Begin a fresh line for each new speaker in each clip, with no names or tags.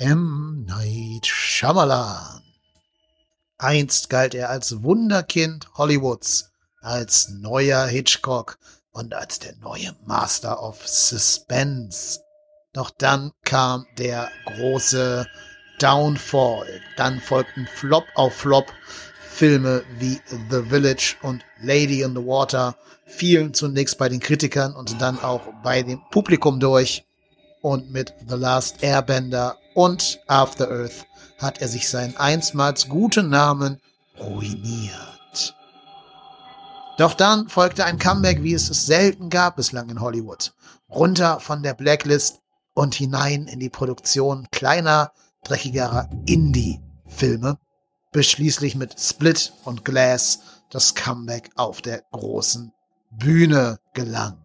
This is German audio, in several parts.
M. Night Shyamalan. Einst galt er als Wunderkind Hollywoods, als neuer Hitchcock und als der neue Master of Suspense. Doch dann kam der große Downfall. Dann folgten Flop auf Flop. Filme wie The Village und Lady in the Water fielen zunächst bei den Kritikern und dann auch bei dem Publikum durch. Und mit The Last Airbender und After Earth hat er sich seinen einstmals guten Namen ruiniert. Doch dann folgte ein Comeback, wie es es selten gab bislang in Hollywood. Runter von der Blacklist und hinein in die Produktion kleiner, dreckigerer Indie-Filme, bis schließlich mit Split und Glass das Comeback auf der großen Bühne gelang.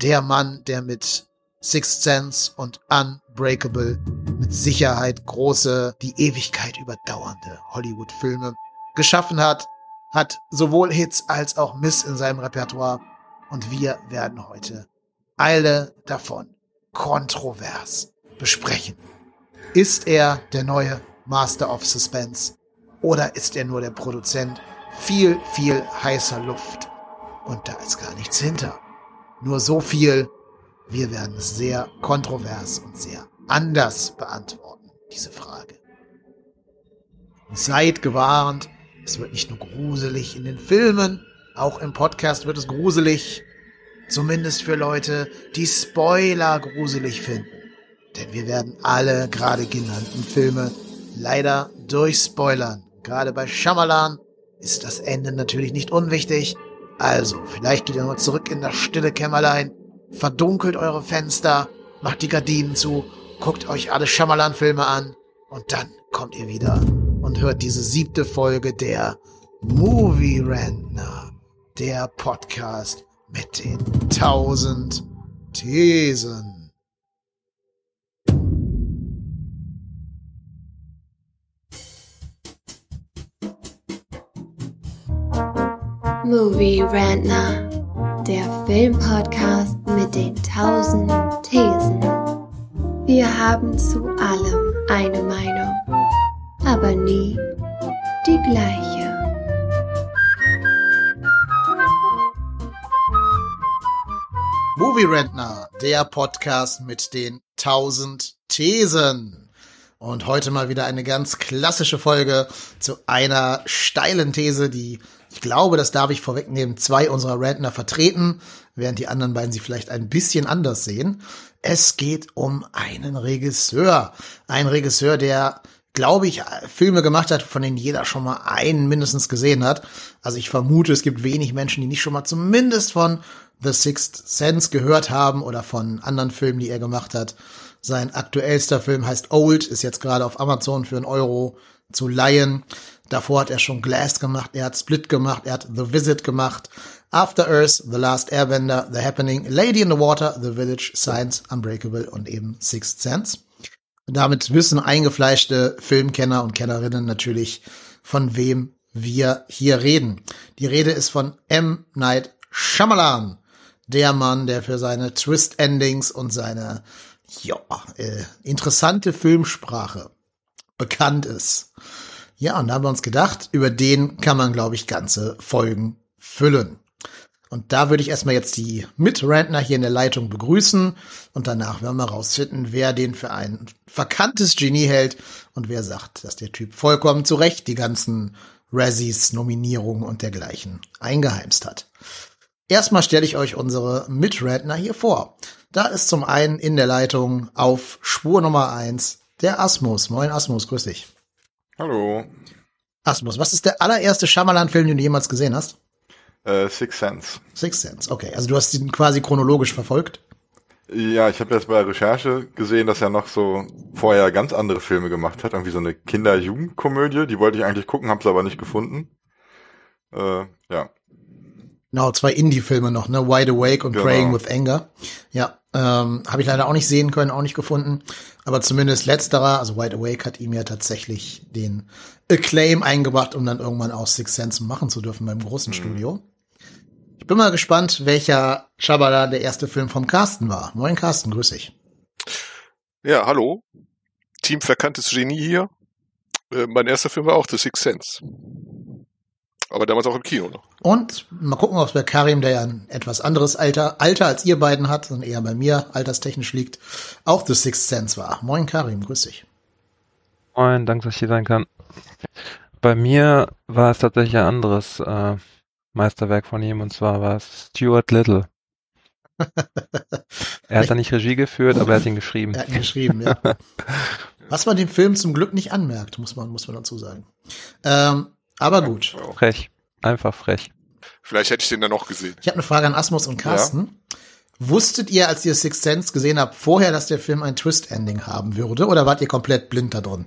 Der Mann, der mit Sixth Sense und Unbreakable mit Sicherheit große, die Ewigkeit überdauernde Hollywood-Filme geschaffen hat, hat sowohl Hits als auch Miss in seinem Repertoire und wir werden heute alle davon kontrovers besprechen. Ist er der neue Master of Suspense oder ist er nur der Produzent viel, viel heißer Luft und da ist gar nichts hinter? Nur so viel, wir werden es sehr kontrovers und sehr anders beantworten, diese Frage. Seid gewarnt, es wird nicht nur gruselig in den Filmen, auch im Podcast wird es gruselig. Zumindest für Leute, die Spoiler gruselig finden. Denn wir werden alle gerade genannten Filme leider durchspoilern. Gerade bei Shyamalan ist das Ende natürlich nicht unwichtig. Also, vielleicht geht ihr nochmal zurück in das stille Kämmerlein, verdunkelt eure Fenster, macht die Gardinen zu, guckt euch alle Shyamalan-Filme an und dann kommt ihr wieder und hört diese siebte Folge der Movie Rentner, der Podcast mit den tausend Thesen.
Movie Rantner, der Filmpodcast mit den tausend Thesen. Wir haben zu allem eine Meinung, aber nie die gleiche.
Movie Rentner, der Podcast mit den tausend Thesen. Und heute mal wieder eine ganz klassische Folge zu einer steilen These, die ich glaube, das darf ich vorwegnehmen, zwei unserer Rentner vertreten, während die anderen beiden sie vielleicht ein bisschen anders sehen. Es geht um einen Regisseur. Ein Regisseur, der, glaube ich, Filme gemacht hat, von denen jeder schon mal einen mindestens gesehen hat. Also ich vermute, es gibt wenig Menschen, die nicht schon mal zumindest von The Sixth Sense gehört haben oder von anderen Filmen, die er gemacht hat. Sein aktuellster Film heißt Old, ist jetzt gerade auf Amazon für einen Euro zu leihen. Davor hat er schon Glass gemacht, er hat Split gemacht, er hat The Visit gemacht, After Earth, The Last Airbender, The Happening, Lady in the Water, The Village, Science, Unbreakable und eben Sixth Sense. damit wissen eingefleischte Filmkenner und Kennerinnen natürlich, von wem wir hier reden. Die Rede ist von M. Night Shyamalan, der Mann, der für seine Twist-Endings und seine ja, äh, interessante Filmsprache bekannt ist. Ja, und da haben wir uns gedacht, über den kann man, glaube ich, ganze Folgen füllen. Und da würde ich erstmal jetzt die Mitrentner hier in der Leitung begrüßen und danach werden wir rausfinden, wer den für ein verkanntes Genie hält und wer sagt, dass der Typ vollkommen zu Recht die ganzen Razzies, Nominierungen und dergleichen eingeheimst hat. Erstmal stelle ich euch unsere Mitrentner hier vor. Da ist zum einen in der Leitung auf Spur Nummer eins der Asmus. Moin Asmus, grüß dich.
Hallo.
Asmus, was ist der allererste Shyamalan-Film, den du jemals gesehen hast?
Äh, Six Sense.
Six Sense, okay. Also du hast ihn quasi chronologisch verfolgt?
Ja, ich habe jetzt bei Recherche gesehen, dass er noch so vorher ganz andere Filme gemacht hat, irgendwie so eine Kinder-Jugendkomödie. Die wollte ich eigentlich gucken, habe es aber nicht gefunden. Äh, ja.
Genau, zwei Indie-Filme noch, ne? Wide Awake und genau. Praying with Anger. Ja, ähm, habe ich leider auch nicht sehen können, auch nicht gefunden. Aber zumindest letzterer, also Wide Awake, hat ihm ja tatsächlich den Acclaim eingebracht, um dann irgendwann auch Six Sense machen zu dürfen beim großen mhm. Studio. Ich bin mal gespannt, welcher Shabala der erste Film vom Carsten war. Moin Carsten, grüß dich.
Ja, hallo. Team verkanntes Genie hier. Äh, mein erster Film war auch The Sixth Sense. Aber damals auch im Kino noch.
Und mal gucken, ob es bei Karim, der ja ein etwas anderes Alter, Alter als ihr beiden hat und eher bei mir alterstechnisch liegt, auch The Sixth Sense war. Moin Karim, grüß dich.
Moin, danke, dass ich hier sein kann. Bei mir war es tatsächlich ein anderes äh, Meisterwerk von ihm und zwar war es Stuart Little. er hat da nicht Regie geführt, aber er hat ihn geschrieben.
Er hat ihn geschrieben, ja. Was man dem Film zum Glück nicht anmerkt, muss man, muss man dazu sagen. Ähm, aber gut.
Frech. Einfach frech.
Vielleicht hätte ich den dann noch gesehen.
Ich habe eine Frage an Asmus und Carsten. Ja. Wusstet ihr, als ihr Sixth Sense gesehen habt, vorher, dass der Film ein Twist-Ending haben würde? Oder wart ihr komplett blind da drin?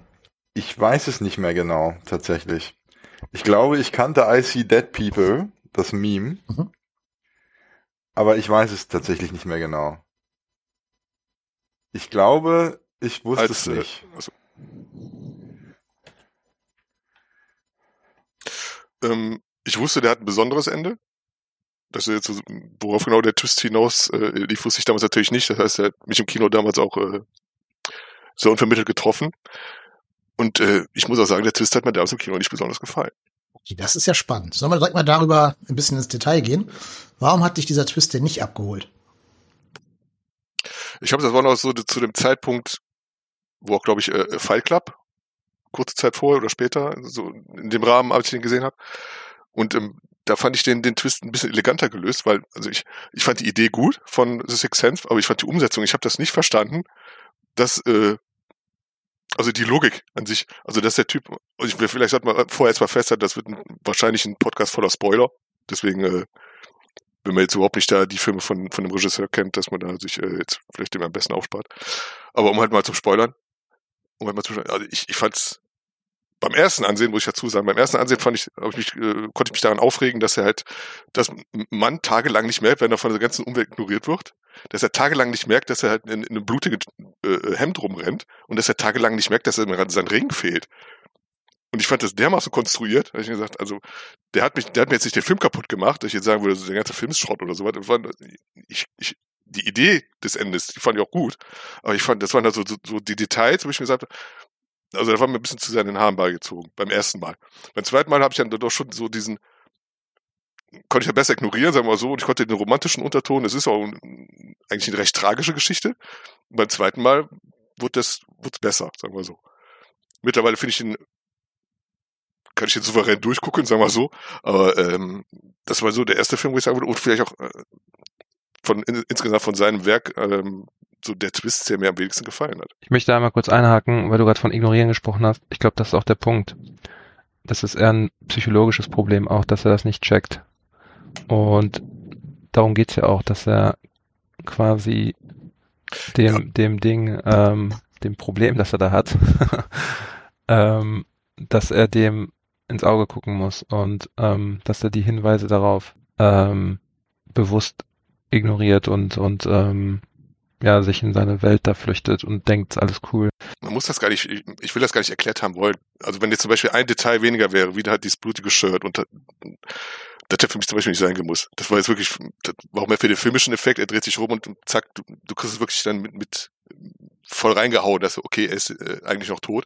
Ich weiß es nicht mehr genau, tatsächlich. Ich glaube, ich kannte I See Dead People, das Meme. Mhm. Aber ich weiß es tatsächlich nicht mehr genau. Ich glaube, ich wusste Als, es nicht. Also,
ähm, ich wusste, der hat ein besonderes Ende. Das ist jetzt, worauf genau der Twist hinaus äh, lief, wusste ich damals natürlich nicht. Das heißt, er hat mich im Kino damals auch äh, so unvermittelt getroffen. Und äh, ich muss auch sagen, der Twist hat mir damals im Kino nicht besonders gefallen.
Okay, das ist ja spannend. Sollen wir direkt mal darüber ein bisschen ins Detail gehen? Warum hat dich dieser Twist denn nicht abgeholt?
Ich glaube, das war noch so zu dem Zeitpunkt, wo auch, glaube ich, äh, Fight Club, kurze Zeit vorher oder später, so in dem Rahmen, als ich den gesehen habe. Und ähm, da fand ich den, den Twist ein bisschen eleganter gelöst, weil, also ich, ich fand die Idee gut von The Sixth Sense, aber ich fand die Umsetzung, ich habe das nicht verstanden, dass äh, also die Logik an sich, also dass der Typ, ich, vielleicht sollte man vorher jetzt mal festhalten, das wird ein, wahrscheinlich ein Podcast voller Spoiler, deswegen, äh, wenn man jetzt überhaupt nicht da die Filme von, von dem Regisseur kennt, dass man da sich äh, jetzt vielleicht dem am besten aufspart. Aber um halt mal zu spoilern, um halt mal zu also ich, ich fand's beim ersten Ansehen, muss ich dazu sagen, beim ersten Ansehen fand ich, ich mich, äh, konnte ich mich daran aufregen, dass er halt, dass man tagelang nicht merkt, wenn er von der ganzen Umwelt ignoriert wird, dass er tagelang nicht merkt, dass er halt in, in einem blutigen äh, Hemd rumrennt und dass er tagelang nicht merkt, dass er gerade sein Ring fehlt. Und ich fand das dermaßen konstruiert, habe ich mir gesagt, also der hat mich, der hat mir jetzt nicht den Film kaputt gemacht, dass ich jetzt sagen würde, der ganze Film ist Schrott oder so weiter. Ich, ich, die Idee des Endes, die fand ich auch gut, aber ich fand, das waren halt so, so, so die Details, wo ich mir gesagt habe, also da war mir ein bisschen zu sehr in den Haaren beigezogen, beim ersten Mal. Beim zweiten Mal habe ich dann doch schon so diesen, konnte ich ja besser ignorieren, sagen wir mal so, und ich konnte den romantischen Unterton, es ist auch eigentlich eine recht tragische Geschichte. Und beim zweiten Mal wurde das wurde besser, sagen wir so. Mittlerweile finde ich ihn, kann ich den souverän durchgucken, sagen wir so. Aber ähm, das war so der erste Film, wo ich sagen würde, und vielleicht auch äh, von in, insgesamt von seinem Werk ähm, so der Twist, der mir am wenigsten gefallen hat.
Ich möchte einmal kurz einhaken, weil du gerade von Ignorieren gesprochen hast. Ich glaube, das ist auch der Punkt. Das ist eher ein psychologisches Problem auch, dass er das nicht checkt. Und darum geht's ja auch, dass er quasi dem, ja. dem Ding, ähm, dem Problem, das er da hat, ähm, dass er dem ins Auge gucken muss und ähm, dass er die Hinweise darauf ähm, bewusst ignoriert und und ähm, ja, sich in seine Welt da flüchtet und denkt, alles cool.
Man muss das gar nicht, ich will das gar nicht erklärt haben wollen. Also wenn jetzt zum Beispiel ein Detail weniger wäre, wie halt dieses blutige Shirt und das hätte für mich zum Beispiel nicht sein gemusst. Das war jetzt wirklich, das war auch mehr für den filmischen Effekt, er dreht sich rum und zack, du, du kriegst es wirklich dann mit, mit voll reingehauen, dass okay, er ist äh, eigentlich noch tot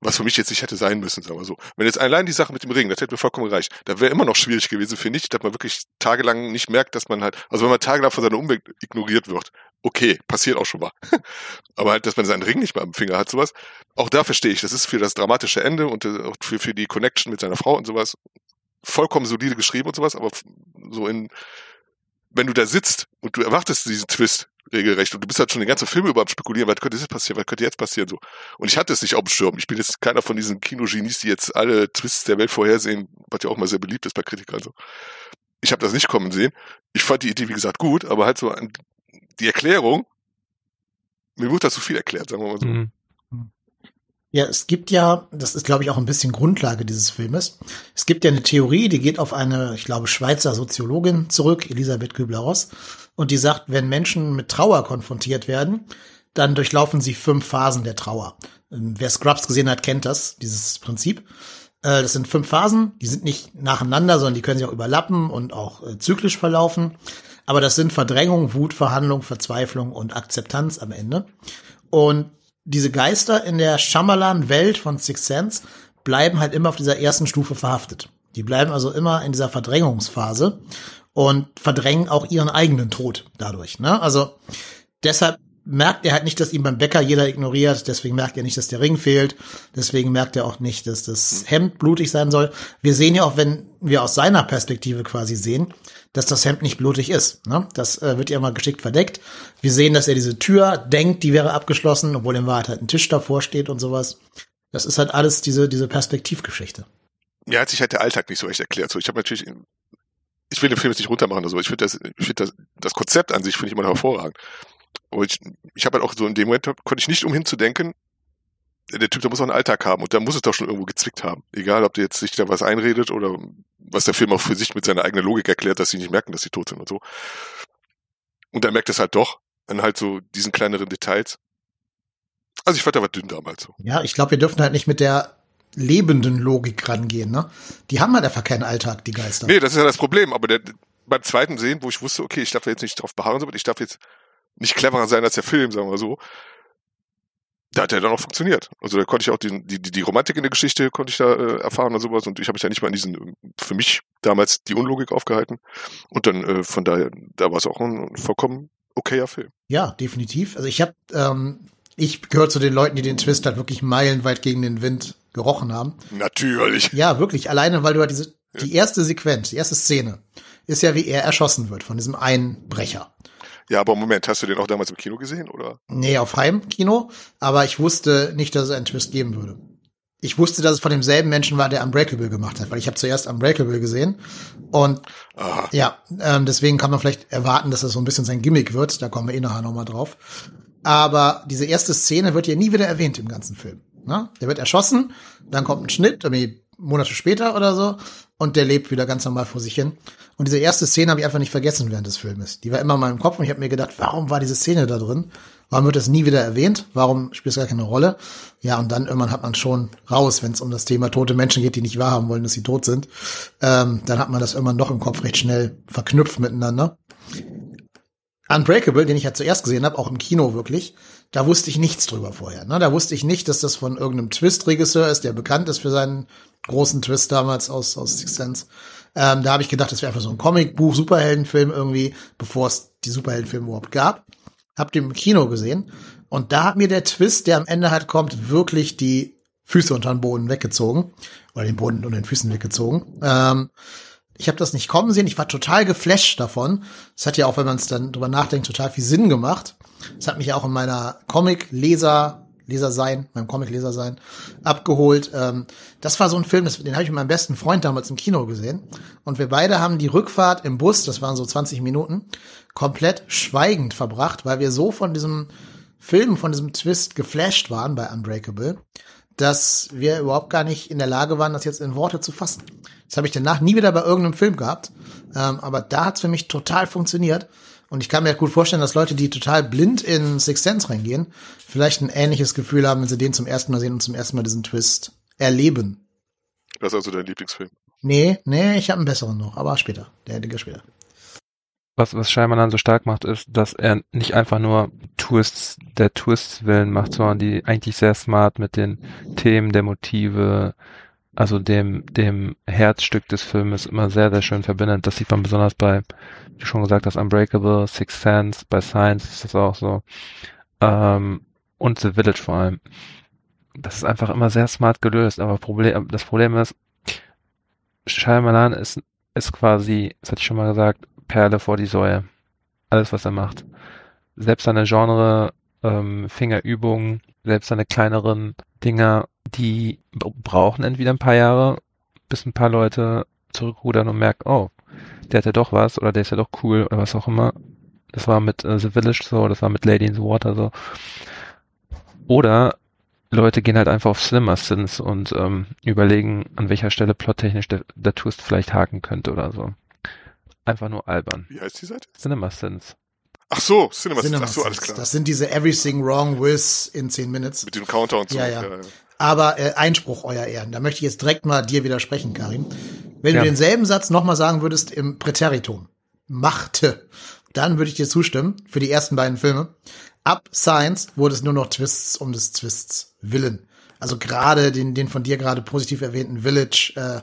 was für mich jetzt nicht hätte sein müssen, sagen wir so. Wenn jetzt allein die Sache mit dem Ring, das hätte mir vollkommen gereicht. Da wäre immer noch schwierig gewesen, finde ich, dass man wirklich tagelang nicht merkt, dass man halt, also wenn man tagelang von seiner Umwelt ignoriert wird, okay, passiert auch schon mal. Aber halt, dass man seinen Ring nicht mehr am Finger hat, sowas, auch da verstehe ich, das ist für das dramatische Ende und äh, auch für, für die Connection mit seiner Frau und sowas vollkommen solide geschrieben und sowas, aber so in, wenn du da sitzt und du erwartest diesen Twist, regelrecht. Und du bist halt schon den ganzen Film über am Spekulieren, was könnte jetzt passieren, was könnte jetzt passieren, so. Und ich hatte es nicht auf dem Schirm. Ich bin jetzt keiner von diesen Kinogenies, die jetzt alle Twists der Welt vorhersehen, was ja auch mal sehr beliebt ist bei Kritikern, so. Ich habe das nicht kommen sehen. Ich fand die Idee, wie gesagt, gut, aber halt so die Erklärung, mir wurde da zu viel erklärt, sagen wir mal so. Mhm.
Ja, es gibt ja, das ist glaube ich auch ein bisschen Grundlage dieses Filmes. Es gibt ja eine Theorie, die geht auf eine, ich glaube, Schweizer Soziologin zurück, Elisabeth Kübler-Ross, und die sagt, wenn Menschen mit Trauer konfrontiert werden, dann durchlaufen sie fünf Phasen der Trauer. Ähm, wer Scrubs gesehen hat, kennt das, dieses Prinzip. Äh, das sind fünf Phasen, die sind nicht nacheinander, sondern die können sich auch überlappen und auch äh, zyklisch verlaufen. Aber das sind Verdrängung, Wut, Verhandlung, Verzweiflung und Akzeptanz am Ende. Und diese Geister in der Shyamalan-Welt von Six Sense bleiben halt immer auf dieser ersten Stufe verhaftet. Die bleiben also immer in dieser Verdrängungsphase und verdrängen auch ihren eigenen Tod dadurch. Ne? Also deshalb merkt er halt nicht, dass ihm beim Bäcker jeder ignoriert, deswegen merkt er nicht, dass der Ring fehlt, deswegen merkt er auch nicht, dass das Hemd blutig sein soll. Wir sehen ja auch, wenn wir aus seiner Perspektive quasi sehen, dass das Hemd nicht blutig ist. Ne? Das äh, wird ja mal geschickt verdeckt. Wir sehen, dass er diese Tür denkt, die wäre abgeschlossen, obwohl in Wahrheit halt ein Tisch davor steht und sowas. Das ist halt alles diese, diese Perspektivgeschichte.
Mir hat sich halt der Alltag nicht so echt erklärt. So, ich habe natürlich, ich will den Film jetzt nicht runtermachen oder so. Ich finde das, ich das, das Konzept an sich finde ich immer noch hervorragend. Und ich, ich habe halt auch so in dem Moment konnte ich nicht umhin zu denken, der Typ, der muss auch einen Alltag haben und da muss es doch schon irgendwo gezwickt haben. Egal, ob der jetzt sich da was einredet oder was der Film auch für sich mit seiner eigenen Logik erklärt, dass sie nicht merken, dass sie tot sind und so. Und er merkt es halt doch, an halt so diesen kleineren Details. Also ich fand, er war dünn damals so.
Ja, ich glaube, wir dürfen halt nicht mit der lebenden Logik rangehen, ne? Die haben halt einfach keinen Alltag, die Geister.
Nee, das ist ja das Problem, aber der, beim zweiten Sehen, wo ich wusste, okay, ich darf jetzt nicht drauf beharren, sondern ich darf jetzt nicht cleverer sein als der Film, sagen wir so, da hat er dann auch funktioniert. Also da konnte ich auch die, die, die Romantik in der Geschichte konnte ich da äh, erfahren und sowas und ich habe mich ja nicht mal an diesen, für mich damals die Unlogik aufgehalten und dann äh, von daher, da war es auch ein vollkommen okayer Film.
Ja, definitiv. Also ich habe, ähm, ich gehöre zu den Leuten, die den Twist halt wirklich meilenweit gegen den Wind gerochen haben.
Natürlich.
Ja, wirklich. Alleine, weil du halt diese, die erste Sequenz, die erste Szene, ist ja, wie er erschossen wird von diesem Einbrecher.
Ja, aber Moment, hast du den auch damals im Kino gesehen, oder?
Nee, auf Heimkino, aber ich wusste nicht, dass es einen Twist geben würde. Ich wusste, dass es von demselben Menschen war, der Unbreakable gemacht hat, weil ich habe zuerst Unbreakable gesehen und
Aha.
ja, ähm, deswegen kann man vielleicht erwarten, dass das so ein bisschen sein Gimmick wird, da kommen wir eh nachher nochmal drauf. Aber diese erste Szene wird ja nie wieder erwähnt im ganzen Film. Ne? Der wird erschossen, dann kommt ein Schnitt, irgendwie Monate später oder so, und der lebt wieder ganz normal vor sich hin. Und diese erste Szene habe ich einfach nicht vergessen während des Filmes. Die war immer in meinem Kopf und ich habe mir gedacht, warum war diese Szene da drin? Warum wird das nie wieder erwähnt? Warum spielt es gar keine Rolle? Ja, und dann irgendwann hat man schon raus, wenn es um das Thema tote Menschen geht, die nicht wahrhaben wollen, dass sie tot sind. Ähm, dann hat man das irgendwann noch im Kopf recht schnell verknüpft miteinander. Unbreakable, den ich ja zuerst gesehen habe, auch im Kino wirklich, da wusste ich nichts drüber vorher. Ne? Da wusste ich nicht, dass das von irgendeinem Twist-Regisseur ist, der bekannt ist für seinen großen Twist damals aus, aus Six Sense. Ähm, da habe ich gedacht, das wäre einfach so ein Comicbuch, Superheldenfilm irgendwie, bevor es die Superheldenfilme überhaupt gab. Hab den im Kino gesehen und da hat mir der Twist, der am Ende halt kommt, wirklich die Füße unter den Boden weggezogen oder den Boden unter den Füßen weggezogen. Ähm, ich habe das nicht kommen sehen. Ich war total geflasht davon. Es hat ja auch, wenn man es dann drüber nachdenkt, total viel Sinn gemacht. Es hat mich auch in meiner Comic-Leser Leser sein, meinem Comic-Leser sein, abgeholt. Ähm, das war so ein Film, das, den habe ich mit meinem besten Freund damals im Kino gesehen. Und wir beide haben die Rückfahrt im Bus, das waren so 20 Minuten, komplett schweigend verbracht, weil wir so von diesem Film, von diesem Twist geflasht waren bei Unbreakable, dass wir überhaupt gar nicht in der Lage waren, das jetzt in Worte zu fassen. Das habe ich danach nie wieder bei irgendeinem Film gehabt. Ähm, aber da hat's für mich total funktioniert. Und ich kann mir gut vorstellen, dass Leute, die total blind in Six Sense reingehen, vielleicht ein ähnliches Gefühl haben, wenn sie den zum ersten Mal sehen und zum ersten Mal diesen Twist erleben.
Das ist also dein Lieblingsfilm.
Nee, nee, ich habe einen besseren noch, aber später. Der Digga später.
Was, was Scheimann so stark macht, ist, dass er nicht einfach nur Twists der Twists willen macht, sondern die eigentlich sehr smart mit den Themen der Motive, also dem, dem Herzstück des Filmes immer sehr, sehr schön verbindet. Das sieht man besonders bei, wie schon gesagt hast, Unbreakable, Six Sense, bei Science ist das auch so. Ähm, und The Village vor allem. Das ist einfach immer sehr smart gelöst, aber Problem, das Problem ist, Shyamalan ist, ist quasi, das hatte ich schon mal gesagt, Perle vor die Säue. Alles, was er macht. Selbst seine Genre, ähm, Fingerübungen, selbst seine kleineren Dinger, die brauchen entweder ein paar Jahre, bis ein paar Leute zurückrudern und merken, oh, der hat ja doch was oder der ist ja doch cool oder was auch immer. Das war mit äh, The Village so, das war mit Lady in the Water so. Oder Leute gehen halt einfach auf Slimmer Sins und ähm, überlegen, an welcher Stelle plottechnisch der, der Twist vielleicht haken könnte oder so. Einfach nur albern.
Wie heißt die Seite?
Cinema Sins.
Ach so, Cinema,
Cinema
Ach so, alles
Sins.
klar.
Das sind diese Everything Wrong with in 10 Minutes.
Mit dem Counter und so.
Ja, ja. Aber äh, Einspruch, euer Ehren. Da möchte ich jetzt direkt mal dir widersprechen, Karim. Wenn
Ja.
du denselben Satz nochmal sagen würdest im Präteritum. Machte. dann würde ich dir zustimmen für die ersten beiden Filme. Ab Science wurde es nur noch Twists um des Twists willen. Also gerade den, den von dir gerade positiv erwähnten Village äh,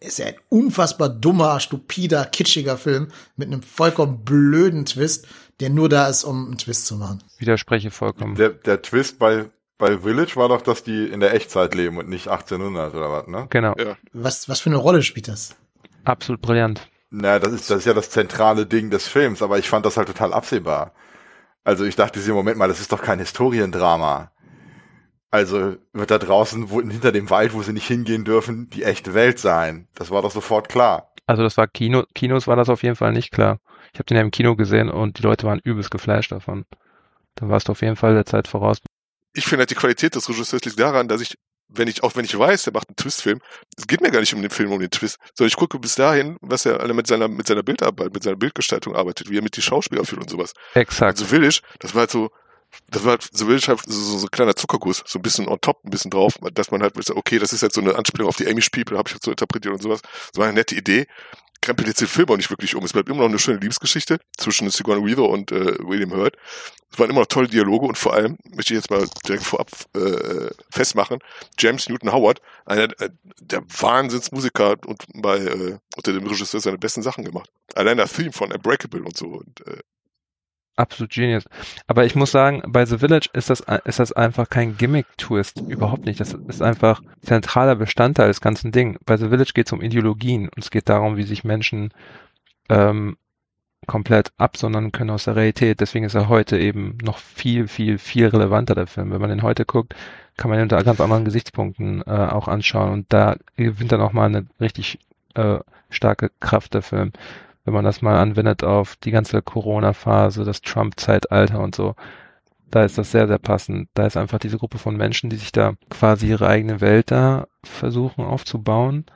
ist ja ein unfassbar dummer, stupider, kitschiger Film mit einem vollkommen blöden Twist, der nur da ist, um einen Twist zu machen.
Widerspreche vollkommen.
Der, der Twist bei, bei Village war doch, dass die in der Echtzeit leben und nicht 1800 oder was, ne?
Genau.
Ja.
Was, was für eine Rolle spielt das?
Absolut brillant.
Na, das ist, das ist ja das zentrale Ding des Films, aber ich fand das halt total absehbar. Also ich dachte im Moment mal, das ist doch kein Historiendrama. Also wird da draußen, wo, hinter dem Wald, wo sie nicht hingehen dürfen, die echte Welt sein. Das war doch sofort klar.
Also das war Kino, Kinos war das auf jeden Fall nicht klar. Ich habe den ja im Kino gesehen und die Leute waren übelst geflasht davon. Da warst du auf jeden Fall der Zeit voraus.
Ich finde halt die Qualität des Regisseurs liegt daran, dass ich, wenn ich, auch wenn ich weiß, der macht einen Twistfilm, es geht mir gar nicht um den Film, um den Twist, sondern ich gucke bis dahin, was er alle mit seiner, mit seiner Bildarbeit, mit seiner Bildgestaltung arbeitet, wie er mit die Schauspieler führt und sowas.
Exakt.
Also Village, das war halt so, das war halt, so halt so, so, so ein kleiner Zuckerguss, so ein bisschen on top, ein bisschen drauf, dass man halt, okay, das ist jetzt so eine Anspielung auf die Amish People, habe ich jetzt so interpretiert und sowas. Das war eine nette Idee. Krempelt jetzt den Film auch nicht wirklich um. Es bleibt immer noch eine schöne Liebesgeschichte zwischen Sigourney Weaver und äh, William Hurt. Es waren immer noch tolle Dialoge und vor allem möchte ich jetzt mal direkt vorab äh, festmachen, James Newton Howard, einer äh, der Wahnsinnsmusiker und bei äh, unter dem Regisseur seine besten Sachen gemacht. Allein der Theme von Unbreakable und so und äh,
Absolut genius. Aber ich muss sagen, bei The Village ist das, ist das einfach kein Gimmick-Twist. Überhaupt nicht. Das ist einfach zentraler Bestandteil des ganzen Ding. Bei The Village geht es um Ideologien und es geht darum, wie sich Menschen ähm, komplett absondern können aus der Realität. Deswegen ist er heute eben noch viel, viel, viel relevanter, der Film. Wenn man den heute guckt, kann man ihn unter ganz anderen Gesichtspunkten äh, auch anschauen. Und da gewinnt dann auch mal eine richtig äh, starke Kraft der Film wenn man das mal anwendet auf die ganze Corona-Phase, das Trump-Zeitalter und so, da ist das sehr, sehr passend. Da ist einfach diese Gruppe von Menschen, die sich da quasi ihre eigene Welt da versuchen aufzubauen.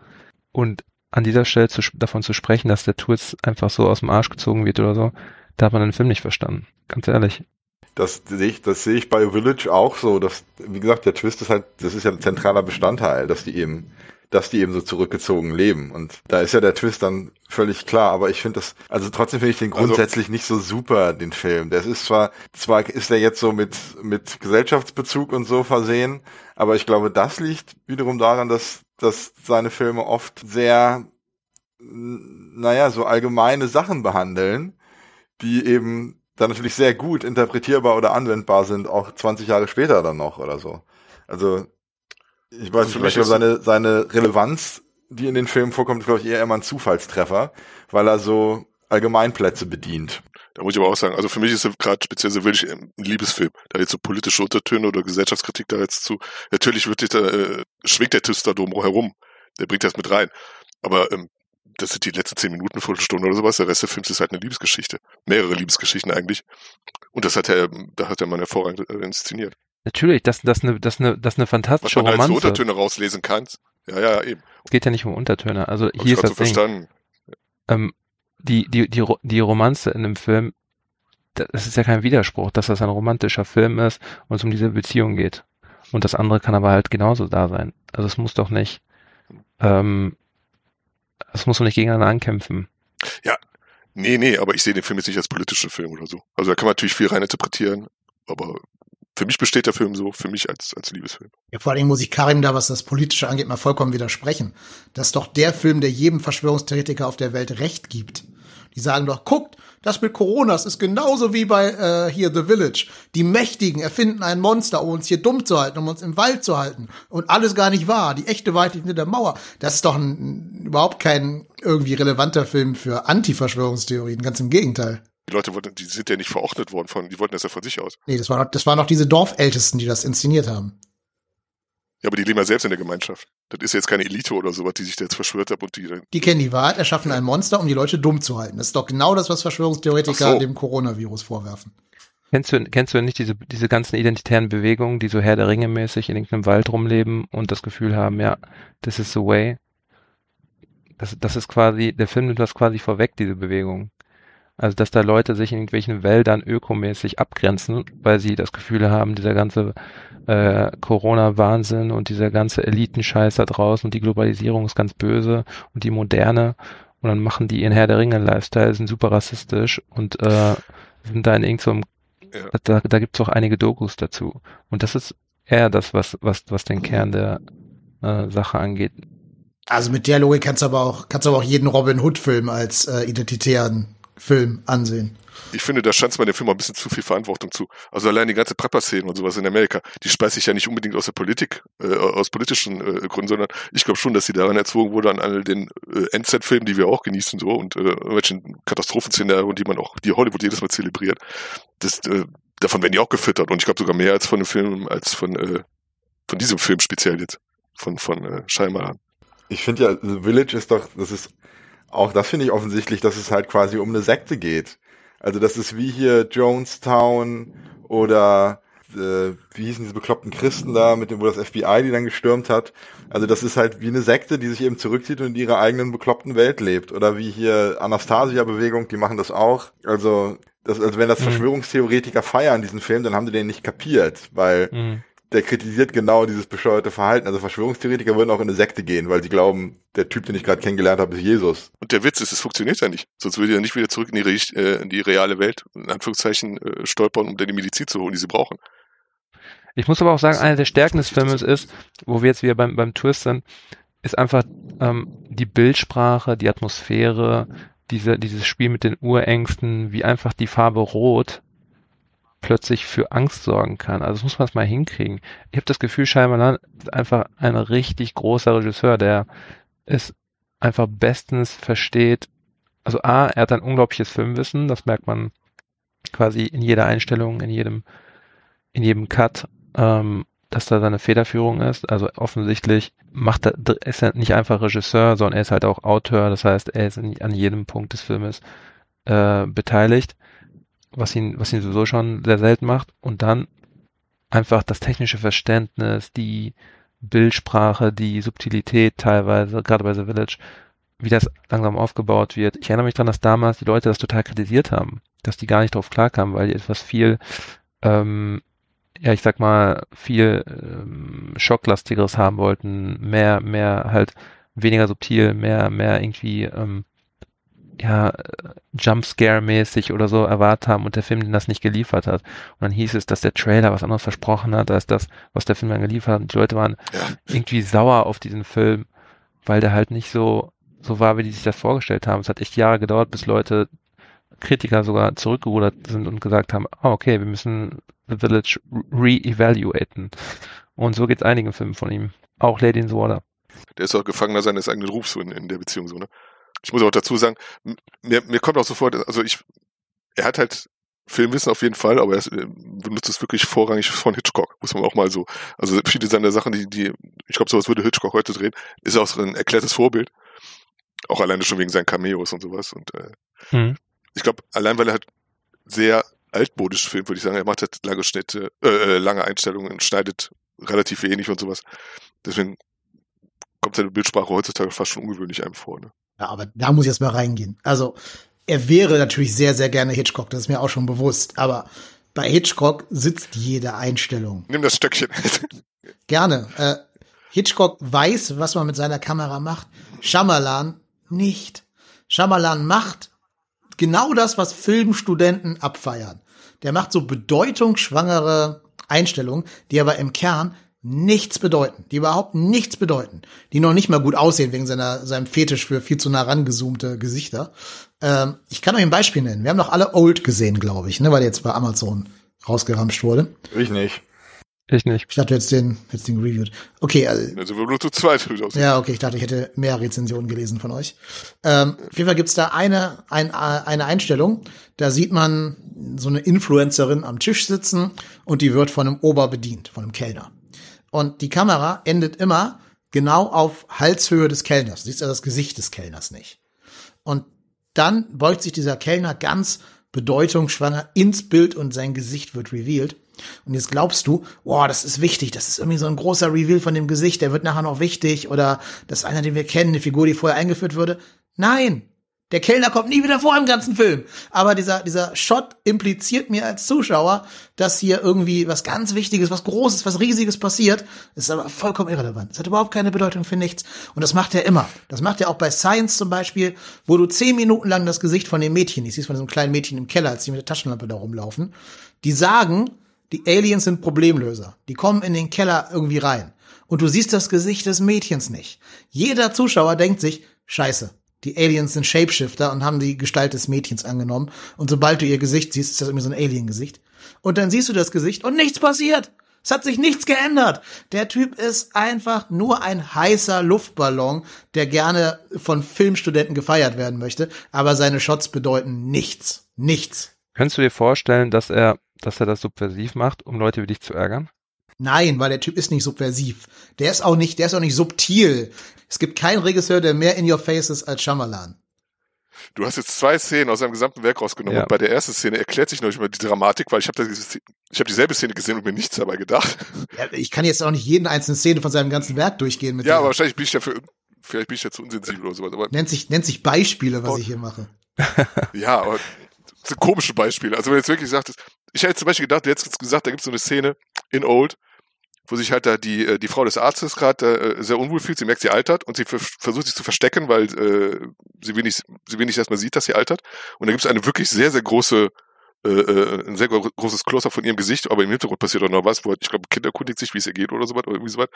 Und an dieser Stelle zu, davon zu sprechen, dass der Twist einfach so aus dem Arsch gezogen wird oder so, da hat man den Film nicht verstanden. Ganz ehrlich.
Das sehe ich, das sehe ich bei Village auch so. Dass, wie gesagt, der Twist ist halt, das ist ja ein zentraler Bestandteil, dass die eben dass die eben so zurückgezogen leben. Und da ist ja der Twist dann völlig klar. Aber ich finde das, also trotzdem finde ich den
Also-
grundsätzlich nicht so super, den Film. Das ist zwar, zwar ist er jetzt so mit, mit Gesellschaftsbezug und so versehen, aber ich glaube, das liegt wiederum daran, dass, dass seine Filme oft sehr, naja, so allgemeine Sachen behandeln, die eben dann natürlich sehr gut interpretierbar oder anwendbar sind, auch 20 Jahre später dann noch oder so. Also ich weiß nicht, glaube,
ist-
seine, seine Relevanz, die in den Filmen vorkommt, ist, glaube ich, eher immer ein Zufallstreffer, weil er so Allgemeinplätze bedient.
Da muss ich aber auch sagen, also für mich ist gerade speziell so wirklich ein Liebesfilm. Da jetzt so politische Untertöne oder Gesellschaftskritik da jetzt zu. Natürlich wird da, äh, schwingt der Twist da drum herum. Der bringt das mit rein. Aber ähm, das sind die letzten zehn Minuten, Viertelstunde oder sowas. Der Rest des Films ist halt eine Liebesgeschichte. Mehrere Liebesgeschichten eigentlich. Und das hat er, da hat er mal hervorragend äh, inszeniert.
Natürlich, das, das, eine, das, eine, das eine
Was
fantastische
man da als so
Romanze.
Untertöne rauslesen kann. Ja, ja, eben.
Es geht ja nicht um Untertöne. Also
Hab
hier ist das
so
Ding.
verstanden.
ähm, die, die, die, die Romanze in dem Film, das ist ja kein Widerspruch, dass das ein romantischer Film ist und es um diese Beziehung geht. Und das andere kann aber halt genauso da sein. Also es muss doch nicht, ähm, es muss doch nicht gegeneinander ankämpfen.
Nee, nee, aber ich sehe den Film jetzt nicht als politischen Film oder so. Also da kann man natürlich viel reininterpretieren, aber für mich besteht der Film so, für mich als, als Liebesfilm.
Ja, vor allen Dingen muss ich Karim da, was das Politische angeht, mal vollkommen widersprechen. Das ist doch der Film, der jedem Verschwörungstheoretiker auf der Welt Recht gibt. Die sagen doch, guckt, das mit Corona, das ist genauso wie bei äh, hier The Village. Die Mächtigen erfinden ein Monster, um uns hier dumm zu halten, um uns im Wald zu halten. Und alles gar nicht wahr. Die echte Wahrheit liegt hinter der Mauer. Das ist doch ein, überhaupt kein irgendwie relevanter Film für Anti-Verschwörungstheorien. Ganz im Gegenteil.
Die Leute wollten, die sind ja nicht verordnet worden von, die wollten das ja von sich aus.
Nee, das, war noch, das waren noch diese Dorfältesten, die das inszeniert haben.
Ja, aber die leben ja selbst in der Gemeinschaft. Das ist jetzt keine Elite oder sowas, die sich da jetzt verschwört hat und die dann,
Die kennen die Wahrheit, erschaffen ein Monster, um die Leute dumm zu halten. Das ist doch genau das, was Verschwörungstheoretiker
so.
dem Coronavirus vorwerfen.
Kennst du, kennst du nicht diese, diese ganzen identitären Bewegungen, die so Herr der Ringe mäßig in irgendeinem Wald rumleben und das Gefühl haben, ja, this is the way? Das, das ist quasi, der Film nimmt das quasi vorweg, diese Bewegung. Also, dass da Leute sich in irgendwelchen Wäldern ökomäßig abgrenzen, weil sie das Gefühl haben, dieser ganze äh, Corona-Wahnsinn und dieser ganze Elitenscheiß da draußen und die Globalisierung ist ganz böse und die Moderne und dann machen die ihren Herr der Ringe Lifestyle, sind super rassistisch und äh, sind da in irgendeinem, so ja. da, da gibt es auch einige Dokus dazu. Und das ist eher das, was, was, was den Kern der äh, Sache angeht.
Also mit der Logik kannst du aber auch, kannst du aber auch jeden Robin Hood Film als äh, identitären Film ansehen
ich finde, da stand bei dem Film ein bisschen zu viel Verantwortung zu. Also allein die ganze Prepper-Szene und sowas in Amerika, die speist sich ja nicht unbedingt aus der Politik, äh, aus politischen äh, Gründen, sondern ich glaube schon, dass sie daran erzwungen wurde an all den äh, Endzeit-Filmen, die wir auch genießen, so und äh, irgendwelchen Katastrophenszenarien, die man auch, die Hollywood jedes Mal zelebriert. Das, äh, davon werden die auch gefüttert und ich glaube sogar mehr als von dem Film, als von, äh, von diesem Film speziell jetzt, von, von äh, Scheinmalan.
Ich finde ja, The Village ist doch, das ist auch das finde ich offensichtlich, dass es halt quasi um eine Sekte geht. Also das ist wie hier Jonestown oder äh, wie hießen diese bekloppten Christen da, mit dem, wo das FBI die dann gestürmt hat. Also das ist halt wie eine Sekte, die sich eben zurückzieht und in ihrer eigenen bekloppten Welt lebt. Oder wie hier Anastasia-Bewegung, die machen das auch. Also, das, also wenn das mhm. Verschwörungstheoretiker feiern, diesen Film, dann haben die den nicht kapiert, weil mhm der kritisiert genau dieses bescheuerte Verhalten. Also Verschwörungstheoretiker würden auch in eine Sekte gehen, weil sie glauben, der Typ, den ich gerade kennengelernt habe, ist Jesus.
Und der Witz ist, es funktioniert ja nicht. Sonst würde er nicht wieder zurück in die, äh, in die reale Welt, in Anführungszeichen, äh, stolpern, um dann die Medizin zu holen, die sie brauchen.
Ich muss aber auch sagen, eine der Stärken des Filmes ist, wo wir jetzt wieder beim, beim Twist sind, ist einfach ähm, die Bildsprache, die Atmosphäre, diese, dieses Spiel mit den Urängsten, wie einfach die Farbe Rot plötzlich für Angst sorgen kann. Also das muss man es mal hinkriegen. Ich habe das Gefühl, Shyamalan ist einfach ein richtig großer Regisseur, der es einfach bestens versteht. Also A, er hat ein unglaubliches Filmwissen, das merkt man quasi in jeder Einstellung, in jedem, in jedem Cut, ähm, dass da seine Federführung ist. Also offensichtlich macht er, ist er nicht einfach Regisseur, sondern er ist halt auch Autor. Das heißt, er ist an jedem Punkt des Filmes äh, beteiligt was ihn, was ihn sowieso schon sehr selten macht. Und dann einfach das technische Verständnis, die Bildsprache, die Subtilität teilweise, gerade bei The Village, wie das langsam aufgebaut wird. Ich erinnere mich daran, dass damals die Leute das total kritisiert haben, dass die gar nicht drauf klarkamen, weil die etwas viel, ähm, ja, ich sag mal, viel ähm, Schocklastigeres haben wollten, mehr, mehr halt weniger subtil, mehr, mehr irgendwie ähm, ja, Jumpscare-mäßig oder so erwartet haben und der Film das nicht geliefert hat. Und dann hieß es, dass der Trailer was anderes versprochen hat, als das, was der Film dann geliefert hat. Und die Leute waren ja. irgendwie sauer auf diesen Film, weil der halt nicht so, so war, wie die sich das vorgestellt haben. Es hat echt Jahre gedauert, bis Leute, Kritiker sogar zurückgerudert sind und gesagt haben, oh, okay, wir müssen The Village re-evaluaten. Und so geht es einigen Filmen von ihm. Auch Lady in the Water.
Der ist auch Gefangener seines eigenen Rufs in, in der Beziehung so, ne? Ich muss auch dazu sagen, mir, mir kommt auch sofort, also ich, er hat halt Filmwissen auf jeden Fall, aber er äh, benutzt es wirklich vorrangig von Hitchcock, muss man auch mal so. Also viele seiner Sachen, die, die, ich glaube, sowas würde Hitchcock heute drehen, ist auch so ein erklärtes Vorbild. Auch alleine schon wegen seinen Cameos und sowas. Und äh, mhm. ich glaube, allein weil er halt sehr altmodisch filmt, würde ich sagen, er macht halt lange Schnitte, äh, äh lange Einstellungen, schneidet relativ wenig und sowas. Deswegen kommt seine Bildsprache heutzutage fast schon ungewöhnlich einem vor. Ne?
Ja, aber da muss ich jetzt mal reingehen. Also, er wäre natürlich sehr, sehr gerne Hitchcock, das ist mir auch schon bewusst. Aber bei Hitchcock sitzt jede Einstellung.
Nimm das Stöckchen.
gerne. Äh, Hitchcock weiß, was man mit seiner Kamera macht. Shyamalan nicht. Shyamalan macht genau das, was Filmstudenten abfeiern. Der macht so bedeutungsschwangere Einstellungen, die aber im Kern nichts bedeuten, die überhaupt nichts bedeuten, die noch nicht mal gut aussehen wegen seiner, seinem Fetisch für viel zu nah rangezoomte Gesichter. Ähm, ich kann euch ein Beispiel nennen. Wir haben doch alle Old gesehen, glaube ich, ne, weil der jetzt bei Amazon rausgeramscht wurde.
Ich nicht.
Ich nicht.
Ich dachte jetzt den, jetzt den reviewed. Okay, also.
Also wir nur zu zweit.
Ja, okay, ich dachte, ich hätte mehr Rezensionen gelesen von euch. Ähm, auf jeden Fall gibt's da eine, ein, eine Einstellung, da sieht man so eine Influencerin am Tisch sitzen und die wird von einem Ober bedient, von einem Kellner. Und die Kamera endet immer genau auf Halshöhe des Kellners. Du siehst ja das Gesicht des Kellners nicht. Und dann beugt sich dieser Kellner ganz bedeutungsschwanger ins Bild und sein Gesicht wird revealed. Und jetzt glaubst du, boah, das ist wichtig, das ist irgendwie so ein großer Reveal von dem Gesicht, der wird nachher noch wichtig oder das ist einer, den wir kennen, eine Figur, die vorher eingeführt wurde. Nein, Der Kellner kommt nie wieder vor im ganzen Film. Aber dieser, dieser Shot impliziert mir als Zuschauer, dass hier irgendwie was ganz Wichtiges, was Großes, was Riesiges passiert. Das ist aber vollkommen irrelevant. Das hat überhaupt keine Bedeutung für nichts. Und das macht er immer. Das macht er auch bei Science zum Beispiel, wo du zehn Minuten lang das Gesicht von dem Mädchen, ich siehst von diesem kleinen Mädchen im Keller, als die mit der Taschenlampe da rumlaufen. Die sagen, die Aliens sind Problemlöser. Die kommen in den Keller irgendwie rein. Und du siehst das Gesicht des Mädchens nicht. Jeder Zuschauer denkt sich, scheiße, die Aliens sind Shapeshifter und haben die Gestalt des Mädchens angenommen. Und sobald du ihr Gesicht siehst, ist das irgendwie so ein Alien-Gesicht. Und dann siehst du das Gesicht und nichts passiert. Es hat sich nichts geändert. Der Typ ist einfach nur ein heißer Luftballon, der gerne von Filmstudenten gefeiert werden möchte. Aber seine Shots bedeuten nichts. Nichts.
Könntest du dir vorstellen, dass er, dass er das subversiv macht, um Leute wie dich zu ärgern?
Nein, weil der Typ ist nicht subversiv. Der ist auch nicht, der ist auch nicht subtil. Es gibt keinen Regisseur, der mehr in your face ist als Shyamalan.
Du hast jetzt zwei Szenen aus seinem gesamten Werk rausgenommen
Ja.
und bei der ersten Szene erklärt sich noch nicht mal die Dramatik, weil ich habe ich habe dieselbe Szene gesehen und mir nichts dabei gedacht.
Ja, ich kann jetzt auch nicht jeden einzelnen Szene von seinem ganzen Werk durchgehen mit
Ja,
dir.
aber wahrscheinlich bin ich dafür, vielleicht bin ich ja zu unsensibel oder sowas. Aber
nennt sich nennt sich Beispiele, was
Oh.
ich hier mache.
ja, aber das sind komische Beispiele. Also wenn du jetzt wirklich sagtest, ich hätte zum Beispiel gedacht, du hättest gesagt, da gibt es so eine Szene in Old, wo sich halt da die, äh, die Frau des Arztes gerade äh, sehr unwohl fühlt, sie merkt, sie altert und sie ver- versucht sich zu verstecken, weil äh, sie will sie will man sieht, dass sie altert. Und da gibt es eine wirklich sehr, sehr große, äh, äh, ein sehr gro großes Close-up von ihrem Gesicht, aber im Hintergrund passiert auch noch was, wo halt, ich glaube, Kind erkundigt sich, wie es ihr geht oder sowas, oder irgendwie sowas.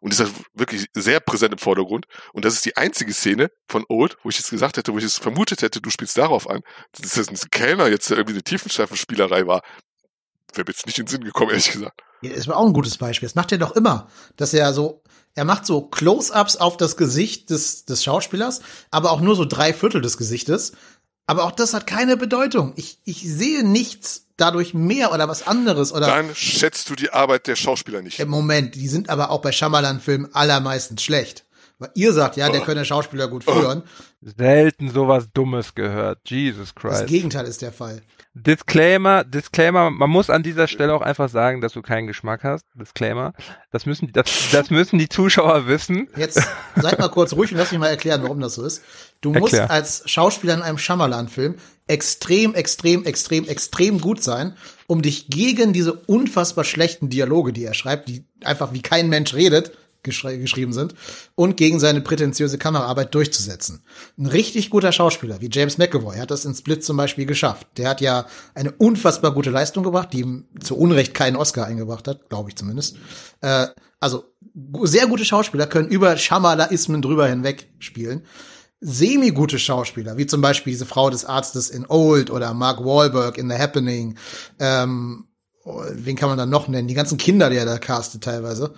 Und ist halt wirklich sehr präsent im Vordergrund. Und das ist die einzige Szene von Old, wo ich jetzt gesagt hätte, wo ich es vermutet hätte, du spielst darauf an, dass das ein Kellner jetzt irgendwie eine Tiefenschleifenspielerei war. Wäre mir jetzt nicht in den Sinn gekommen, ehrlich gesagt.
Ja, das war auch ein gutes Beispiel. Das macht er doch immer, dass er so, er macht so Close-ups auf das Gesicht des, des Schauspielers, aber auch nur so drei Viertel des Gesichtes. Aber auch das hat keine Bedeutung. Ich, ich sehe nichts dadurch mehr oder was anderes oder
Dann schätzt du die Arbeit der Schauspieler nicht.
im Moment. Die sind aber auch bei Shyamalan-Filmen allermeistens schlecht. Weil ihr sagt, ja, der könne Schauspieler gut führen.
Selten sowas Dummes gehört. Jesus
Das
Christ.
Gegenteil ist der Fall.
Disclaimer, Disclaimer, man muss an dieser Stelle auch einfach sagen, dass du keinen Geschmack hast. Disclaimer. Das müssen, das, das müssen die Zuschauer wissen.
Jetzt seid mal kurz ruhig und lass mich mal erklären, warum das so ist. Du musst
Erklär.
als Schauspieler in einem Shyamalan-Film extrem, extrem, extrem, extrem gut sein, um dich gegen diese unfassbar schlechten Dialoge, die er schreibt, die einfach wie kein Mensch redet, geschrei- geschrieben sind, und gegen seine prätentiöse Kameraarbeit durchzusetzen. Ein richtig guter Schauspieler wie James McAvoy hat das in Split zum Beispiel geschafft. Der hat ja eine unfassbar gute Leistung gebracht, die ihm zu Unrecht keinen Oscar eingebracht hat, glaube ich zumindest. Äh, also sehr gute Schauspieler können über Shamalaismen drüber hinweg spielen. Semi-gute Schauspieler, wie zum Beispiel diese Frau des Arztes in Old oder Mark Wahlberg in The Happening, ähm, wen kann man da noch nennen? Die ganzen Kinder, die er da castet teilweise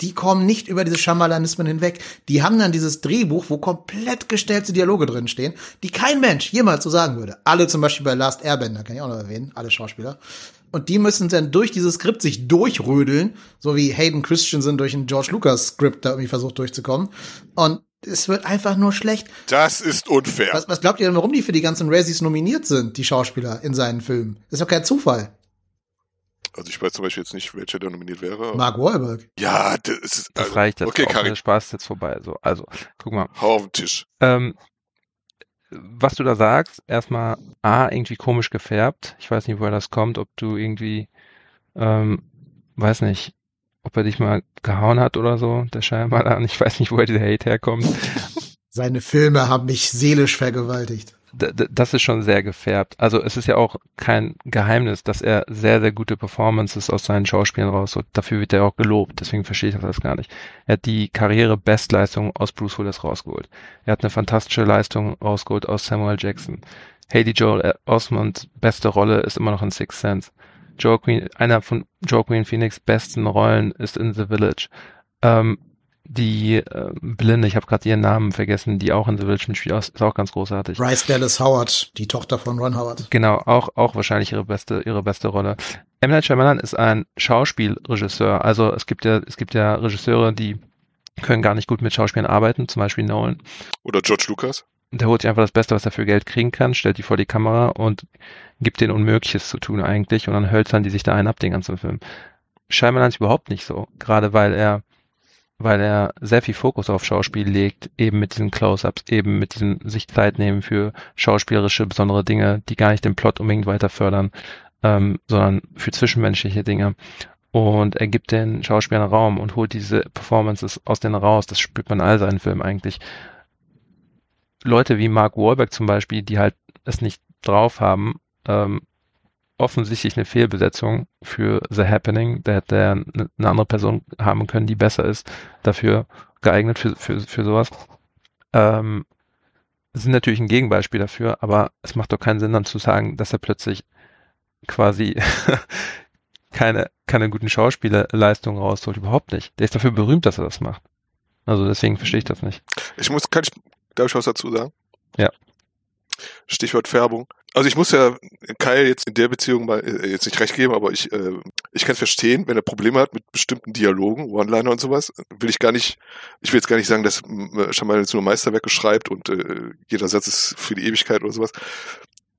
die kommen nicht über diese Schamalanismen hinweg. Die haben dann dieses Drehbuch, wo komplett gestellte Dialoge drin stehen, die kein Mensch jemals so sagen würde. Alle zum Beispiel bei Last Airbender, kann ich auch noch erwähnen, alle Schauspieler. Und die müssen dann durch dieses Skript sich durchrödeln, so wie Hayden Christensen durch ein George Lucas Skript da irgendwie versucht durchzukommen. Und es wird einfach nur schlecht.
Das ist unfair.
Was, was glaubt ihr denn, warum die für die ganzen Razzies nominiert sind, die Schauspieler in seinen Filmen? Das ist doch kein Zufall.
Also ich weiß zum Beispiel jetzt nicht, welcher da nominiert wäre.
Mark Wahlberg.
Ja, das ist.
Das
also,
reicht jetzt
Okay,
auch.
Karin,
Der Spaß ist jetzt vorbei. So, also, guck mal.
hau auf den Tisch.
Ähm, was du da sagst, erstmal A, irgendwie komisch gefärbt. Ich weiß nicht, woher das kommt, ob du irgendwie, ähm, weiß nicht, ob er dich mal gehauen hat oder so, der Scheinbar. Ich weiß nicht, woher dieser Hate herkommt.
Seine Filme haben mich seelisch vergewaltigt.
Das ist schon sehr gefärbt. Also es ist ja auch kein Geheimnis, dass er sehr, sehr gute Performances aus seinen Schauspielen rausholt. Dafür wird er auch gelobt, deswegen verstehe ich das gar nicht. Er hat die Karriere-Bestleistung aus Bruce Willis rausgeholt. Er hat eine fantastische Leistung rausgeholt aus Samuel Jackson. Haley Joel Osmond, beste Rolle ist immer noch in Sixth Sense. Joaquin, einer von Joaquin Phoenix besten Rollen ist in The Village. Ähm, die äh, Blinde, ich habe gerade ihren Namen vergessen, die auch in The Village mitspielt, ist auch ganz großartig.
Bryce Dallas Howard, die Tochter von Ron Howard.
Genau, auch, auch wahrscheinlich ihre beste, ihre beste Rolle. M. Night Shyamalan ist ein Schauspielregisseur. Also es gibt ja, es gibt ja Regisseure, die können gar nicht gut mit Schauspielern arbeiten, zum Beispiel Nolan.
Oder George Lucas.
Der holt sich einfach das Beste, was er für Geld kriegen kann, stellt die vor die Kamera und gibt denen Unmögliches zu tun eigentlich und dann hölzern die sich da einen ab, den ganzen Film. Shyamalan ist überhaupt nicht so, gerade weil er weil er sehr viel Fokus auf Schauspiel legt, eben mit diesen Close-ups, eben mit diesem sich Zeit nehmen für schauspielerische besondere Dinge, die gar nicht den Plot unbedingt weiter fördern, ähm, sondern für zwischenmenschliche Dinge. Und er gibt den Schauspielern Raum und holt diese Performances aus denen raus. Das spürt man all seinen Filmen eigentlich. Leute wie Mark Wahlberg zum Beispiel, die halt es nicht drauf haben, ähm, offensichtlich eine Fehlbesetzung für The Happening. Da hätte er eine andere Person haben können, die besser ist, dafür geeignet für, für, für sowas. Ähm, sind natürlich ein Gegenbeispiel dafür, aber es macht doch keinen Sinn dann zu sagen, dass er plötzlich quasi keine, keine guten Schauspielerleistungen rausholt. Überhaupt nicht. Der ist dafür berühmt, dass er das macht. Also deswegen verstehe ich das nicht.
Ich muss, kann ich, darf ich was dazu sagen?
Ja.
Stichwort Färbung. Also ich muss ja Kyle jetzt in der Beziehung mal äh, jetzt nicht recht geben, aber ich, äh, ich kann es verstehen, wenn er Probleme hat mit bestimmten Dialogen, One-Liner und sowas, will ich gar nicht, ich will jetzt gar nicht sagen, dass Schamal jetzt nur Meisterwerke schreibt und äh, jeder Satz ist für die Ewigkeit oder sowas.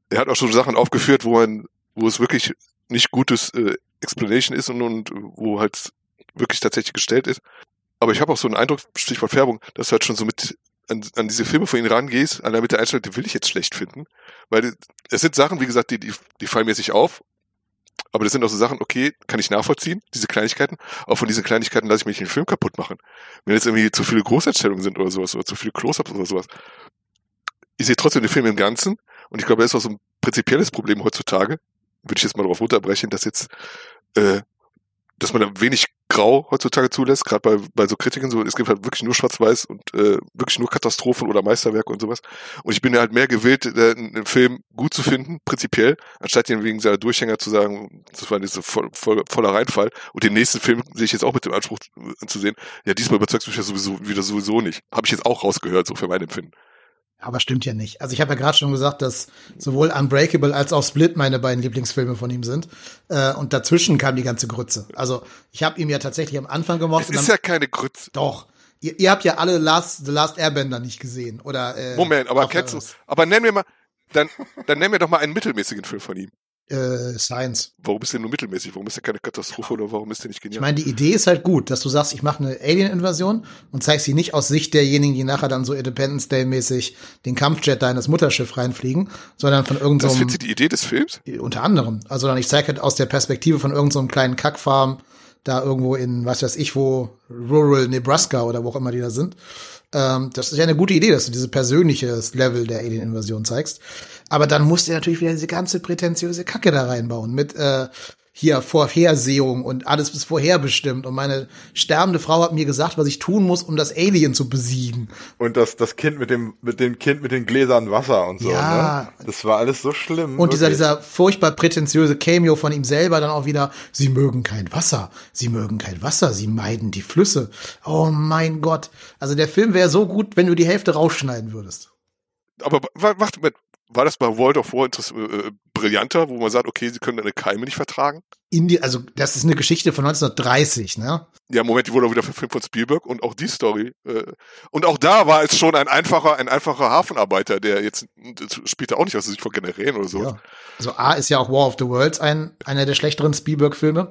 Er hat auch schon Sachen aufgeführt, wo man, wo es wirklich nicht gutes äh, Explanation ist und, und wo halt wirklich tatsächlich gestellt ist. Aber ich habe auch so einen Eindruck, Stichwort Färbung, dass du halt schon so mit an, an diese Filme von ihnen rangehst, allein mit der Einstellung, die will ich jetzt schlecht finden. Weil es sind Sachen, wie gesagt, die, die, die fallen mir nicht auf. Aber das sind auch so Sachen, okay, kann ich nachvollziehen, diese Kleinigkeiten. Auch von diesen Kleinigkeiten lasse ich mich den Film kaputt machen. Wenn jetzt irgendwie zu viele Großeinstellungen sind oder sowas, oder zu viele Close-Ups oder sowas. Ich sehe trotzdem den Film im Ganzen. Und ich glaube, das ist auch so ein prinzipielles Problem heutzutage. Würde ich jetzt mal darauf runterbrechen, dass jetzt, äh, dass man da wenig grau heutzutage zulässt, gerade bei, bei so Kritiken, so, es gibt halt wirklich nur Schwarz-Weiß und äh, wirklich nur Katastrophen oder Meisterwerke und sowas. Und ich bin halt mehr gewillt, äh, einen Film gut zu finden, prinzipiell, anstatt ihn wegen seiner Durchhänger zu sagen, das war diese voll, voll, voller Reinfall. Und den nächsten Film sehe ich jetzt auch mit dem Anspruch äh, zu sehen, ja, diesmal überzeugt mich ja sowieso wieder sowieso nicht. Habe ich jetzt auch rausgehört, so für mein Empfinden.
Aber stimmt ja nicht. Also ich habe ja gerade schon gesagt, dass sowohl Unbreakable als auch Split meine beiden Lieblingsfilme von ihm sind. Äh, und dazwischen kam die ganze Grütze. Also ich habe ihm ja tatsächlich am Anfang gemocht.
Es ist ja keine Grütze.
Doch. Ihr, ihr habt ja alle Last, The Last Airbender nicht gesehen, oder? Äh,
Moment, aber kennst du? Aber nenn mir mal, dann, dann nenn mir doch mal einen mittelmäßigen Film von ihm
äh, Science.
Warum ist der nur mittelmäßig? Warum ist der keine Katastrophe oder warum ist der nicht genial?
Ich meine, die Idee ist halt gut, dass du sagst, ich mache eine Alien-Invasion und zeigst sie nicht aus Sicht derjenigen, die nachher dann so Independence Day-mäßig den Kampfjet da in das Mutterschiff reinfliegen, sondern von irgendeinem.
So das ist die Idee des Films?
Unter anderem. Also dann, ich zeige halt aus der Perspektive von irgendeinem so kleinen Kackfarm da irgendwo in, was weiß ich wo, Rural Nebraska oder wo auch immer die da sind. Ähm, das ist ja eine gute Idee, dass du diese persönliche Level der Alien-Invasion zeigst. Aber dann musst du natürlich wieder diese ganze prätentiöse Kacke da reinbauen mit äh, hier Vorhersehung und alles ist vorherbestimmt. Und meine sterbende Frau hat mir gesagt, was ich tun muss, um das Alien zu besiegen.
Und das, das Kind mit dem, mit dem Kind mit den Gläsern Wasser und so. Ja. Ne? Das war alles so schlimm.
Und dieser, dieser furchtbar prätentiöse Cameo von ihm selber dann auch wieder, sie mögen kein Wasser, sie mögen kein Wasser, sie meiden die Flüsse. Oh mein Gott. Also der Film wäre so gut, wenn du die Hälfte rausschneiden würdest.
Aber warte, war das bei World of War äh, brillanter, wo man sagt, okay, sie können eine Keime nicht vertragen?
Die, also das ist eine Geschichte von 1930, ne?
Ja, Moment, die wurde auch wieder verfilmt von Spielberg und auch die Story. Äh, und auch da war es schon ein einfacher, ein einfacher Hafenarbeiter, der jetzt spielt auch nicht aus Sicht von Generälen oder so. Ja.
Also A ist ja auch War of the Worlds ein, einer der schlechteren Spielberg-Filme.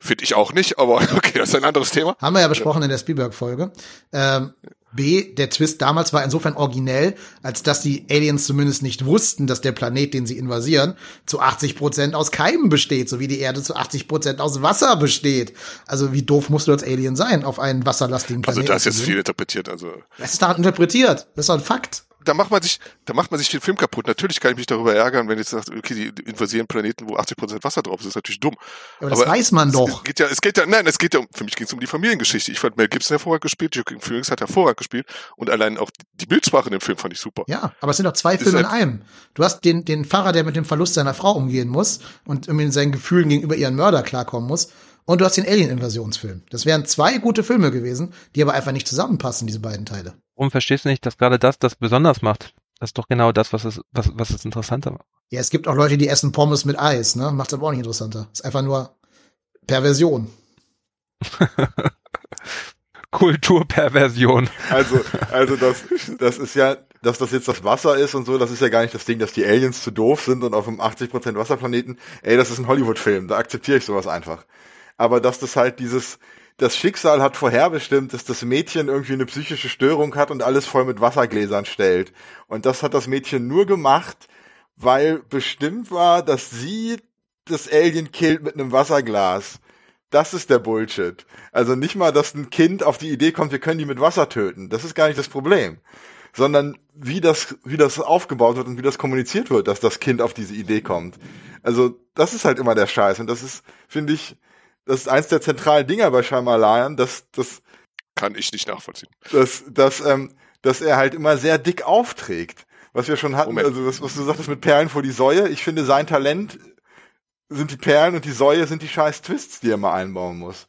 Finde ich auch nicht, aber okay, das ist ein anderes Thema.
Haben wir ja besprochen in der Spielberg-Folge. Ähm, B, der Twist damals war insofern originell, als dass die Aliens zumindest nicht wussten, dass der Planet, den sie invasieren, zu 80 Prozent aus Keimen besteht, so wie die Erde zu 80 Prozent aus Wasser besteht. Also wie doof musst du als Alien sein, auf einen wasserlastigen
also Planeten? Also das ist jetzt viel interpretiert, also.
Das ist daran interpretiert. Das ist doch ein Fakt
da macht man sich, da macht man sich den Film kaputt. Natürlich kann ich mich darüber ärgern, wenn jetzt sagt, okay, die invasieren Planeten, wo 80 Prozent Wasser drauf ist, das ist natürlich dumm.
Aber das Aber weiß man doch.
Es geht ja, es geht ja, nein, es geht ja, für mich geht es um die Familiengeschichte. Ich fand Mel Gibson hervorragend gespielt, Joaquin Phoenix hat hervorragend gespielt und allein auch die Bildsprache in dem Film fand ich super.
Ja, aber es sind doch zwei Filme in einem. Du hast den, den Pfarrer, der mit dem Verlust seiner Frau umgehen muss und irgendwie in seinen Gefühlen gegenüber ihren Mörder klarkommen muss. Und du hast den Alien-Invasionsfilm. Das wären zwei gute Filme gewesen, die aber einfach nicht zusammenpassen, diese beiden Teile.
Warum verstehst du nicht, dass gerade das das besonders macht? Das ist doch genau das, was es, was, was es interessanter macht.
Ja, es gibt auch Leute, die essen Pommes mit Eis, ne? Macht aber auch nicht interessanter. Ist einfach nur Perversion.
Kulturperversion.
Also, also das, das ist ja, dass das jetzt das Wasser ist und so, das ist ja gar nicht das Ding, dass die Aliens zu doof sind und auf einem 80% Wasserplaneten, ey, das ist ein Hollywood-Film, da akzeptiere ich sowas einfach. Aber dass das halt dieses, das Schicksal hat vorherbestimmt, dass das Mädchen irgendwie eine psychische Störung hat und alles voll mit Wassergläsern stellt. Und das hat das Mädchen nur gemacht, weil bestimmt war, dass sie das Alien killt mit einem Wasserglas. Das ist der Bullshit. Also nicht mal, dass ein Kind auf die Idee kommt, wir können die mit Wasser töten. Das ist gar nicht das Problem. Sondern wie das, wie das aufgebaut wird und wie das kommuniziert wird, dass das Kind auf diese Idee kommt. Also, das ist halt immer der Scheiß. Und das ist, finde ich, das ist eins der zentralen Dinger bei Shyamalan, dass, dass,
Kann ich nicht nachvollziehen.
dass, dass, ähm, dass er halt immer sehr dick aufträgt. Was wir schon hatten,
Moment.
also was, was du sagtest mit Perlen vor die Säue. Ich finde, sein Talent sind die Perlen und die Säue sind die scheiß Twists, die er mal einbauen muss.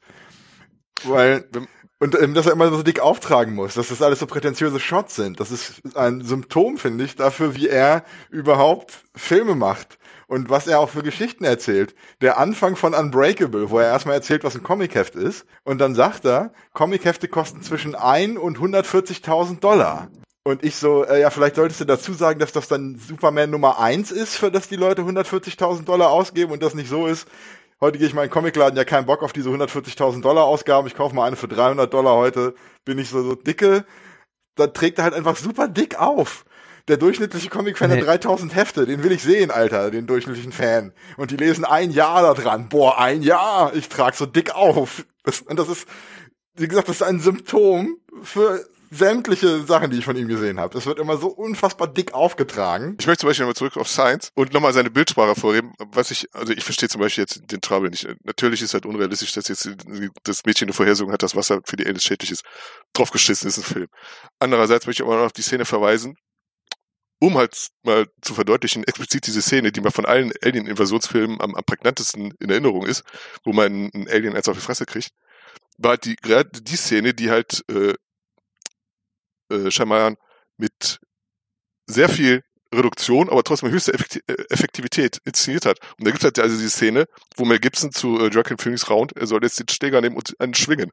Weil, und ähm, dass er immer so dick auftragen muss, dass das alles so prätentiöse Shots sind. Das ist ein Symptom, finde ich, dafür, wie er überhaupt Filme macht und was er auch für Geschichten erzählt. Der Anfang von Unbreakable, wo er erstmal erzählt, was ein Comicheft ist, und dann sagt er, Comichefte kosten zwischen 1 und 140.000 Dollar. Und ich so, äh, ja, vielleicht solltest du dazu sagen, dass das dann Superman Nummer 1 ist, für das die Leute 140.000 Dollar ausgeben und das nicht so ist. Heute gehe ich mal in den Comicladen, ja, keinen Bock auf diese 140.000 Dollar Ausgaben. Ich kaufe mal eine für 300 Dollar heute. Bin ich so, so dicke. Da trägt er halt einfach super dick auf. Der durchschnittliche Comic-Fan
Nee.
hat 3000 Hefte. Den will ich sehen, Alter, den durchschnittlichen Fan. Und die lesen ein Jahr da dran. Boah, ein Jahr. Ich trag so dick auf. Das, und das ist, wie gesagt, das ist ein Symptom für sämtliche Sachen, die ich von ihm gesehen habe. Das wird immer so unfassbar dick aufgetragen.
Ich möchte zum Beispiel nochmal zurück auf Science und nochmal seine Bildsprache vorheben, was ich, also ich verstehe zum Beispiel jetzt den Trouble nicht. Natürlich ist halt unrealistisch, dass jetzt das Mädchen eine Vorhersehung hat, dass Wasser für die Aliens schädlich ist. Draufgeschissen ist ein Film. Andererseits möchte ich aber noch auf die Szene verweisen, um halt mal zu verdeutlichen, explizit diese Szene, die mir von allen Alien-Invasionsfilmen am, am prägnantesten in Erinnerung ist, wo man einen Alien eins auf die Fresse kriegt, war halt die, gerade die Szene, die halt äh, äh, Shyamalan mit sehr viel Reduktion, aber trotzdem höchste äh, Effektivität inszeniert hat. Und da gibt's halt also diese Szene, wo Mel Gibson zu äh, Joaquin Phoenix raunt, er soll jetzt den Schläger nehmen und einen schwingen.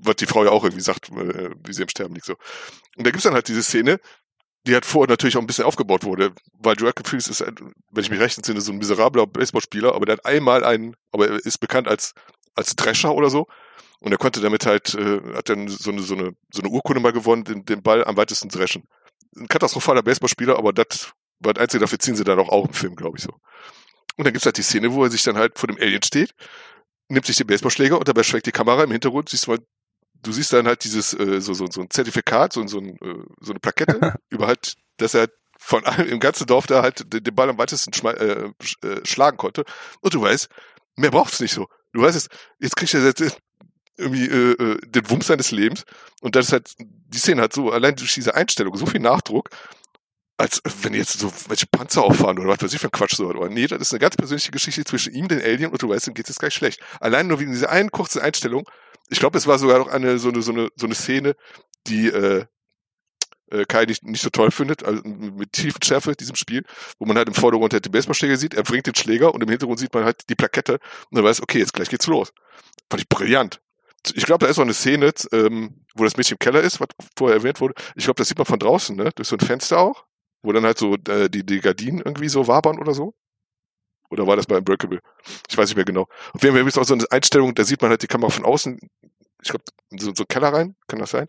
Was die Frau ja auch irgendwie sagt, äh, wie sie im Sterben liegt. So. Und da gibt's dann halt diese Szene, die halt vorher natürlich auch ein bisschen aufgebaut wurde, weil Joaquin Phoenix ist, wenn ich mich recht entsinne, so ein miserabler Baseballspieler, aber der hat einmal einen, aber er ist bekannt als, als Drescher oder so. Und er konnte damit halt, äh, hat dann so eine, so eine, so eine Urkunde mal gewonnen, den, den Ball am weitesten dreschen. Ein katastrophaler Baseballspieler, aber das war das Einzige, dafür ziehen sie dann auch, auch im Film, glaube ich so. Und dann gibt's halt die Szene, wo er sich dann halt vor dem Alien steht, nimmt sich den Baseballschläger und dabei schwenkt die Kamera im Hintergrund, siehst du mal, du siehst dann halt dieses, äh, so, so, so ein Zertifikat, so, so, ein, äh, so eine Plakette, über halt, dass er halt von allem im ganzen Dorf da halt den, den Ball am weitesten schma- äh, äh, schlagen konnte. Und du weißt, mehr braucht's nicht so. Du weißt es, jetzt kriegst du jetzt irgendwie äh, äh, den Wumms seines Lebens. Und das ist halt, die Szene hat so, allein durch diese Einstellung, so viel Nachdruck, als wenn jetzt so welche Panzer auffahren oder was weiß ich für ein Quatsch so. Oder nee, das ist eine ganz persönliche Geschichte zwischen ihm, den Alien, und du weißt, ihm geht's jetzt gleich schlecht. Allein nur wegen dieser einen kurzen Einstellung. Ich glaube, es war sogar noch eine so eine so eine so eine Szene, die äh, äh, Kai nicht, nicht so toll findet, also mit tiefen Schärfe diesem Spiel, wo man halt im Vordergrund halt den Baseballschläger sieht, er bringt den Schläger und im Hintergrund sieht man halt die Plakette und dann weiß, okay, jetzt gleich geht's los. Fand ich brillant. Ich glaube, da ist auch eine Szene, ähm, wo das Mädchen im Keller ist, was vorher erwähnt wurde. Ich glaube, das sieht man von draußen, ne? Durch so ein Fenster auch, wo dann halt so äh, die, die Gardinen irgendwie so wabern oder so. Oder war das bei Unbreakable? Ich weiß nicht mehr genau. Auf jeden Fall gibt es auch so eine Einstellung, da sieht man halt die Kamera von außen, ich glaube, in so, so Keller rein, kann das sein?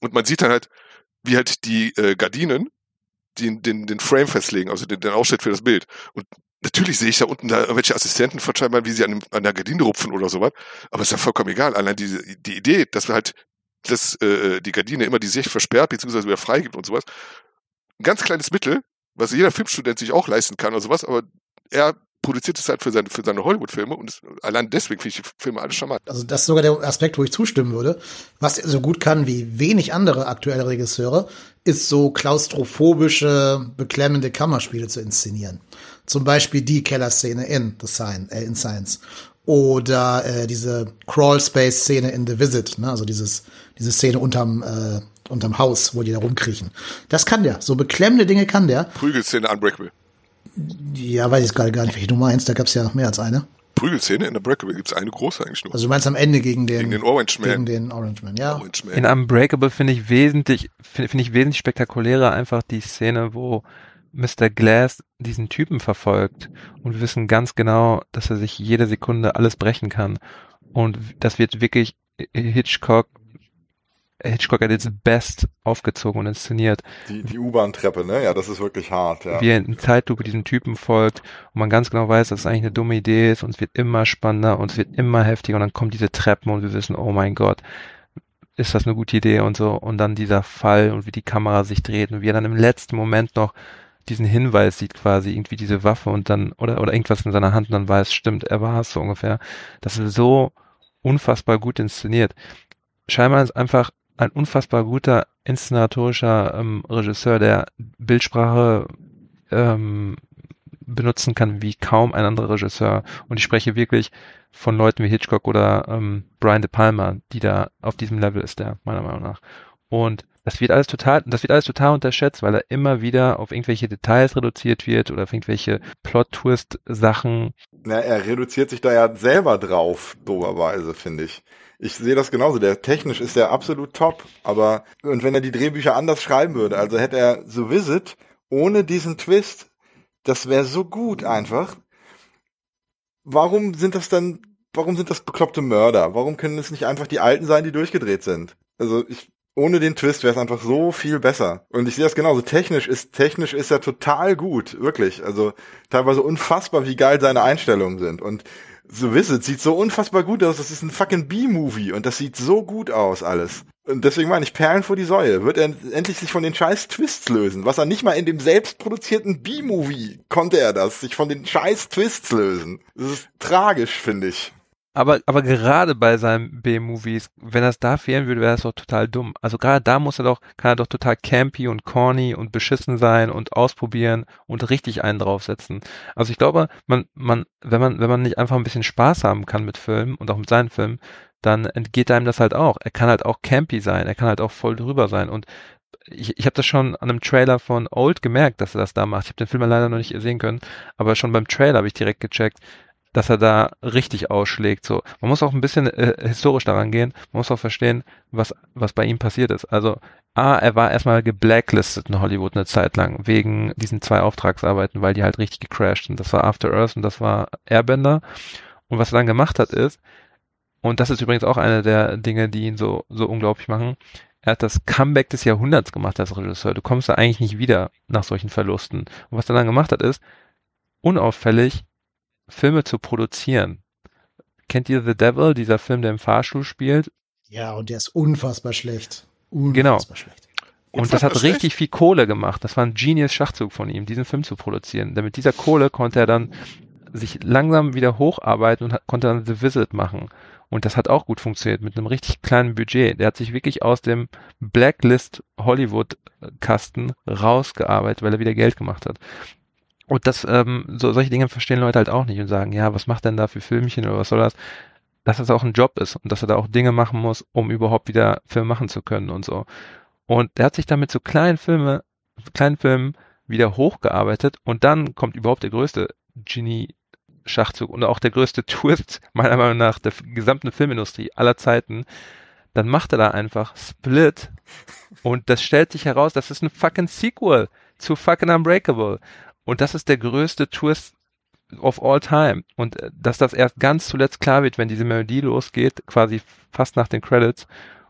Und man sieht dann halt, wie halt die äh, Gardinen den, den, den Frame festlegen, also den, den Ausschnitt für das Bild. Und natürlich sehe ich da unten da irgendwelche Assistenten von scheinbar, wie sie an, an der Gardine rupfen oder sowas. Aber ist ja vollkommen egal. Allein die, die Idee, dass wir halt dass äh, die Gardine immer die Sicht versperrt, beziehungsweise wieder freigibt und sowas. Ein ganz kleines Mittel, was jeder Filmstudent sich auch leisten kann oder sowas, aber er produziert es halt für seine, für seine Hollywood-Filme und allein deswegen finde ich die Filme alle charmant.
Also das ist sogar der Aspekt, wo ich zustimmen würde. Was er so gut kann wie wenig andere aktuelle Regisseure, ist so klaustrophobische, beklemmende Kammerspiele zu inszenieren. Zum Beispiel die Kellerszene in The Sign, äh, in Science. Oder äh, diese Crawl-Space-Szene in The Visit, ne? also dieses, diese Szene unterm, äh, unterm Haus, wo die da rumkriechen. Das kann der. So beklemmende Dinge kann der.
Prügelszene Unbreakable.
Ja, weiß ich gerade gar nicht, welche du meinst. Da gab's ja noch mehr als eine.
Prügelszene in Unbreakable gibt's eine große eigentlich nur.
Also du meinst am Ende gegen den,
Gegen den Orange Man.
Gegen den Orange Man, ja.
Orange Man.
In Unbreakable finde ich wesentlich, finde find ich wesentlich spektakulärer einfach die Szene, wo Mr. Glass diesen Typen verfolgt und wir wissen ganz genau, dass er sich jede Sekunde alles brechen kann. Und das wird wirklich Hitchcock Hitchcock hat jetzt best aufgezogen und inszeniert.
Die, die U-Bahn-Treppe, ne? Ja, das ist wirklich hart, ja.
Wie er in Zeitlupe diesem Typen folgt und man ganz genau weiß, dass es eigentlich eine dumme Idee ist und es wird immer spannender und es wird immer heftiger und dann kommen diese Treppen und wir wissen, oh mein Gott, ist das eine gute Idee und so und dann dieser Fall und wie die Kamera sich dreht und wie er dann im letzten Moment noch diesen Hinweis sieht quasi, irgendwie diese Waffe und dann, oder, oder irgendwas in seiner Hand und dann weiß, stimmt, er war es so ungefähr. Das ist so unfassbar gut inszeniert. Scheinbar ist einfach ein unfassbar guter inszenatorischer ähm, Regisseur, der Bildsprache ähm, benutzen kann wie kaum ein anderer Regisseur. Und ich spreche wirklich von Leuten wie Hitchcock oder ähm, Brian De Palma, die da auf diesem Level ist, der meiner Meinung nach. Und das wird alles total, das wird alles total unterschätzt, weil er immer wieder auf irgendwelche Details reduziert wird oder auf irgendwelche Plot-Twist-Sachen.
Na, er reduziert sich da ja selber drauf, doberweise, finde ich. Ich sehe das genauso. Der technisch ist der absolut top, aber und wenn er die Drehbücher anders schreiben würde, also hätte er The Visit ohne diesen Twist, das wäre so gut einfach. Warum sind das dann, warum sind das bekloppte Mörder? Warum können es nicht einfach die Alten sein, die durchgedreht sind? Also ich ohne den Twist wäre es einfach so viel besser. Und ich sehe das genauso. Technisch ist, technisch ist er total gut. Wirklich. Also teilweise unfassbar, wie geil seine Einstellungen sind. Und so Visit sieht so unfassbar gut aus. Das ist ein fucking B-Movie. Und das sieht so gut aus, alles. Und deswegen meine ich, Perlen vor die Säue. Wird er endlich sich von den scheiß Twists lösen? Was er nicht mal in dem selbstproduzierten B-Movie konnte er das, sich von den scheiß Twists lösen. Das ist tragisch, finde ich.
Aber, aber gerade bei seinen B-Movies, wenn das da fehlen würde, wäre das doch total dumm. Also gerade da muss er doch, kann er doch total campy und corny und beschissen sein und ausprobieren und richtig einen draufsetzen. Also ich glaube, man, man, wenn man, wenn man nicht einfach ein bisschen Spaß haben kann mit Filmen und auch mit seinen Filmen, dann entgeht einem das halt auch. Er kann halt auch campy sein, er kann halt auch voll drüber sein. Und ich, ich habe das schon an einem Trailer von Old gemerkt, dass er das da macht. Ich habe den Film leider noch nicht sehen können, aber schon beim Trailer habe ich direkt gecheckt, dass er da richtig ausschlägt. So, man muss auch ein bisschen äh, historisch daran gehen. Man muss auch verstehen, was was bei ihm passiert ist. Also A, er war erstmal geblacklistet in Hollywood eine Zeit lang wegen diesen zwei Auftragsarbeiten, weil die halt richtig gecrashed sind. Das war After Earth und das war Airbender. Und was er dann gemacht hat ist, und das ist übrigens auch eine der Dinge, die ihn so so unglaublich machen. Er hat das Comeback des Jahrhunderts gemacht als Regisseur. Du kommst da eigentlich nicht wieder nach solchen Verlusten. Und was er dann gemacht hat, ist unauffällig Filme zu produzieren. Kennt ihr The Devil, dieser Film, der im Fahrstuhl spielt?
Ja, und der ist unfassbar schlecht.
Unfassbar genau. schlecht. Und unfassbar das hat schlecht. richtig viel Kohle gemacht. Das war ein genius Schachzug von ihm, diesen Film zu produzieren. Denn mit dieser Kohle konnte er dann sich langsam wieder hocharbeiten und hat, konnte dann The Visit machen. Und das hat auch gut funktioniert mit einem richtig kleinen Budget. Der hat sich wirklich aus dem Blacklist Hollywood Kasten rausgearbeitet, weil er wieder Geld gemacht hat. Und das, ähm, so, solche Dinge verstehen Leute halt auch nicht und sagen, ja, was macht denn da für Filmchen oder was soll das? Dass das auch ein Job ist und dass er da auch Dinge machen muss, um überhaupt wieder Film machen zu können und so. Und er hat sich damit so kleinen Filme, kleinen Filmen wieder hochgearbeitet und dann kommt überhaupt der größte Genie-Schachzug und auch der größte Twist, meiner Meinung nach, der gesamten Filmindustrie aller Zeiten. Dann macht er da einfach Split und das stellt sich heraus, das ist ein fucking Sequel zu fucking Unbreakable. Und das ist der größte Twist of all time. Und äh, dass das erst ganz zuletzt klar wird, wenn diese Melodie losgeht, quasi fast nach den Credits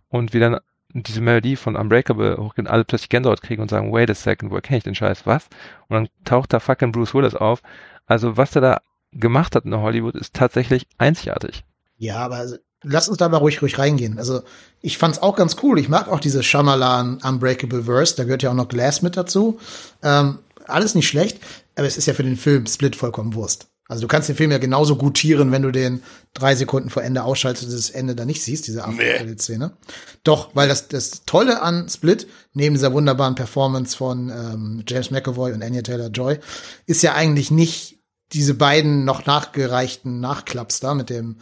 und wir dann diese Melodie von Unbreakable hochgehen, alle plötzlich Gänsehaut kriegen und sagen, wait a second, woher kenne ich den Scheiß, was? Und dann taucht da fucking Bruce Willis auf. Also was er da gemacht hat in Hollywood ist tatsächlich einzigartig.
Ja, aber also, lass uns da mal ruhig, ruhig reingehen. Also ich fand's auch ganz cool. Ich mag auch diese Shyamalan Unbreakable Verse. Da gehört ja auch noch Glass mit dazu. Ähm, alles nicht schlecht, aber es ist ja für den Film Split vollkommen Wurst. Also du kannst den Film ja genauso gutieren, wenn du den drei Sekunden vor Ende ausschaltest und das Ende da nicht siehst, diese After-Szene. Nee. Doch, weil das, das Tolle an Split, neben dieser wunderbaren Performance von ähm, James McAvoy und Anya Taylor-Joy, ist ja eigentlich nicht diese beiden noch nachgereichten Nachklaps da mit dem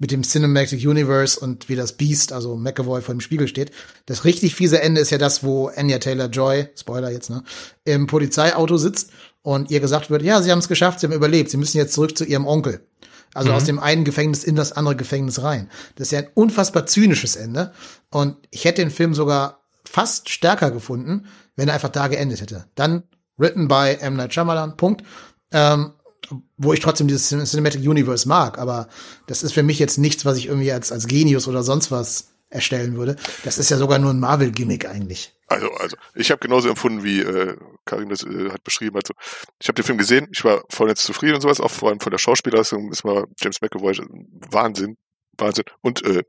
mit dem Cinematic Universe und wie das Beast, also McAvoy vor dem Spiegel steht. Das richtig fiese Ende ist ja das, wo Anya Taylor-Joy, Spoiler jetzt, ne, im Polizeiauto sitzt und ihr gesagt wird, ja, sie haben es geschafft, sie haben überlebt, sie müssen jetzt zurück zu ihrem Onkel. Also mhm. aus dem einen Gefängnis in das andere Gefängnis rein. Das ist ja ein unfassbar zynisches Ende. Und ich hätte den Film sogar fast stärker gefunden, wenn er einfach da geendet hätte. Dann written by M. Night Shyamalan, Punkt. Ähm, wo ich trotzdem dieses Cinematic Universe mag, aber das ist für mich jetzt nichts, was ich irgendwie als, als Genius oder sonst was erstellen würde. Das ist ja sogar nur ein Marvel-Gimmick eigentlich.
Also, also ich habe genauso empfunden, wie äh, Karim das äh, hat beschrieben. Also, ich habe den Film gesehen, ich war voll jetzt zufrieden und sowas, auch vor allem von der Schauspielerstung ist mal James McAvoy Wahnsinn, Wahnsinn. Und äh,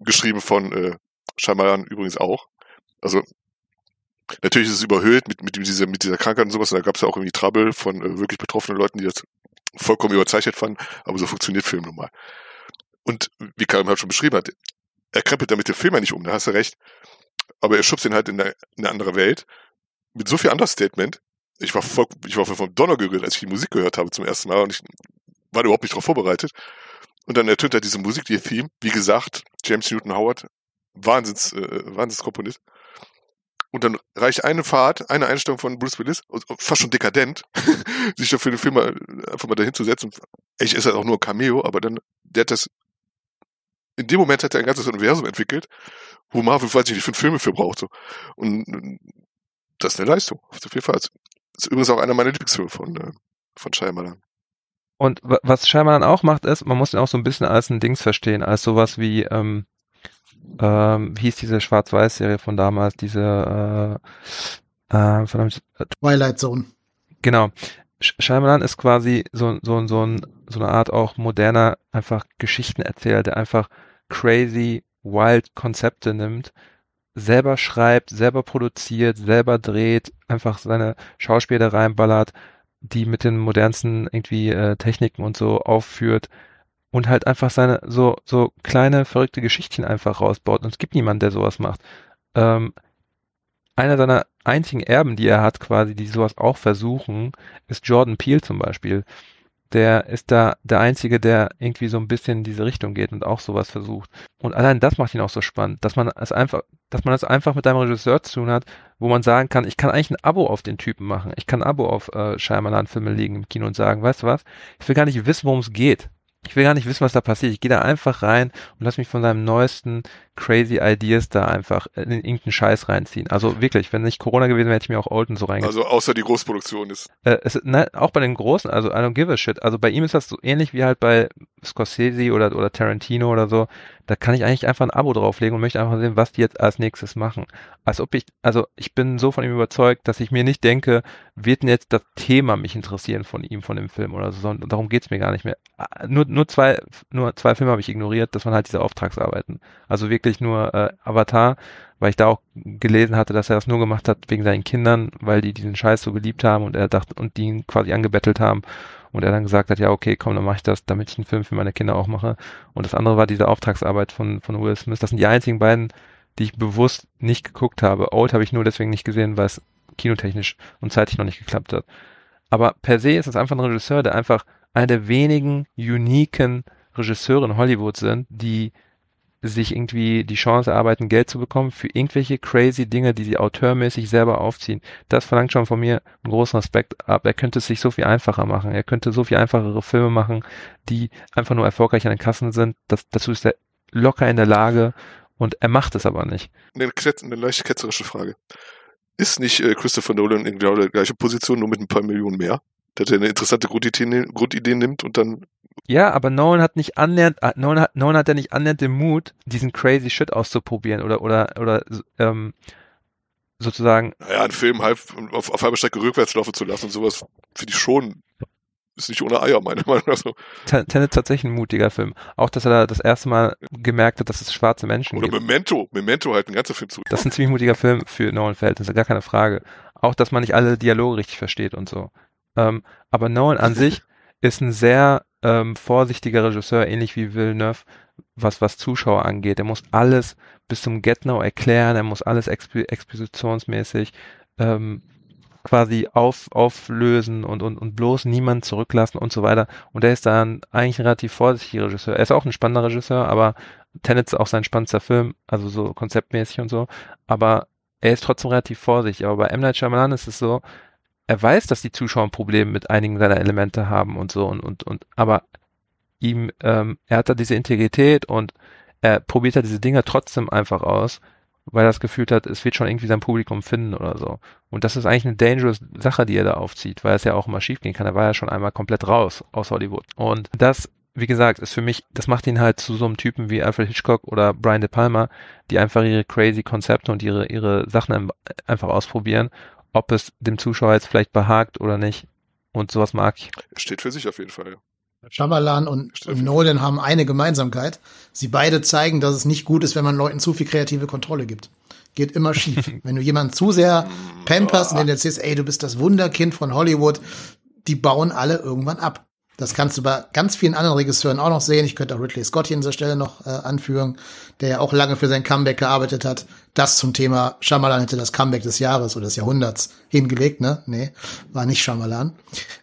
geschrieben von äh, Shyamalan übrigens auch. Also natürlich ist es überhöht mit, mit, dieser, mit dieser Krankheit und sowas. Und da gab es ja auch irgendwie Trouble von äh, wirklich betroffenen Leuten, die das vollkommen überzeichnet fanden. Aber so funktioniert Film nun mal. Und wie Karim halt schon beschrieben hat, er krempelt damit den Film ja nicht um, da hast du recht. Aber er schubst ihn halt in eine, in eine andere Welt. Mit so viel Understatement. Ich war voll, ich war voll vom Donner gerührt, als ich die Musik gehört habe zum ersten Mal und ich war überhaupt nicht darauf vorbereitet. Und dann ertönt halt diese Musik, die Theme. Wie gesagt, James Newton Howard, Wahnsinns, äh, Wahnsinnskomponist. Und dann reicht eine Fahrt, eine Einstellung von Bruce Willis, fast schon dekadent, sich dafür den Film einfach mal dahin zu setzen. Ich ist halt auch nur ein Cameo, aber dann, der hat das, in dem Moment hat er ein ganzes Universum entwickelt, wo Marvel, weiß ich nicht, fünf Filme für braucht, so. Und das ist eine Leistung, auf jeden Fall. Das ist übrigens auch einer meiner Lieblingsfilme von, äh, von Shyamalan.
Und was Shyamalan auch macht, ist, man muss ihn auch so ein bisschen als ein Dings verstehen, als sowas wie, ähm, ähm, wie hieß diese Schwarz-Weiß-Serie von damals, diese äh, äh, verdammt,
Twilight Zone.
Genau. Shyamalan ist quasi so, so, so, ein, so eine Art auch moderner einfach Geschichtenerzähler, der einfach crazy, wild Konzepte nimmt, selber schreibt, selber produziert, selber dreht, einfach seine Schauspieler reinballert, die mit den modernsten irgendwie äh, Techniken und so aufführt und halt einfach seine so so kleine verrückte Geschichtchen einfach rausbaut und es gibt niemanden, der sowas macht. Ähm, einer seiner einzigen Erben, die er hat, quasi, die sowas auch versuchen, ist Jordan Peele zum Beispiel. Der ist da der Einzige, der irgendwie so ein bisschen in diese Richtung geht und auch sowas versucht. Und allein das macht ihn auch so spannend, dass man es einfach, dass man es einfach mit einem Regisseur zu tun hat, wo man sagen kann, ich kann eigentlich ein Abo auf den Typen machen. Ich kann ein Abo auf äh, Shyamalan-Filme legen im Kino und sagen, weißt du was, ich will gar nicht wissen, worum es geht. Ich will gar nicht wissen, was da passiert. Ich gehe da einfach rein und lass mich von seinem neuesten crazy Ideas da einfach in irgendeinen Scheiß reinziehen. Also wirklich, wenn nicht Corona gewesen wäre, hätte ich mir auch Olden so reingezogen.
Also außer die Großproduktion ist.
Äh, es, ne, auch bei den Großen, also I don't give a shit. Also bei ihm ist das so ähnlich wie halt bei Scorsese oder, oder Tarantino oder so. Da kann ich eigentlich einfach ein Abo drauflegen und möchte einfach sehen, was die jetzt als nächstes machen. Als ob ich, also ich bin so von ihm überzeugt, dass ich mir nicht denke, wird denn jetzt das Thema mich interessieren von ihm, von dem Film oder so, sondern darum geht's mir gar nicht mehr. Ah, nur, nur zwei, nur zwei Filme habe ich ignoriert, das waren halt diese Auftragsarbeiten. Also wirklich wirklich nur äh, Avatar, weil ich da auch gelesen hatte, dass er das nur gemacht hat wegen seinen Kindern, weil die diesen Scheiß so geliebt haben und er dachte und die ihn quasi angebettelt haben und er dann gesagt hat, ja okay, komm, dann mache ich das, damit ich einen Film für meine Kinder auch mache. Und das andere war diese Auftragsarbeit von von Will Smith. Das sind die einzigen beiden, die ich bewusst nicht geguckt habe. Old habe ich nur deswegen nicht gesehen, weil es kinotechnisch und zeitlich noch nicht geklappt hat. Aber per se ist es einfach ein Regisseur, der einfach einer der wenigen uniken Regisseure in Hollywood sind, die sich irgendwie die Chance erarbeiten, Geld zu bekommen für irgendwelche crazy Dinge, die sie auteurmäßig selber aufziehen. Das verlangt schon von mir einen großen Respekt ab. Er könnte es sich so viel einfacher machen. Er könnte so viel einfachere Filme machen, die einfach nur erfolgreich an den Kassen sind. Das, dazu ist er locker in der Lage und er macht es aber nicht.
Eine, eine leicht ketzerische Frage. Ist nicht äh, Christopher Nolan in genau der gleichen Position, nur mit ein paar Millionen mehr? Dass er eine interessante Grundidee, Grundidee nimmt und dann
ja, aber Nolan hat nicht annähernd, äh, Nolan hat, Nolan hat ja nicht annähernd den Mut, diesen crazy Shit auszuprobieren oder, oder, oder, ähm, sozusagen.
Naja, einen Film halb auf, auf halber Strecke rückwärts laufen zu lassen und sowas finde ich schon, ist nicht ohne Eier, meiner Meinung nach. So.
Tenet tatsächlich ein mutiger Film. Auch, dass er da das erste Mal gemerkt hat, dass es schwarze Menschen
Oder
gibt.
Oder Memento, Memento halt ein ganzer Film zu.
Das ist ein ziemlich mutiger Film für Nolan-Verhältnisse, gar keine Frage. Auch, dass man nicht alle Dialoge richtig versteht und so. Ähm, aber Nolan an sich ist ein sehr ähm, vorsichtiger Regisseur, ähnlich wie Villeneuve, was, was Zuschauer angeht. Er muss alles bis zum Get-Now erklären, er muss alles exp expositionsmäßig ähm, quasi auf, auflösen und, und, und bloß niemand zurücklassen und so weiter. Und er ist dann eigentlich ein relativ vorsichtiger Regisseur. Er ist auch ein spannender Regisseur, aber Tenet ist auch sein spannendster Film, also so konzeptmäßig und so. Aber er ist trotzdem relativ vorsichtig. Aber bei M. Night Shyamalan ist es so, er weiß, dass die Zuschauer ein Problem mit einigen seiner Elemente haben und so und und und aber ihm ähm, er hat da diese Integrität und er probiert da diese Dinge trotzdem einfach aus weil er das Gefühl hat, es wird schon irgendwie sein Publikum finden oder so. Und das ist eigentlich eine dangerous Sache, die er da aufzieht, weil es ja auch immer schief gehen kann. Er war ja schon einmal komplett raus aus Hollywood. Und das, wie gesagt, ist für mich, das macht ihn halt zu so einem Typen wie Alfred Hitchcock oder Brian De Palma, die einfach ihre crazy Konzepte und ihre, ihre Sachen einfach ausprobieren, ob es dem Zuschauer jetzt vielleicht behagt oder nicht. Und sowas mag ich.
Steht für sich auf jeden Fall, ja.
Shyamalan und Nolan haben eine Gemeinsamkeit. Sie beide zeigen, dass es nicht gut ist, wenn man Leuten zu viel kreative Kontrolle gibt. Geht immer schief. wenn du jemanden zu sehr pamperst und denen erzählst, ey, du bist das Wunderkind von Hollywood, die bauen alle irgendwann ab. Das kannst du bei ganz vielen anderen Regisseuren auch noch sehen. Ich könnte auch Ridley Scott hier an dieser Stelle noch äh, anführen, der ja auch lange für sein Comeback gearbeitet hat. Das zum Thema Shyamalan hätte das Comeback des Jahres oder des Jahrhunderts hingelegt, ne? Nee, war nicht Shyamalan.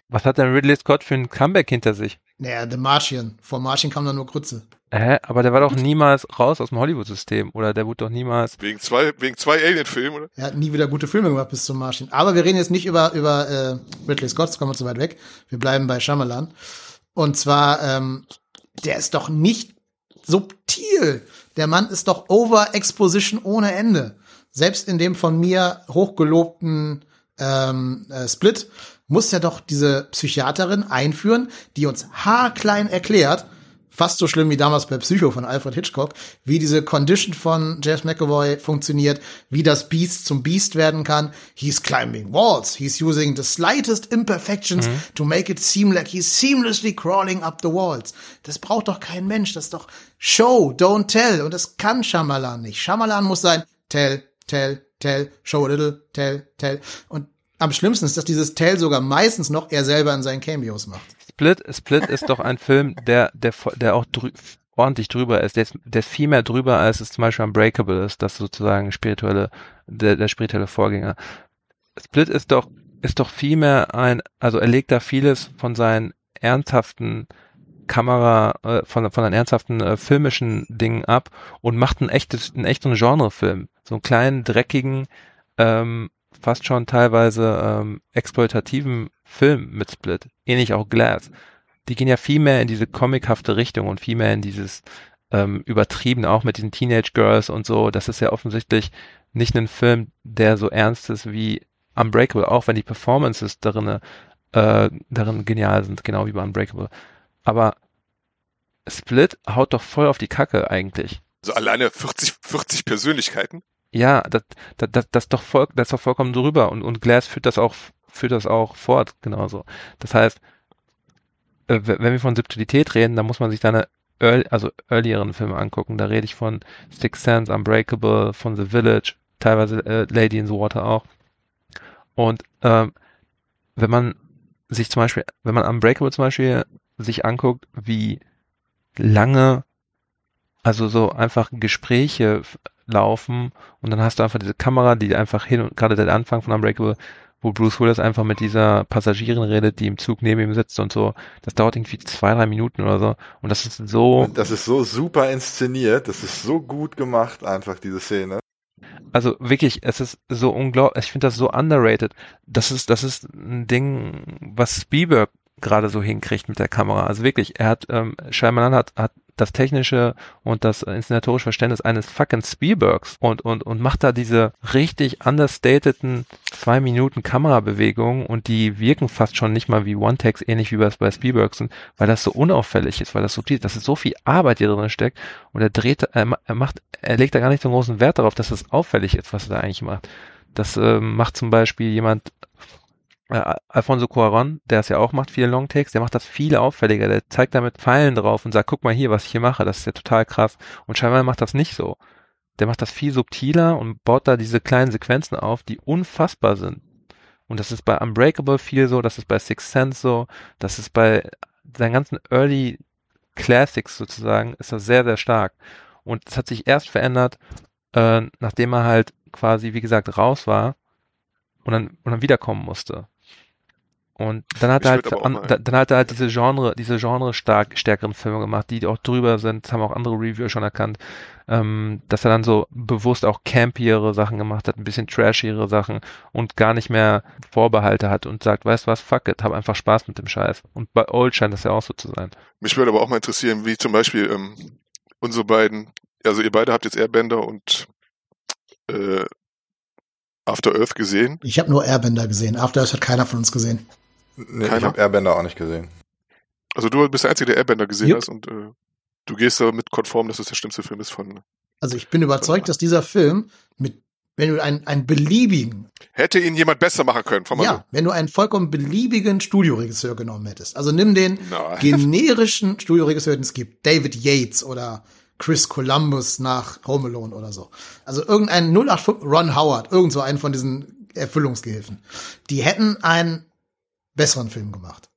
Was hat denn Ridley Scott für ein Comeback hinter sich?
Naja, The Martian. Vor Martian kam dann nur Grütze.
Hä? Aber der war doch niemals raus aus dem Hollywood-System, oder der wurde doch niemals.
Wegen zwei, wegen zwei Alien-Filmen, oder?
Er hat nie wieder gute Filme gemacht bis zum Martian. Aber wir reden jetzt nicht über, über äh, Ridley Scott, das kommen wir zu weit weg. Wir bleiben bei Shyamalan. Und zwar, ähm, der ist doch nicht subtil. Der Mann ist doch Over-Exposition ohne Ende. Selbst in dem von mir hochgelobten ähm, äh, Split muss ja doch diese Psychiaterin einführen, die uns haarklein erklärt, fast so schlimm wie damals bei Psycho von Alfred Hitchcock, wie diese Condition von James McAvoy funktioniert, wie das Beast zum Beast werden kann. He's climbing walls. He's using the slightest imperfections mhm. to make it seem like he's seamlessly crawling up the walls. Das braucht doch kein Mensch. Das ist doch Show, don't tell. Und das kann Shyamalan nicht. Shyamalan muss sein tell, tell, tell, show a little, tell, tell. Und am schlimmsten ist, dass dieses Tell sogar meistens noch er selber in seinen Cameos macht.
Split, Split ist doch ein Film, der, der, der auch drü ordentlich drüber ist. Der, ist. der ist viel mehr drüber, als es zum Beispiel Unbreakable ist, das sozusagen spirituelle, der, der spirituelle Vorgänger. Split ist doch, ist doch viel mehr ein, also er legt da vieles von seinen ernsthaften Kamera, äh, von, von seinen ernsthaften äh, filmischen Dingen ab und macht ein echtes, einen echten Genrefilm. So einen kleinen, dreckigen, ähm, fast schon teilweise ähm, exploitativen Film mit Split, ähnlich auch Glass. Die gehen ja viel mehr in diese comichafte Richtung und viel mehr in dieses ähm, übertrieben, auch mit diesen Teenage Girls und so. Das ist ja offensichtlich nicht ein Film, der so ernst ist wie Unbreakable, auch wenn die Performances darin, äh, darin genial sind, genau wie bei Unbreakable. Aber Split haut doch voll auf die Kacke eigentlich.
Also alleine 40, 40 Persönlichkeiten?
Ja, das, das, das, das doch voll, das doch vollkommen drüber und, und Glass führt das auch, führt das auch fort, genauso. Das heißt, äh, wenn wir von Subtilität reden, dann muss man sich deine early, also earlieren Filme angucken. Da rede ich von Six Sense, Unbreakable, von The Village, teilweise äh, Lady in the Water auch. Und ähm, wenn man sich zum Beispiel, wenn man Unbreakable zum Beispiel sich anguckt, wie lange, also so einfach Gespräche laufen und dann hast du einfach diese Kamera, die einfach hin und gerade der Anfang von Unbreakable, wo Bruce Willis einfach mit dieser Passagierin redet, die im Zug neben ihm sitzt und so. Das dauert irgendwie zwei, drei Minuten oder so. Und das ist so.
Das ist so super inszeniert. Das ist so gut gemacht, einfach diese Szene.
Also wirklich, es ist so unglaublich. Ich finde das so underrated. Das ist, das ist ein Ding, was Spielberg gerade so hinkriegt mit der Kamera. Also wirklich, er hat, ähm, Shyamalan hat, hat das technische und das inszenatorische Verständnis eines fucking Spielbergs und, und, und macht da diese richtig understateden zwei Minuten Kamerabewegungen und die wirken fast schon nicht mal wie One-Takes, ähnlich wie das bei Spielberg sind, weil das so unauffällig ist, weil das subtil ist, dass es so viel Arbeit hier drin steckt und er dreht, er macht, er legt da gar nicht so großen Wert darauf, dass es auffällig ist, was er da eigentlich macht. Das äh, macht zum Beispiel jemand äh, Alfonso Cuaron, der es ja auch macht, viele Longtakes, der macht das viel auffälliger. Der zeigt da mit Pfeilen drauf und sagt, guck mal hier, was ich hier mache, das ist ja total krass. Und scheinbar macht das nicht so. Der macht das viel subtiler und baut da diese kleinen Sequenzen auf, die unfassbar sind. Und das ist bei Unbreakable viel so, das ist bei Six Sense so, das ist bei seinen ganzen Early Classics sozusagen, ist das sehr, sehr stark. Und es hat sich erst verändert, äh, nachdem er halt quasi, wie gesagt, raus war und dann, und dann wiederkommen musste. Und dann hat er halt, an, dann hat er halt diese Genre, diese Genre stark, stärkeren Filme gemacht, die auch drüber sind, das haben auch andere Reviewer schon erkannt, ähm, dass er dann so bewusst auch campiere Sachen gemacht hat, ein bisschen trashiere Sachen und gar nicht mehr Vorbehalte hat und sagt, weißt was, fuck it, hab einfach Spaß mit dem Scheiß. Und bei Old scheint das ja auch so zu sein.
Mich würde aber auch mal interessieren, wie zum Beispiel ähm, unsere beiden, also ihr beide habt jetzt Airbender und äh, After Earth gesehen?
Ich habe nur Airbender gesehen. After Earth hat keiner von uns gesehen.
Nee, ich
Keiner?
habe Airbender auch nicht gesehen.
Also du bist der Einzige, der Airbender gesehen
Jupp.
hast und äh, du gehst damit konform, dass es der schlimmste Film ist von.
Also ich bin überzeugt, dass dieser Film mit, wenn du einen, einen beliebigen,
Hätte ihn jemand besser machen können, von
ja, wenn du einen vollkommen beliebigen Studioregisseur genommen hättest. Also nimm den
Nein.
generischen Studioregisseur, den es gibt. David Yates oder Chris Columbus nach Home Alone oder so. Also irgendein 085 Ron Howard, irgend so einen von diesen Erfüllungsgehilfen. Die hätten einen besseren Film gemacht.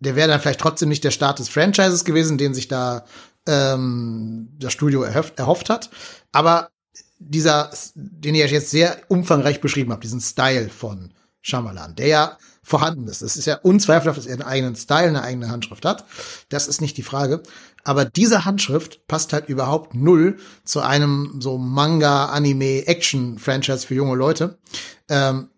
Der wäre dann vielleicht trotzdem nicht der Start des Franchises gewesen, den sich da ähm, das Studio erhofft, erhofft hat. Aber dieser, den ich jetzt sehr umfangreich beschrieben habe, diesen Style von Shyamalan, der ja vorhanden ist. Es ist ja unzweifelhaft, dass er einen eigenen Style, eine eigene Handschrift hat. Das ist nicht die Frage. Aber diese Handschrift passt halt überhaupt null zu einem so Manga, Anime, Action-Franchise für junge Leute. Ähm,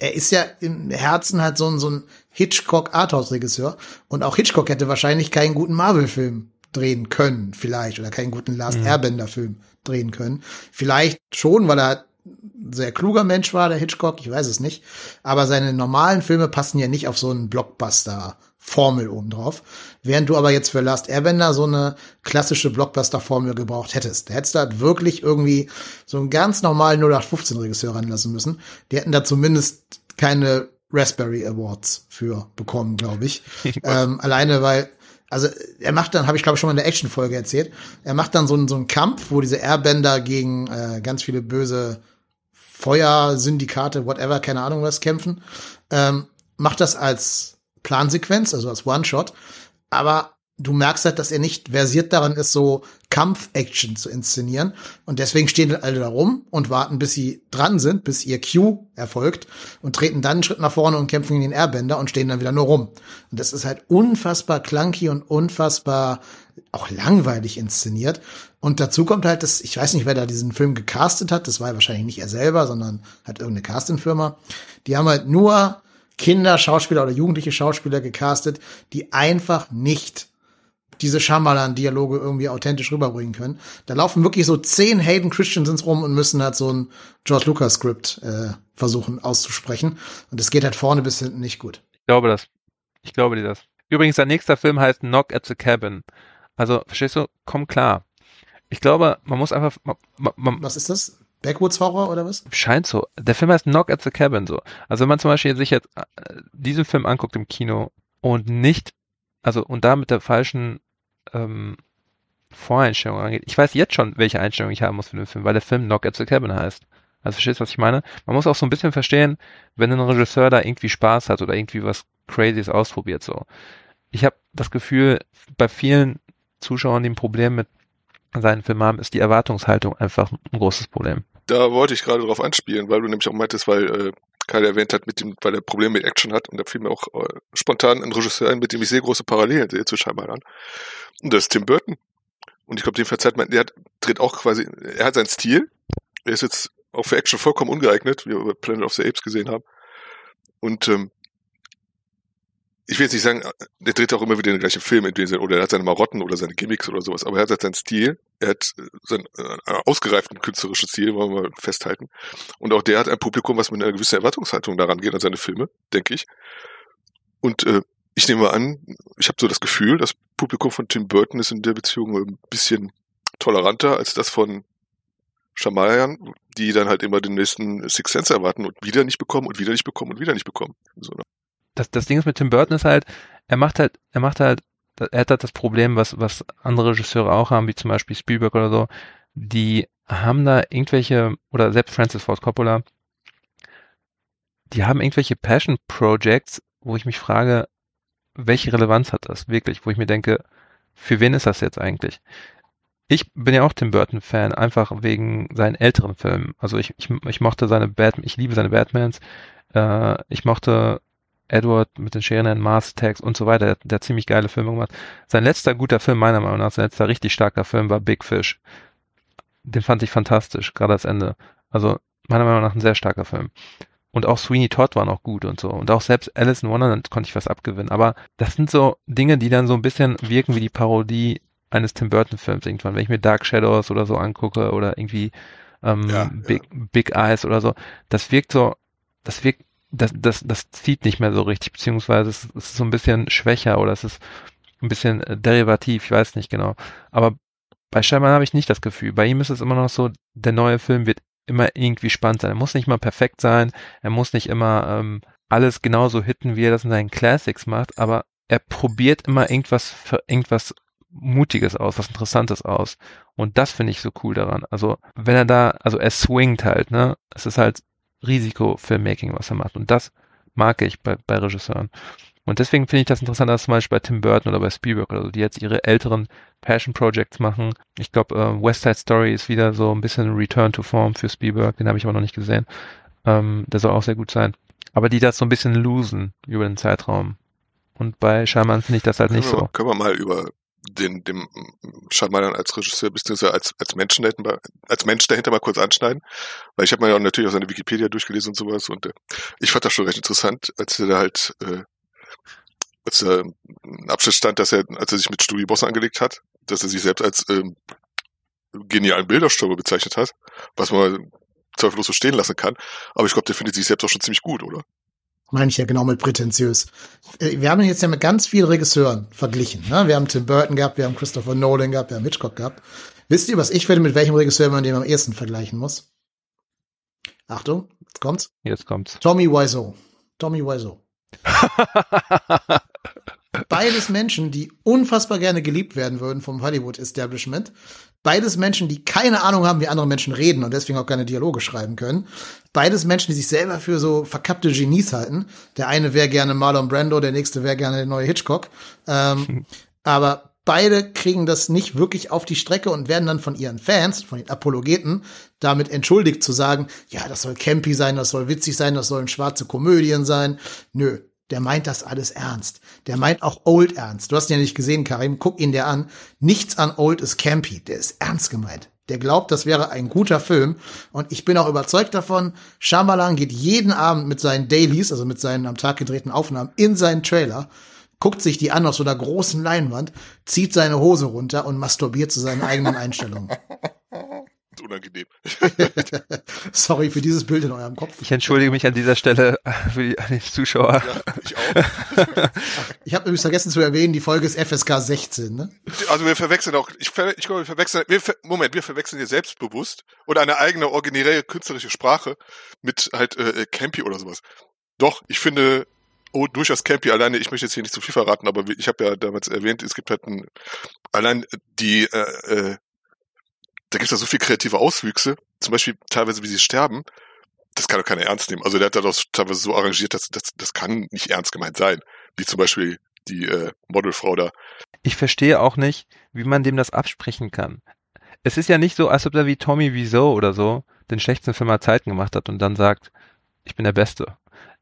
er ist ja im Herzen halt so ein, so ein Hitchcock-Arthouse-Regisseur. Und auch Hitchcock hätte wahrscheinlich keinen guten Marvel-Film drehen können, vielleicht, oder keinen guten Last Airbender-Film drehen können. Vielleicht schon, weil er ein sehr kluger Mensch war, der Hitchcock, ich weiß es nicht. Aber seine normalen Filme passen ja nicht auf so einen Blockbuster-Formel obendrauf. Während du aber jetzt für Last Airbender so eine klassische Blockbuster-Formel gebraucht hättest. Da hättest du halt wirklich irgendwie so einen ganz normalen 0815-Regisseur ranlassen müssen. Die hätten da zumindest keine Raspberry Awards für bekommen, glaube ich. ähm, alleine weil also er macht dann, habe ich glaube ich schon mal in der Action-Folge erzählt, er macht dann so einen, so einen Kampf, wo diese Airbender gegen äh, ganz viele böse Feuersyndikate, whatever, keine Ahnung was, kämpfen. Ähm, macht das als Plansequenz, also als One-Shot, aber du merkst halt, dass er nicht versiert daran ist, so Kampf-Action zu inszenieren. Und deswegen stehen alle da rum und warten, bis sie dran sind, bis ihr Cue erfolgt und treten dann einen Schritt nach vorne und kämpfen gegen den Airbender und stehen dann wieder nur rum. Und das ist halt unfassbar clunky und unfassbar auch langweilig inszeniert. Und dazu kommt halt, dass, ich weiß nicht, wer da diesen Film gecastet hat, das war wahrscheinlich nicht er selber, sondern halt irgendeine Castingfirma. Die haben halt nur Kinder, Schauspieler oder jugendliche Schauspieler gecastet, die einfach nicht diese Shyamalan-Dialoge irgendwie authentisch rüberbringen können. Da laufen wirklich so zehn Hayden Christiansens rum und müssen halt so ein George Lucas-Skript äh, versuchen auszusprechen. Und es geht halt vorne bis hinten nicht gut.
Ich glaube das. Ich glaube dir das. Übrigens, sein nächster Film heißt Knock at the Cabin. Also, verstehst du? Komm klar. Ich glaube, man muss einfach, man, man,
Was ist das? Backwoods Horror oder was?
scheint so. Der Film heißt Knock at the Cabin so. Also wenn man zum Beispiel sich jetzt äh, diesen Film anguckt im Kino und nicht, also und da mit der falschen ähm, Voreinstellung angeht. Ich weiß jetzt schon, welche Einstellung ich haben muss für den Film, weil der Film Knock at the Cabin heißt. Also verstehst du, was ich meine? Man muss auch so ein bisschen verstehen, wenn ein Regisseur da irgendwie Spaß hat oder irgendwie was Crazyes ausprobiert so. Ich habe das Gefühl, bei vielen Zuschauern, die ein Problem mit seinen Filmen haben, ist die Erwartungshaltung einfach ein großes Problem.
Da wollte ich gerade drauf anspielen, weil du nämlich auch meintest, weil äh, Kai erwähnt hat, mit dem, weil er Probleme mit Action hat und da fiel mir auch äh, spontan ein Regisseur ein, mit dem ich sehr große Parallelen sehe zu Shyamalan. Und das ist Tim Burton. Und ich glaube, dem verzeiht man, der hat, dreht auch quasi, er hat seinen Stil. Er ist jetzt auch für Action vollkommen ungeeignet, wie wir bei Planet of the Apes gesehen haben. Und ähm, ich will jetzt nicht sagen, der dreht auch immer wieder den gleichen Film, Sinne, oder er hat seine Marotten oder seine Gimmicks oder sowas, aber er hat halt seinen Stil, er hat äh, seinen äh, ausgereiften künstlerischen Stil, wollen wir mal festhalten. Und auch der hat ein Publikum, was mit einer gewissen Erwartungshaltung daran geht an seine Filme, denke ich. Und äh, ich nehme an, ich habe so das Gefühl, das Publikum von Tim Burton ist in der Beziehung ein bisschen toleranter als das von Shyamalan, die dann halt immer den nächsten Six Sense erwarten und wieder nicht bekommen und wieder nicht bekommen und wieder nicht bekommen. So, ne?
das, das Ding ist mit Tim Burton ist halt, er macht halt, er macht halt, er hat halt das Problem, was, was andere Regisseure auch haben, wie zum Beispiel Spielberg oder so, die haben da irgendwelche, oder selbst Francis Ford Coppola, die haben irgendwelche Passion Projects, wo ich mich frage, welche Relevanz hat das wirklich, wo ich mir denke, für wen ist das jetzt eigentlich? Ich bin ja auch Tim Burton Fan, einfach wegen seinen älteren Filmen. Also ich, ich, ich mochte seine Batman, ich liebe seine Batmans, äh, ich mochte Edward mit den Scheren Mars Attacks und so weiter, der, der hat ziemlich geile Filme gemacht. Sein letzter guter Film, meiner Meinung nach, sein letzter richtig starker Film war Big Fish. Den fand ich fantastisch, gerade als Ende. Also meiner Meinung nach ein sehr starker Film. Und auch Sweeney Todd war noch gut und so. Und auch selbst Alice in Wonderland konnte ich was abgewinnen. Aber das sind so Dinge, die dann so ein bisschen wirken wie die Parodie eines Tim Burton Films irgendwann. Wenn ich mir Dark Shadows oder so angucke oder irgendwie ähm,
Ja,
Big, Big Eyes oder so. Das wirkt so, das wirkt, das, das, das zieht nicht mehr so richtig, beziehungsweise es, es ist so ein bisschen schwächer oder es ist ein bisschen äh, derivativ, ich weiß nicht genau. Aber bei Shyamalan habe ich nicht das Gefühl. Bei ihm ist es immer noch so, der neue Film wird immer irgendwie spannend sein. Er muss nicht mal perfekt sein, er muss nicht immer ähm, alles genauso hitten, wie er das in seinen Classics macht, aber er probiert immer irgendwas für irgendwas Mutiges aus, was Interessantes aus. Und das finde ich so cool daran. Also, wenn er da, also er swingt halt, ne? Es ist halt Risiko-Filmmaking, was er macht. Und das mag ich bei, bei Regisseuren. Und deswegen finde ich das interessant, als zum Beispiel bei Tim Burton oder bei Spielberg oder so, die jetzt ihre älteren Passion Projects machen. Ich glaube, äh, West Side Story ist wieder so ein bisschen Return to Form für Spielberg, den habe ich aber noch nicht gesehen. Ähm, der soll auch sehr gut sein. Aber die das so ein bisschen losen über den Zeitraum. Und bei Shyamalan finde ich das halt
Können
nicht
wir,
so.
können wir mal über den, dem Schamalan als Regisseur beziehungsweise als, als Menschen dahinter, als Mensch dahinter mal kurz anschneiden. Weil ich habe mir ja natürlich auch seine Wikipedia durchgelesen und sowas und äh, ich fand das schon recht interessant, als er da halt, äh, als er ein Abschnitt stand, dass er, als er sich mit Studi Bosse angelegt hat, dass er sich selbst als ähm, genialen Bilderstürmer bezeichnet hat, was man zweifellos so stehen lassen kann. Aber ich glaube, der findet sich selbst auch schon ziemlich gut, oder?
Meine ich ja genau mit prätentiös. Äh, Wir haben ihn jetzt ja mit ganz vielen Regisseuren verglichen. Ne? Wir haben Tim Burton gehabt, wir haben Christopher Nolan gehabt, wir haben Hitchcock gehabt. Wisst ihr, was ich finde, mit welchem Regisseur man den am ehesten vergleichen muss? Achtung, jetzt kommt's.
Jetzt kommt's.
Tommy Wiseau. Tommy Wiseau. Beides Menschen, die unfassbar gerne geliebt werden würden vom Hollywood-Establishment. Beides Menschen, die keine Ahnung haben, wie andere Menschen reden und deswegen auch keine Dialoge schreiben können. Beides Menschen, die sich selber für so verkappte Genies halten. Der eine wäre gerne Marlon Brando, der nächste wäre gerne der neue Hitchcock. Ähm, aber beide kriegen das nicht wirklich auf die Strecke und werden dann von ihren Fans, von den Apologeten, damit entschuldigt zu sagen, ja, das soll campy sein, das soll witzig sein, das sollen schwarze Komödien sein. Nö, der meint das alles ernst. Der meint auch Old ernst. Du hast ihn ja nicht gesehen, Karim. Guck ihn dir an. Nichts an Old ist campy. Der ist ernst gemeint. Der glaubt, das wäre ein guter Film. Und ich bin auch überzeugt davon, Shyamalan geht jeden Abend mit seinen Dailies, also mit seinen am Tag gedrehten Aufnahmen, in seinen Trailer, guckt sich die an auf so einer großen Leinwand, zieht seine Hose runter und masturbiert zu seinen eigenen Einstellungen.
Unangenehm.
Sorry für dieses Bild in eurem Kopf.
Ich entschuldige mich an dieser Stelle für die, an die Zuschauer.
Ja, ich auch.
Ich habe übrigens vergessen zu erwähnen, die Folge ist FSK 16, ne?
Also wir verwechseln auch, ich, ver, ich glaube, wir verwechseln, wir, ver, Moment, wir verwechseln hier selbstbewusst und eine eigene originäre künstlerische Sprache mit halt äh, Campy oder sowas. Doch, ich finde, oh, durchaus Campy, alleine, ich möchte jetzt hier nicht zu viel verraten, aber ich habe ja damals erwähnt, es gibt halt ein, allein die, äh, äh, da gibt es ja so viel kreative Auswüchse, zum Beispiel teilweise, wie sie sterben, das kann doch keiner ernst nehmen. Also der hat das teilweise so arrangiert, dass das, das kann nicht ernst gemeint sein. Wie zum Beispiel die äh, Modelfrau da.
Ich verstehe auch nicht, wie man dem das absprechen kann. Es ist ja nicht so, als ob er wie Tommy Wiseau oder so den schlechtesten Film aller Zeiten gemacht hat und dann sagt, ich bin der Beste.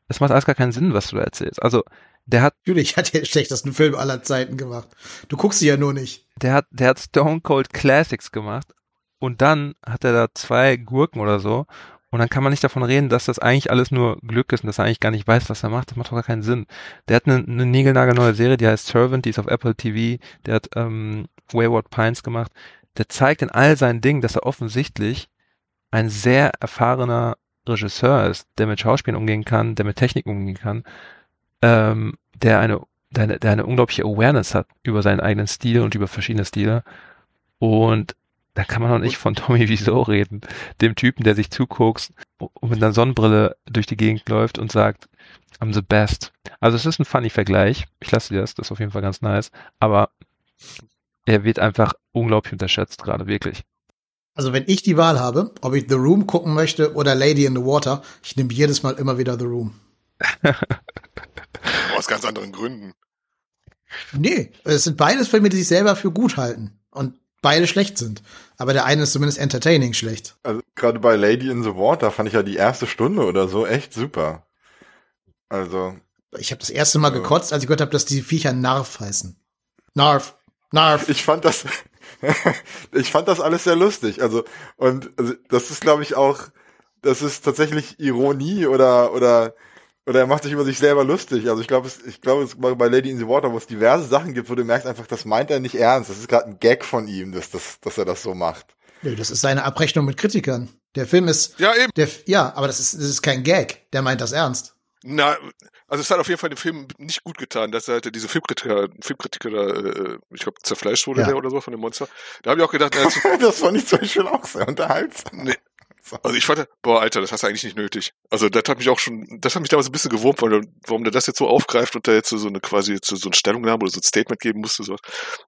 Das macht alles gar keinen Sinn, was du da erzählst. Also, der hat,
Natürlich hat er den schlechtesten Film aller Zeiten gemacht. Du guckst sie ja nur nicht.
der hat, der hat Stone Cold Classics gemacht und dann hat er da zwei Gurken oder so und dann kann man nicht davon reden, dass das eigentlich alles nur Glück ist und dass er eigentlich gar nicht weiß, was er macht. Das macht doch gar keinen Sinn. Der hat eine, eine niegelnagelneue Serie, die heißt Servant, die ist auf Apple TV. Der hat ähm, Wayward Pines gemacht. Der zeigt in all seinen Dingen, dass er offensichtlich ein sehr erfahrener Regisseur ist, der mit Schauspielern umgehen kann, der mit Technik umgehen kann, ähm, der eine, der eine, der eine unglaubliche Awareness hat über seinen eigenen Stil und über verschiedene Stile. Und da kann man doch nicht von Tommy Wiseau reden, dem Typen, der sich zuguckt und mit einer Sonnenbrille durch die Gegend läuft und sagt, I'm the best. Also es ist ein funny Vergleich. Ich lasse dir das, das ist auf jeden Fall ganz nice. Aber er wird einfach unglaublich unterschätzt gerade, wirklich.
Also wenn ich die Wahl habe, ob ich The Room gucken möchte oder Lady in the Water, ich nehme jedes Mal immer wieder The Room.
Aus ganz anderen Gründen.
Nee, es sind beides Filme, die sich selber für gut halten und beide schlecht sind. Aber der eine ist zumindest entertaining schlecht.
Also gerade bei Lady in the Water fand ich ja die erste Stunde oder so echt super. Also,
Ich habe das erste Mal
Ja.
gekotzt, als ich gehört habe, dass die Viecher Narf heißen. Narf. Narf.
ich fand das, ich fand das alles sehr lustig. Also, und also, das ist, glaube ich, auch, das ist tatsächlich Ironie oder, oder, oder er macht sich über sich selber lustig. Also ich glaube, es, ich glaube, es war bei Lady in the Water, wo es diverse Sachen gibt, wo du merkst einfach, das meint er nicht ernst. Das ist gerade ein Gag von ihm, dass, dass, dass er das so macht.
Nö, das ist seine Abrechnung mit Kritikern. Der Film ist,
Ja, eben.
der, ja, aber das ist, das ist kein Gag. Der meint das ernst.
Na, also es hat auf jeden Fall dem Film nicht gut getan, dass er halt diese Filmkritiker, Filmkritiker da, äh, ich glaube, zerfleischt wurde
Ja.
der oder so von dem Monster. Da habe ich auch gedacht, na, jetzt-
das fand ich zum Beispiel auch sehr unterhaltsam.
nee. Also ich fand, boah, Alter, das hast du eigentlich nicht nötig. Also das hat mich auch schon, das hat mich damals ein bisschen gewurmt, weil, warum der das jetzt so aufgreift und da jetzt so eine quasi so eine Stellungnahme oder so ein Statement geben musste. So.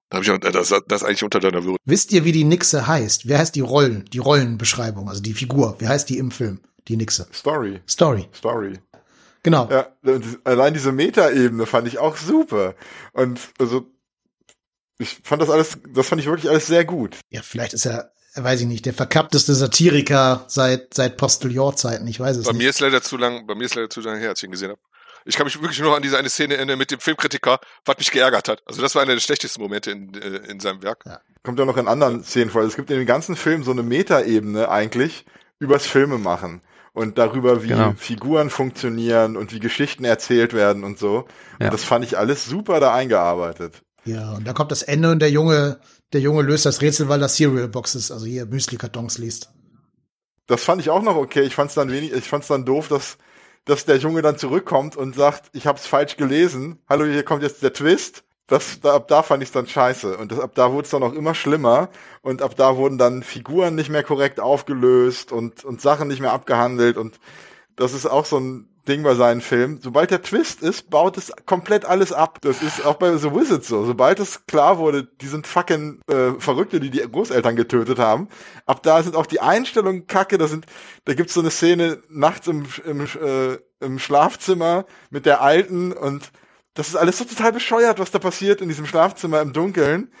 Da habe ich auch, das, das ist eigentlich unter deiner Würde.
Wisst ihr, wie die Nixe heißt? Wer heißt die Rollen, die Rollenbeschreibung, also die Figur? Wie heißt die im Film? Die Nixe.
Story,
Story.
Story.
Genau.
Ja, allein diese Metaebene fand ich auch super. Und also ich fand das alles, das fand ich wirklich alles sehr gut.
Ja, vielleicht ist er, weiß ich nicht, der verkappteste Satiriker seit, seit Postillon-Zeiten. Ich weiß es
Bei
nicht.
mir ist leider zu lang, bei mir ist leider zu lange her, als ich ihn gesehen habe. Ich kann mich wirklich nur noch an diese eine Szene erinnern mit dem Filmkritiker, was mich geärgert hat. Also das war einer der schlechtesten Momente in, äh, in seinem Werk.
Kommt ja noch in anderen Szenen vor. Es gibt in dem ganzen Film so eine Metaebene eigentlich übers Filme machen. Und darüber, wie
Genau.
Figuren funktionieren und wie Geschichten erzählt werden und so.
Ja.
Und das fand ich alles super da eingearbeitet.
Ja, und da kommt das Ende und der Junge, der Junge löst das Rätsel, weil er Cereal Boxes, also hier Müsli-Kartons liest.
Das fand ich auch noch okay. Ich fand's dann wenig, ich fand's dann doof, dass, dass der Junge dann zurückkommt und sagt, ich hab's falsch gelesen. Hallo, hier kommt jetzt der Twist. Das, da, ab da fand ich's dann scheiße. Und das, ab da wurde es dann auch immer schlimmer. Und ab da wurden dann Figuren nicht mehr korrekt aufgelöst und, und Sachen nicht mehr abgehandelt. Und das ist auch so ein Ding bei seinen Filmen. Sobald der Twist ist, baut es komplett alles ab. Das ist auch bei The Wizards so. Sobald es klar wurde, die sind fucking äh, Verrückte, die die Großeltern getötet haben. Ab da sind auch die Einstellungen kacke. Da sind, da gibt's so eine Szene nachts im, im, äh, im Schlafzimmer mit der Alten und das ist alles so total bescheuert, was da passiert in diesem Schlafzimmer im Dunkeln.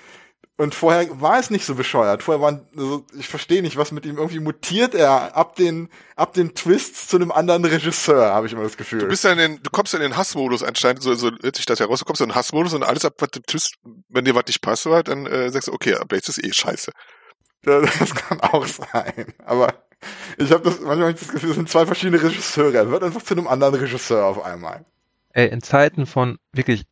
Und vorher war es nicht so bescheuert. Vorher waren, also ich verstehe nicht, was mit ihm irgendwie mutiert er ab den, ab den Twists zu einem anderen Regisseur, habe ich immer das Gefühl.
Du bist ja in den, du kommst ja in den Hassmodus anscheinend, so, so hört sich das heraus, du kommst in den Hassmodus und alles ab, was du tust, wenn dir was nicht passt, dann äh, sagst du, okay, aber jetzt ist eh scheiße.
Das kann auch sein. Aber ich habe das manchmal hab ich das Gefühl, es sind zwei verschiedene Regisseure. Er wird einfach zu einem anderen Regisseur auf einmal.
Ey, in Zeiten von wirklich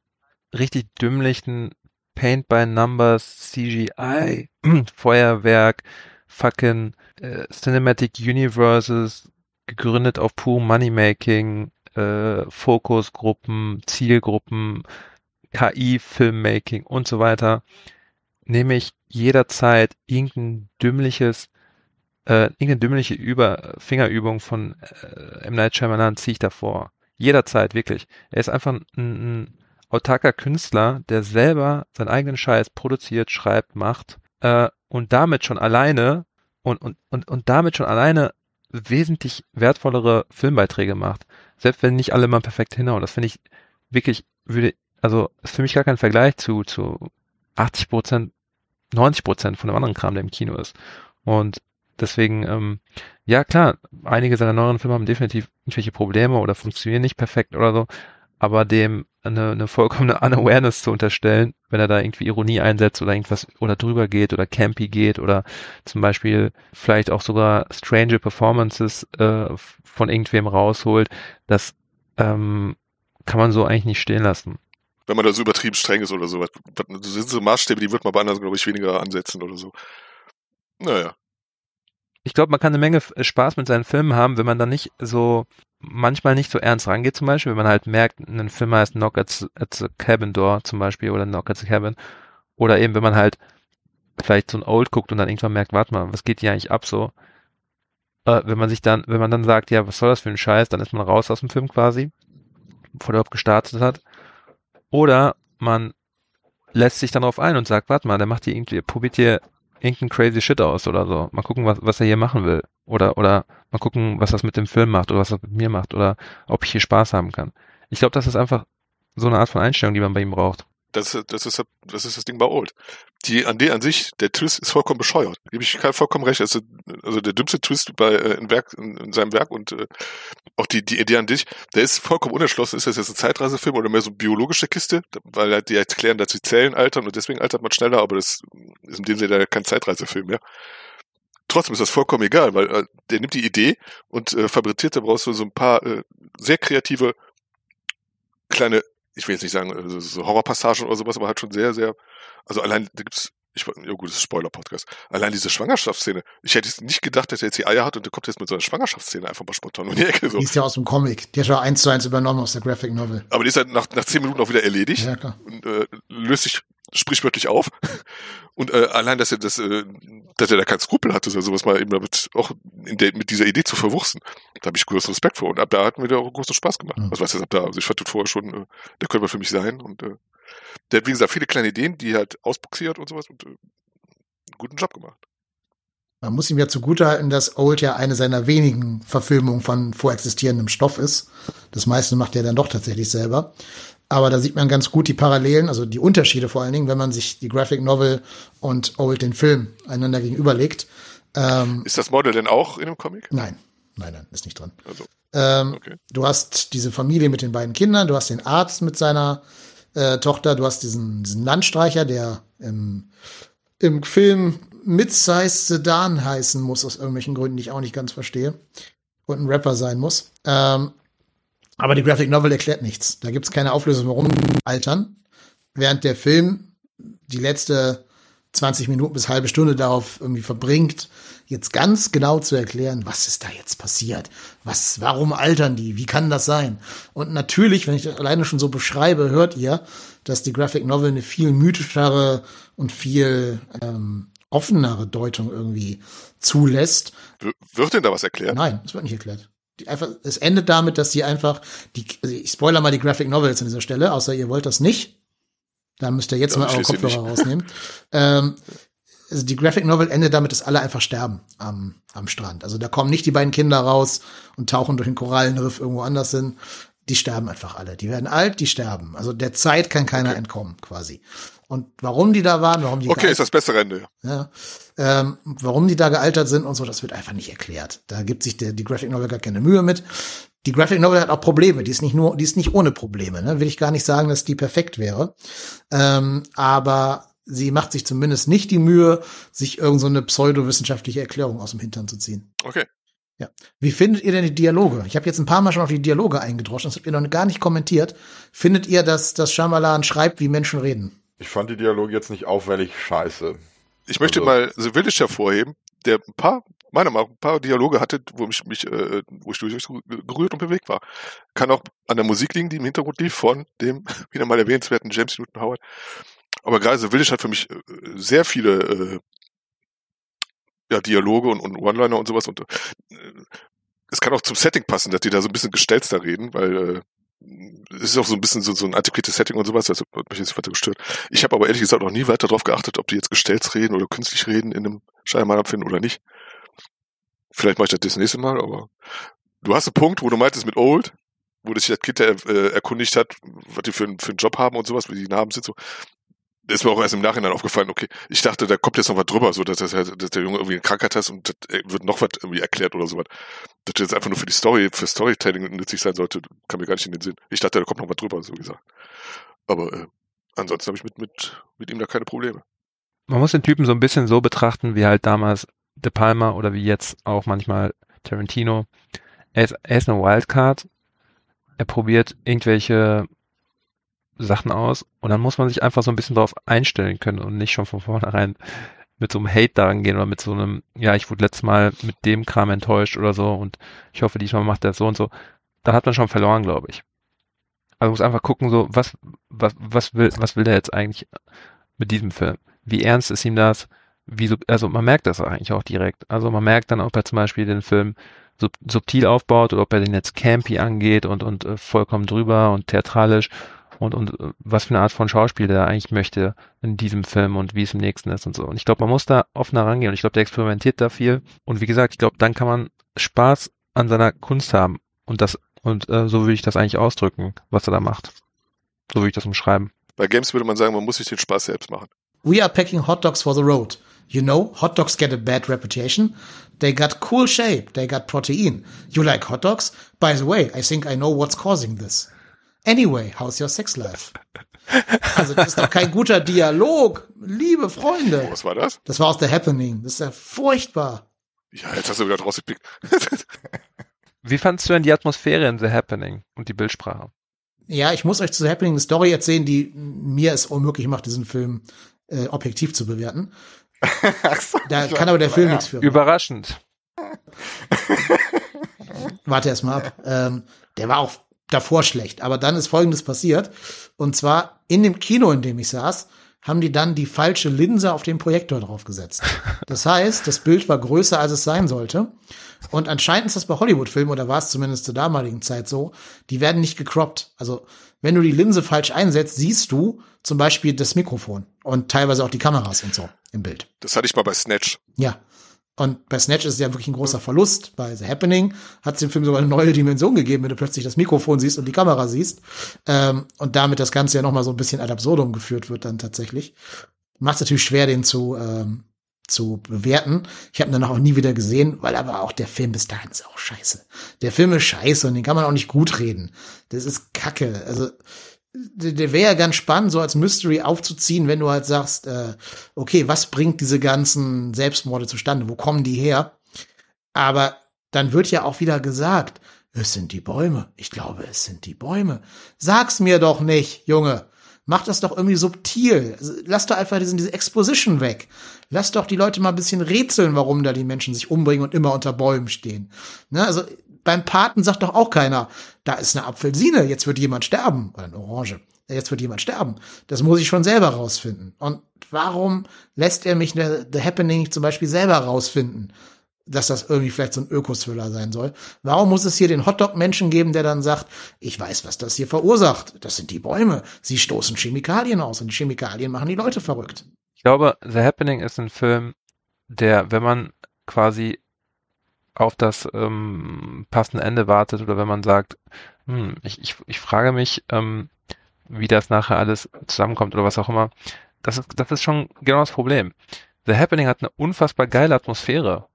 richtig dümmlichen Paint by Numbers, CGI, Feuerwerk, fucking äh, Cinematic Universes, gegründet auf purem Moneymaking, äh, Fokusgruppen, Zielgruppen, KI-Filmmaking und so weiter, nehme ich jederzeit irgendein dümmliches, äh, irgendeine dümmliche Über Fingerübung von äh, M. Night Shyamalan ziehe ich davor. Jederzeit, wirklich. Er ist einfach ein, ein autarker Künstler, der selber seinen eigenen Scheiß produziert, schreibt, macht äh, und damit schon alleine und, und, und, und damit schon alleine wesentlich wertvollere Filmbeiträge macht. Selbst wenn nicht alle mal perfekt hinhauen. Das finde ich wirklich, würde, also ist für mich gar kein Vergleich zu, zu 80 Prozent, 90 Prozent von dem anderen Kram, der im Kino ist. Und deswegen, ähm, ja klar, einige seiner neueren Filme haben definitiv irgendwelche Probleme oder funktionieren nicht perfekt oder so, aber dem eine, eine vollkommene Unawareness zu unterstellen, wenn er da irgendwie Ironie einsetzt oder irgendwas oder drüber geht oder campy geht oder zum Beispiel vielleicht auch sogar strange Performances äh, von irgendwem rausholt, das ähm, kann man so eigentlich nicht stehen lassen.
Wenn man da so übertrieben streng ist oder so. Das sind so Maßstäbe, die wird man bei anderen, glaube ich, weniger ansetzen oder so. Naja.
Ich glaube, man kann eine Menge äh, Spaß mit seinen Filmen haben, wenn man dann nicht so manchmal nicht so ernst rangeht, zum Beispiel, wenn man halt merkt, ein Film heißt Knock at, the- at the Cabin Door zum Beispiel oder Knock at the Cabin. Oder eben, wenn man halt vielleicht so ein Old guckt und dann irgendwann merkt, warte mal, was geht hier eigentlich ab so? Äh, wenn man sich dann, wenn man dann sagt, ja, was soll das für ein Scheiß, dann ist man raus aus dem Film quasi, bevor der überhaupt gestartet hat. Oder man lässt sich dann darauf ein und sagt, warte mal, der macht hier irgendwie, probiert hier irgendein crazy Shit aus oder so. Mal gucken, was, was er hier machen will. Oder, oder mal gucken, was das mit dem Film macht oder was das mit mir macht oder ob ich hier Spaß haben kann. Ich glaube, das ist einfach so eine Art von Einstellung, die man bei ihm braucht.
Das, das, ist, das ist das Ding bei Old. Die an, die an sich, der Twist ist vollkommen bescheuert. Gebe ich vollkommen recht. Also, also der dümmste Twist bei äh, in, Werk, in, in seinem Werk und äh, auch die, die Idee an dich, der ist vollkommen unerschlossen. Ist das jetzt ein Zeitreisefilm oder mehr so eine biologische Kiste? Weil halt die erklären, dass die Zellen altern und deswegen altert man schneller, aber das ist in dem Sinne kein Zeitreisefilm mehr. Trotzdem ist das vollkommen egal, weil äh, der nimmt die Idee und äh, fabriziert daraus so, so ein paar äh, sehr kreative kleine ich will jetzt nicht sagen, äh, so Horrorpassagen oder sowas, aber halt schon sehr, sehr, also allein, da gibt's, ich ja gut, das ist Spoiler-Podcast. Allein diese Schwangerschaftsszene. Ich hätte nicht gedacht, dass er jetzt die Eier hat und der kommt jetzt mit so einer Schwangerschaftsszene einfach mal spontan um die Ecke. So.
Die ist ja aus dem Comic. Die ist ja eins zu eins übernommen aus der Graphic Novel.
Aber die ist halt nach, nach zehn Minuten auch wieder erledigt
Ja, klar.
und äh, löst sich sprichwörtlich auf. Und äh, allein, dass er das, äh, dass er da keinen Skrupel hatte, also sowas mal eben damit auch der, mit dieser Idee zu verwursten, da habe ich größten Respekt vor. Und ab da hat mir der auch großen Spaß gemacht.
Mhm.
Was weiß ich ab da? Also ich fand das vorher schon, äh, der könnte man für mich sein. Und äh, der hat, wie gesagt, viele kleine Ideen, die halt ausboxiert und sowas und äh, einen guten Job gemacht.
Man muss ihm ja zugutehalten, dass Old ja eine seiner wenigen Verfilmungen von vorexistierendem Stoff ist. Das meiste macht er dann doch tatsächlich selber. Aber da sieht man ganz gut die Parallelen, also die Unterschiede vor allen Dingen, wenn man sich die Graphic Novel und Old den Film einander gegenüberlegt. Ähm,
Ist das Model denn auch in dem Comic?
nein, nein, nein, ist nicht drin.
Also,
Ähm,
okay.
Du hast diese Familie mit den beiden Kindern, du hast den Arzt mit seiner äh, Tochter, du hast diesen, diesen Landstreicher, der im, im Film Mid-Size Sedan heißen muss, aus irgendwelchen Gründen, die ich auch nicht ganz verstehe. Und ein Rapper sein muss. Ähm, aber die Graphic Novel erklärt nichts. Da gibt es keine Auflösung, warum die altern. Während der Film die letzte 20 Minuten bis halbe Stunde darauf irgendwie verbringt, jetzt ganz genau zu erklären, was ist da jetzt passiert? Was, warum altern die? Wie kann das sein? Und natürlich, wenn ich das alleine schon so beschreibe, hört ihr, dass die Graphic Novel eine viel mythischere und viel ähm, offenere Deutung irgendwie zulässt.
W wird denn da was erklärt?
Nein, das wird nicht erklärt. Die einfach, es endet damit, dass die einfach, die, also ich spoiler mal die Graphic Novels an dieser Stelle, außer ihr wollt das nicht. Da müsst ihr jetzt
Ja,
mal eure
sie
Kopfhörer rausnehmen. ähm, also die Graphic Novel endet damit, dass alle einfach sterben am, am Strand. Also da kommen nicht die beiden Kinder raus und tauchen durch den Korallenriff irgendwo anders hin. Die sterben einfach alle. Die werden alt, die sterben. Also der Zeit kann keiner entkommen, quasi. Und warum die da waren, warum die
Okay, ist das bessere Ende.
ja. Ähm, warum die da gealtert sind und so, das wird einfach nicht erklärt. Da gibt sich der, die Graphic Novel gar keine Mühe mit. Die Graphic Novel hat auch Probleme. Die ist nicht nur, die ist nicht ohne Probleme. Ne? Will ich gar nicht sagen, dass die perfekt wäre. Ähm, aber sie macht sich zumindest nicht die Mühe, sich irgend so eine pseudowissenschaftliche Erklärung aus dem Hintern zu ziehen.
Okay.
Wie findet ihr denn die Dialoge? Ich habe jetzt ein paar Mal schon auf die Dialoge eingedroschen. Das habt ihr noch gar nicht kommentiert. Findet ihr, dass das Shyamalan schreibt, wie Menschen reden?
Ich fand die Dialoge jetzt nicht auffällig scheiße.
Ich möchte
Also-
mal The Village hervorheben, der ein paar, meiner Meinung nach, ein paar Dialoge hatte, wo ich mich, äh, wo ich durchaus gerührt und bewegt war. Kann auch an der Musik liegen, die im Hintergrund lief, von dem wieder mal erwähnenswerten James Newton Howard. Aber gerade The Village hat für mich äh, sehr viele äh, ja, Dialoge und, und One-Liner und sowas. Und äh, es kann auch zum Setting passen, dass die da so ein bisschen gestelzter reden, weil äh, es ist auch so ein bisschen so, so ein antiquiertes Setting und sowas, das hat mich jetzt nicht weiter gestört. Ich habe aber ehrlich gesagt noch nie weiter darauf geachtet, ob die jetzt gestellt reden oder künstlich reden in einem Scheinmalabfinden oder nicht. Vielleicht mache ich das das nächste Mal, aber du hast einen Punkt, wo du meintest mit Old, wo sich das Kind äh, erkundigt hat, was die für, einen- für einen Job haben und sowas, wie die Namen sind so. Ist mir auch erst im Nachhinein aufgefallen, okay, ich dachte, da kommt jetzt noch was drüber, so dass, das, halt- dass der Junge irgendwie eine Krankheit hat und das äh, wird noch was irgendwie erklärt oder sowas. Dass das jetzt einfach nur für die Story, für Storytelling nützlich sein sollte, kam mir gar nicht in den Sinn. Ich dachte, da kommt noch was drüber, so gesagt. Aber äh, ansonsten habe ich mit, mit, mit ihm da keine Probleme.
Man muss den Typen so ein bisschen so betrachten, wie halt damals De Palma oder wie jetzt auch manchmal Tarantino. Er ist, er ist eine Wildcard. Er probiert irgendwelche Sachen aus und dann muss man sich einfach so ein bisschen darauf einstellen können und nicht schon von vornherein mit so einem Hate daran gehen oder mit so einem, ja, ich wurde letztes Mal mit dem Kram enttäuscht oder so und ich hoffe, diesmal macht er so und so. Da hat man schon verloren, glaube ich. Also muss einfach gucken, so, was, was, was will, was will der jetzt eigentlich mit diesem Film? Wie ernst ist ihm das? Wie, also man merkt das eigentlich auch direkt. Also man merkt dann, ob er zum Beispiel den Film sub, subtil aufbaut oder ob er den jetzt campy angeht und, und äh, vollkommen drüber und theatralisch und, und äh, was für eine Art von Schauspiel der eigentlich möchte in diesem Film und wie es im nächsten ist und so. Und ich glaube, man muss da offener rangehen und ich glaube, der experimentiert da viel. Und wie gesagt, ich glaube, dann kann man Spaß an seiner Kunst haben und das und äh, so würde ich das eigentlich ausdrücken, was er da macht. So würde ich das umschreiben.
Bei Games würde man sagen, man muss sich den Spaß selbst machen.
We are packing hot dogs for the road. You know, hot dogs get a bad reputation. They got cool shape. They got protein. You like hot dogs? By the way, I think I know what's causing this. Anyway, how's your sex life? Also, das ist doch kein guter Dialog. Liebe Freunde.
was war das?
Das war aus The Happening. Das ist ja furchtbar.
Ja, jetzt hast du wieder rausgepickt.
Wie fandst du denn die Atmosphäre in The Happening und die Bildsprache?
Ja, ich muss euch zu The Happening eine Story erzählen, die mir es unmöglich macht, diesen Film äh, objektiv zu bewerten.
So,
Da kann aber der Film
ja.
nichts für.
Überraschend.
Warte erst mal ab. Ähm, der war auch davor schlecht. Aber dann ist Folgendes passiert. Und zwar in dem Kino, in dem ich saß, haben die dann die falsche Linse auf den Projektor draufgesetzt. Das heißt, das Bild war größer, als es sein sollte. Und anscheinend ist das bei Hollywood-Filmen, oder war es zumindest zur damaligen Zeit so, die werden nicht gecroppt. Also, wenn du die Linse falsch einsetzt, siehst du zum Beispiel das Mikrofon und teilweise auch die Kameras und so im Bild.
Das hatte ich mal bei Snatch.
Ja. Und bei Snatch ist es ja wirklich ein großer Verlust. Bei The Happening hat es dem Film sogar eine neue Dimension gegeben, wenn du plötzlich das Mikrofon siehst und die Kamera siehst. Ähm, und damit das Ganze ja nochmal so ein bisschen ad absurdum geführt wird dann tatsächlich. Macht es natürlich schwer, den zu, ähm, zu bewerten. Ich habe ihn dann auch nie wieder gesehen, weil aber auch der Film bis dahin ist auch scheiße. Der Film ist scheiße und den kann man auch nicht gut reden. Das ist Kacke. Also der, wäre ja ganz spannend, so als Mystery aufzuziehen, wenn du halt sagst, äh, okay, was bringt diese ganzen Selbstmorde zustande? Wo kommen die her? Aber dann wird ja auch wieder gesagt, es sind die Bäume. Ich glaube, es sind die Bäume. Sag's mir doch nicht, Junge. Mach das doch irgendwie subtil. Lass doch einfach diesen, diese Exposition weg. Lass doch die Leute mal ein bisschen rätseln, warum da die Menschen sich umbringen und immer unter Bäumen stehen. Ne? Also beim Paten sagt doch auch keiner, da ist eine Apfelsine, jetzt wird jemand sterben. Oder eine Orange. Jetzt wird jemand sterben. Das muss ich schon selber rausfinden. Und warum lässt er mich The Happening zum Beispiel selber rausfinden? dass das irgendwie vielleicht so ein Ökothriller sein soll. Warum muss es hier den Hotdog-Menschen geben, der dann sagt, ich weiß, was das hier verursacht. Das sind die Bäume. Sie stoßen Chemikalien aus und die Chemikalien machen die Leute verrückt.
Ich glaube, The Happening ist ein Film, der, wenn man quasi auf das ähm, passende Ende wartet oder wenn man sagt, hm, ich, ich, ich frage mich, ähm, wie das nachher alles zusammenkommt oder was auch immer, das ist, das ist schon genau das Problem. The Happening hat eine unfassbar geile Atmosphäre.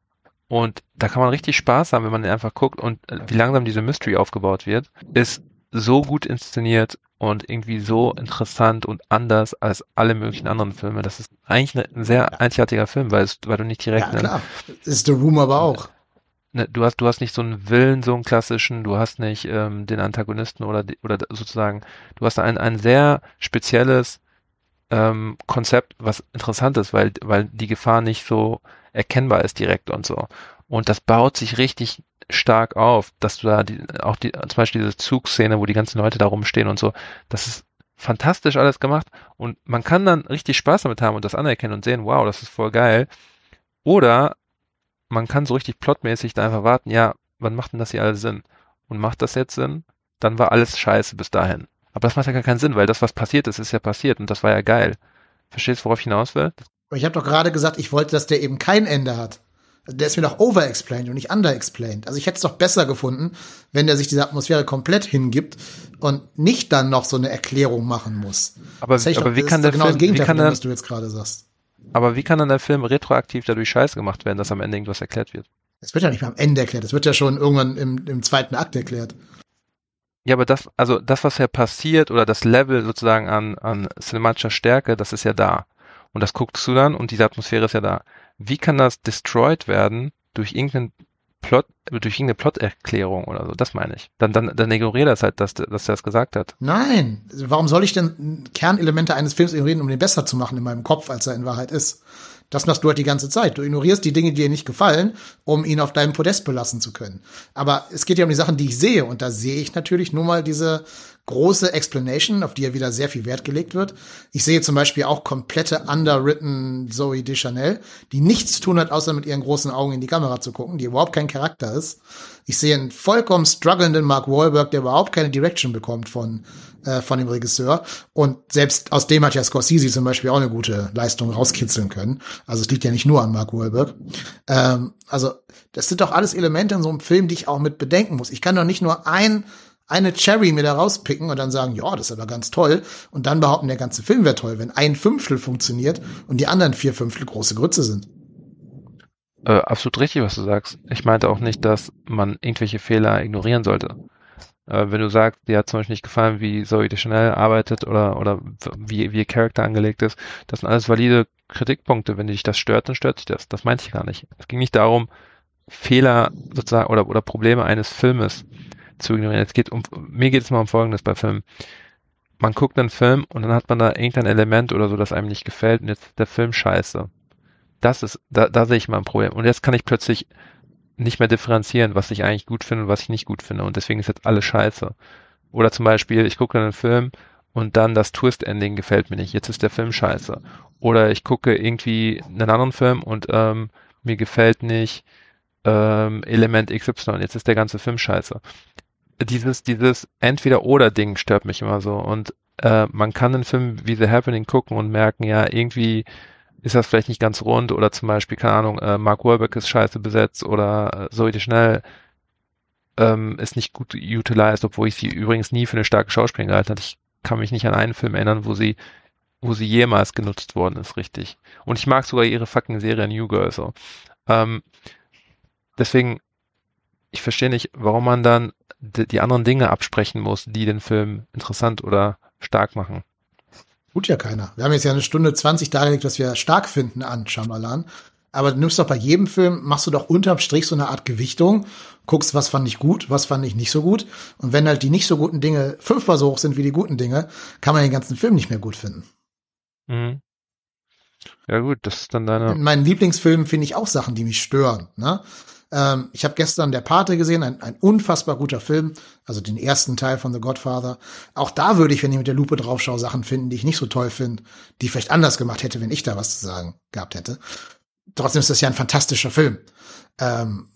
Und da kann man richtig Spaß haben, wenn man einfach guckt und äh, wie langsam diese Mystery aufgebaut wird, ist so gut inszeniert und irgendwie so interessant und anders als alle möglichen anderen Filme. Das ist eigentlich ein sehr einzigartiger Film, weil, es, weil du nicht direkt
Ja, klar. Ist The Room aber auch.
Ne, du hast, du hast nicht so einen Willen, so einen klassischen, du hast nicht ähm, den Antagonisten oder, oder sozusagen, du hast ein, ein sehr spezielles ähm, Konzept, was interessant ist, weil, weil die Gefahr nicht so erkennbar ist direkt und so. Und das baut sich richtig stark auf, dass du da die, auch die, zum Beispiel diese Zugszene, wo die ganzen Leute da rumstehen und so, das ist fantastisch alles gemacht und man kann dann richtig Spaß damit haben und das anerkennen und sehen, wow, das ist voll geil. Oder man kann so richtig plotmäßig da einfach warten, ja, wann macht denn das hier alles Sinn? Und macht das jetzt Sinn? Dann war alles scheiße bis dahin. Aber das macht ja gar keinen Sinn, weil das, was passiert ist, ist ja passiert und das war ja geil. Verstehst du, worauf ich hinaus will?
Ich habe doch gerade gesagt, ich wollte, dass der eben kein Ende hat. Der ist mir doch overexplained und nicht underexplained. Also ich hätte es doch besser gefunden, wenn der sich dieser Atmosphäre komplett hingibt und nicht dann noch so eine Erklärung machen muss.
Aber, aber
doch-
wie kann der
genau
Film,
das
wie
Gegenteil
kann
von dem,
der,
was du jetzt gerade sagst.
Aber wie kann dann der Film retroaktiv dadurch scheiße gemacht werden, dass am Ende irgendwas erklärt wird?
Es wird ja nicht mehr am Ende erklärt. Es wird ja schon irgendwann im, im zweiten Akt erklärt.
Ja, aber das, also das, was ja passiert oder das Level sozusagen an, an cinematischer Stärke, das ist ja da. Und das guckst du dann und diese Atmosphäre ist ja da. Wie kann das destroyed werden durch irgendeinen Plot, durch irgendeine Plot-Erklärung oder so? Das meine ich. Dann, dann, dann ignoriere das halt, dass, dass er das gesagt hat.
Nein, warum soll ich denn Kernelemente eines Films ignorieren, um den besser zu machen in meinem Kopf, als er in Wahrheit ist? Das machst du halt die ganze Zeit. Du ignorierst die Dinge, die dir nicht gefallen, um ihn auf deinem Podest belassen zu können. Aber es geht ja um die Sachen, die ich sehe. Und da sehe ich natürlich nur mal diese große Explanation, auf die ja wieder sehr viel Wert gelegt wird. Ich sehe zum Beispiel auch komplette underwritten Zoe Deschanel, die nichts zu tun hat, außer mit ihren großen Augen in die Kamera zu gucken, die überhaupt kein Charakter ist. Ich sehe einen vollkommen strugglenden Mark Wahlberg, der überhaupt keine Direction bekommt von, äh, von dem Regisseur. Und selbst aus dem hat ja Scorsese zum Beispiel auch eine gute Leistung rauskitzeln können. Also es liegt ja nicht nur an Mark Wahlberg. Ähm, also das sind doch alles Elemente in so einem Film, die ich auch mit bedenken muss. Ich kann doch nicht nur ein eine Cherry mir da rauspicken und dann sagen, ja, das ist aber ganz toll und dann behaupten, der ganze Film wäre toll, wenn ein Fünftel funktioniert und die anderen vier Fünftel große Grütze sind.
Äh, absolut richtig, was du sagst. Ich meinte auch nicht, dass man irgendwelche Fehler ignorieren sollte. Äh, wenn du sagst, dir hat zum Beispiel nicht gefallen, wie Zoe Deschanel arbeitet oder, oder wie, wie ihr Charakter angelegt ist, das sind alles valide Kritikpunkte. Wenn dich das stört, dann stört dich das. Das meinte ich gar nicht. Es ging nicht darum, Fehler sozusagen oder, oder Probleme eines Filmes zu ignorieren. Geht um, mir geht es mal um Folgendes bei Filmen. man guckt einen Film und dann hat man da irgendein Element oder so, das einem nicht gefällt und jetzt ist der Film scheiße. Das ist, da, da sehe ich mal ein Problem. Und jetzt kann ich plötzlich nicht mehr differenzieren, was ich eigentlich gut finde und was ich nicht gut finde. Und deswegen ist jetzt alles scheiße. Oder zum Beispiel, ich gucke einen Film und dann das Twist-Ending gefällt mir nicht. Jetzt ist der Film scheiße. Oder ich gucke irgendwie einen anderen Film und ähm, mir gefällt nicht ähm, Element XY. Jetzt ist der ganze Film scheiße. Dieses, dieses Entweder-Oder-Ding stört mich immer so. Und äh, man kann einen Film wie The Happening gucken und merken, ja, irgendwie ist das vielleicht nicht ganz rund oder zum Beispiel, keine Ahnung, äh, Mark Wahlberg ist scheiße besetzt oder äh, Zoe Schnell ähm, ist nicht gut utilized, obwohl ich sie übrigens nie für eine starke Schauspielerin gehalten habe. Ich kann mich nicht an einen Film erinnern, wo sie, wo sie jemals genutzt worden ist, richtig. Und ich mag sogar ihre fucking Serie New Girl so. Ähm, deswegen, ich verstehe nicht, warum man dann die, anderen Dinge absprechen muss, die den Film interessant oder stark machen.
Tut ja keiner. Wir haben jetzt ja eine Stunde 20 dargelegt, was wir stark finden an Shyamalan. Aber du nimmst doch bei jedem Film, machst du doch unterm Strich so eine Art Gewichtung, guckst, was fand ich gut, was fand ich nicht so gut. Und wenn halt die nicht so guten Dinge fünfmal so hoch sind wie die guten Dinge, kann man den ganzen Film nicht mehr gut finden.
Mhm. Ja gut, das ist dann deine.
In meinen Lieblingsfilmen finde ich auch Sachen, die mich stören. Ne? Ähm, ich habe gestern Der Pate gesehen, ein, ein unfassbar guter Film, also den ersten Teil von The Godfather. Auch da würde ich, wenn ich mit der Lupe drauf schaue, Sachen finden, die ich nicht so toll finde, die ich vielleicht anders gemacht hätte, wenn ich da was zu sagen gehabt hätte. Trotzdem ist das ja ein fantastischer Film. Ähm,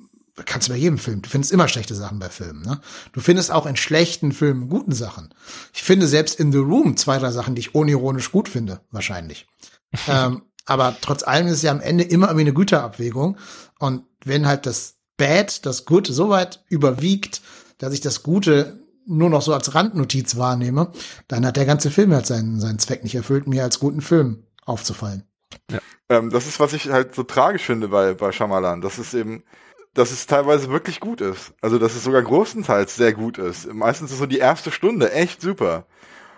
kannst du bei jedem Film. Du findest immer schlechte Sachen bei Filmen. Ne? Du findest auch in schlechten Filmen guten Sachen. Ich finde selbst in The Room zwei, drei Sachen, die ich unironisch gut finde, wahrscheinlich. ähm, aber trotz allem ist es ja am Ende immer irgendwie eine Güterabwägung. Und wenn halt das Bad, das Good so weit überwiegt, dass ich das Gute nur noch so als Randnotiz wahrnehme, dann hat der ganze Film halt seinen, seinen Zweck nicht erfüllt, mir als guten Film aufzufallen.
Ja. Ähm, das ist, was ich halt so tragisch finde bei, bei Shyamalan. Das ist eben, dass es teilweise wirklich gut ist. Also, dass es sogar größtenteils sehr gut ist. Meistens ist so die erste Stunde echt super.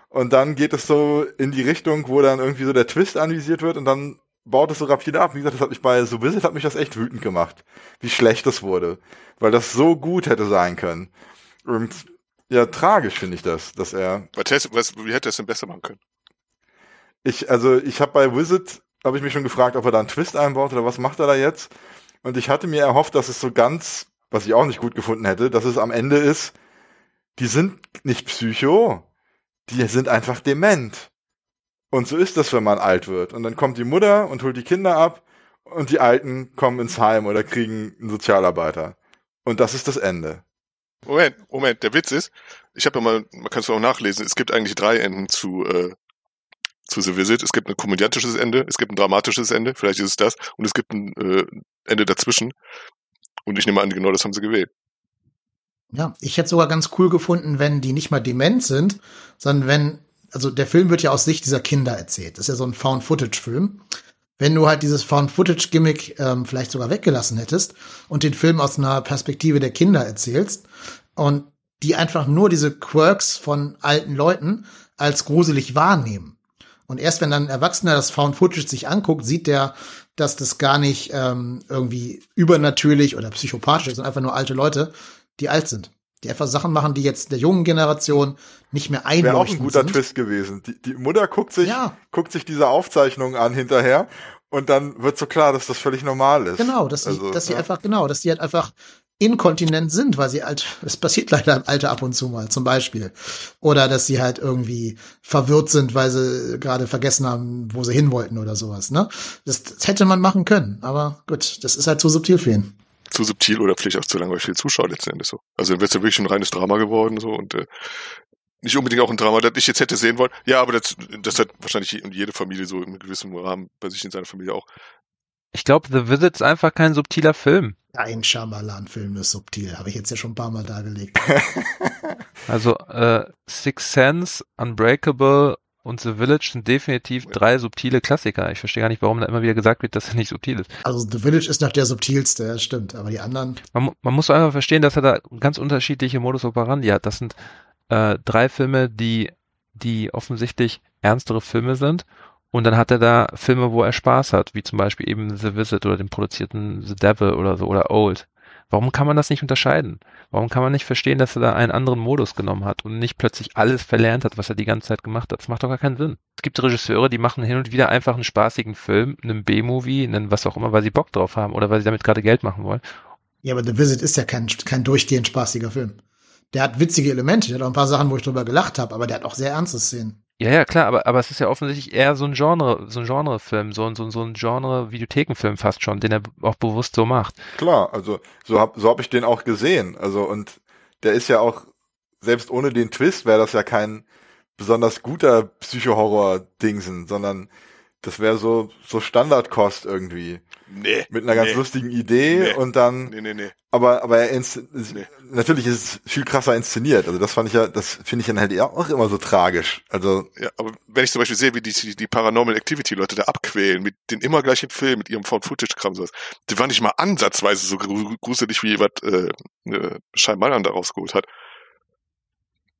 Und dann geht es so in die Richtung, wo dann irgendwie so der Twist anvisiert wird und dann baut es so rapide ab. Wie gesagt, das hat mich bei So Visit hat mich das echt wütend gemacht, wie schlecht das wurde. Weil das so gut hätte sein können. Und ja, tragisch finde ich das, dass er.
Was, was, wie hätte er es denn besser machen können?
Ich, also ich habe bei Visit, habe ich mich schon gefragt, ob er da einen Twist einbaut oder was macht er da jetzt. Und ich hatte mir erhofft, dass es so ganz, was ich auch nicht gut gefunden hätte, dass es am Ende ist, die sind nicht psycho, die sind einfach dement. Und so ist das, wenn man alt wird. Und dann kommt die Mutter und holt die Kinder ab und die Alten kommen ins Heim oder kriegen einen Sozialarbeiter. Und das ist das Ende.
Moment, Moment, der Witz ist, ich habe ja mal, man kann es auch nachlesen, es gibt eigentlich drei Enden zu, äh, zu The Visit. Es gibt ein komödiantisches Ende, es gibt ein dramatisches Ende, vielleicht ist es das, und es gibt ein äh, Ende dazwischen. Und ich nehme an, genau das haben sie gewählt.
Ja, ich hätte sogar ganz cool gefunden, wenn die nicht mal dement sind, sondern wenn also der Film wird ja aus Sicht dieser Kinder erzählt. Das ist ja so ein Found-Footage-Film. Wenn du halt dieses Found-Footage-Gimmick ähm, vielleicht sogar weggelassen hättest und den Film aus einer Perspektive der Kinder erzählst und die einfach nur diese Quirks von alten Leuten als gruselig wahrnehmen. Und erst wenn dann ein Erwachsener das Found Footage sich anguckt, sieht der, dass das gar nicht ähm, irgendwie übernatürlich oder psychopathisch ist, sondern einfach nur alte Leute, die alt sind die einfach Sachen machen, die jetzt der jungen Generation nicht mehr einleuchten. Wäre auch ein
guter
sind.
Twist gewesen. Die, die Mutter guckt sich, ja. guckt sich diese Aufzeichnung an hinterher und dann wird so klar, dass das völlig normal ist.
Genau, dass sie, also, dass sie ja. einfach, genau, dass sie halt einfach inkontinent sind, weil sie halt, es passiert leider im Alter ab und zu mal, zum Beispiel. Oder dass sie halt irgendwie verwirrt sind, weil sie gerade vergessen haben, wo sie hin wollten oder sowas, ne? Das, das hätte man machen können, aber gut, das ist halt zu subtil für ihn
zu subtil oder vielleicht auch zu langweilig für die Zuschauer letzten Endes so. Also dann wäre es ja wirklich ein reines Drama geworden so und äh, nicht unbedingt auch ein Drama, das ich jetzt hätte sehen wollen. Ja, aber das, das hat wahrscheinlich jede Familie so im gewissen Rahmen bei sich in seiner Familie auch.
Ich glaube, The Visit ist einfach kein subtiler Film.
Ein Shyamalan-Film ist subtil, habe ich jetzt ja schon ein paar Mal dargelegt.
also äh, Six Sense, Unbreakable und The Village sind definitiv drei subtile Klassiker. Ich verstehe gar nicht, warum da immer wieder gesagt wird, dass er nicht subtil ist.
Also The Village ist noch der subtilste, ja, stimmt. Aber die anderen.
Man, man muss einfach verstehen, dass er da ganz unterschiedliche Modus operandi hat. Das sind äh, drei Filme, die, die offensichtlich ernstere Filme sind. Und dann hat er da Filme, wo er Spaß hat, wie zum Beispiel eben The Visit oder den produzierten The Devil oder so oder Old, Warum kann man das nicht unterscheiden? Warum kann man nicht verstehen, dass er da einen anderen Modus genommen hat und nicht plötzlich alles verlernt hat, was er die ganze Zeit gemacht hat? Das macht doch gar keinen Sinn. Es gibt Regisseure, die machen hin und wieder einfach einen spaßigen Film, einen B-Movie, einen was auch immer, weil sie Bock drauf haben oder weil sie damit gerade Geld machen wollen.
Ja, aber The Visit ist ja kein, kein durchgehend spaßiger Film. Der hat witzige Elemente, der hat auch ein paar Sachen, wo ich drüber gelacht habe, aber der hat auch sehr ernste Szenen.
Ja, ja, klar, aber, aber es ist ja offensichtlich eher so ein Genre, so ein Genrefilm, so ein, so ein, so ein Genre-Videothekenfilm fast schon, den er auch bewusst so macht.
Klar, also so hab, so hab ich den auch gesehen. Also und der ist ja auch, selbst ohne den Twist wäre das ja kein besonders guter Psycho-Horror-Dingsen, sondern das wäre so, so Standardkost irgendwie.
Nee.
Mit einer ganz
nee,
lustigen Idee
Nee.
und dann,
Nee, nee, nee.
aber, aber er insz
Nee.
natürlich ist es viel krasser inszeniert. Also das fand ich ja, das finde ich dann halt auch immer so tragisch. Also,
Ja, aber wenn ich zum Beispiel sehe, wie die, die Paranormal Activity Leute da abquälen, mit den immer gleichen Film, mit ihrem Found-Footage-Kram, sowas, die war nicht mal ansatzweise so gru- gruselig, wie was äh, äh, Scheinmalern da rausgeholt hat.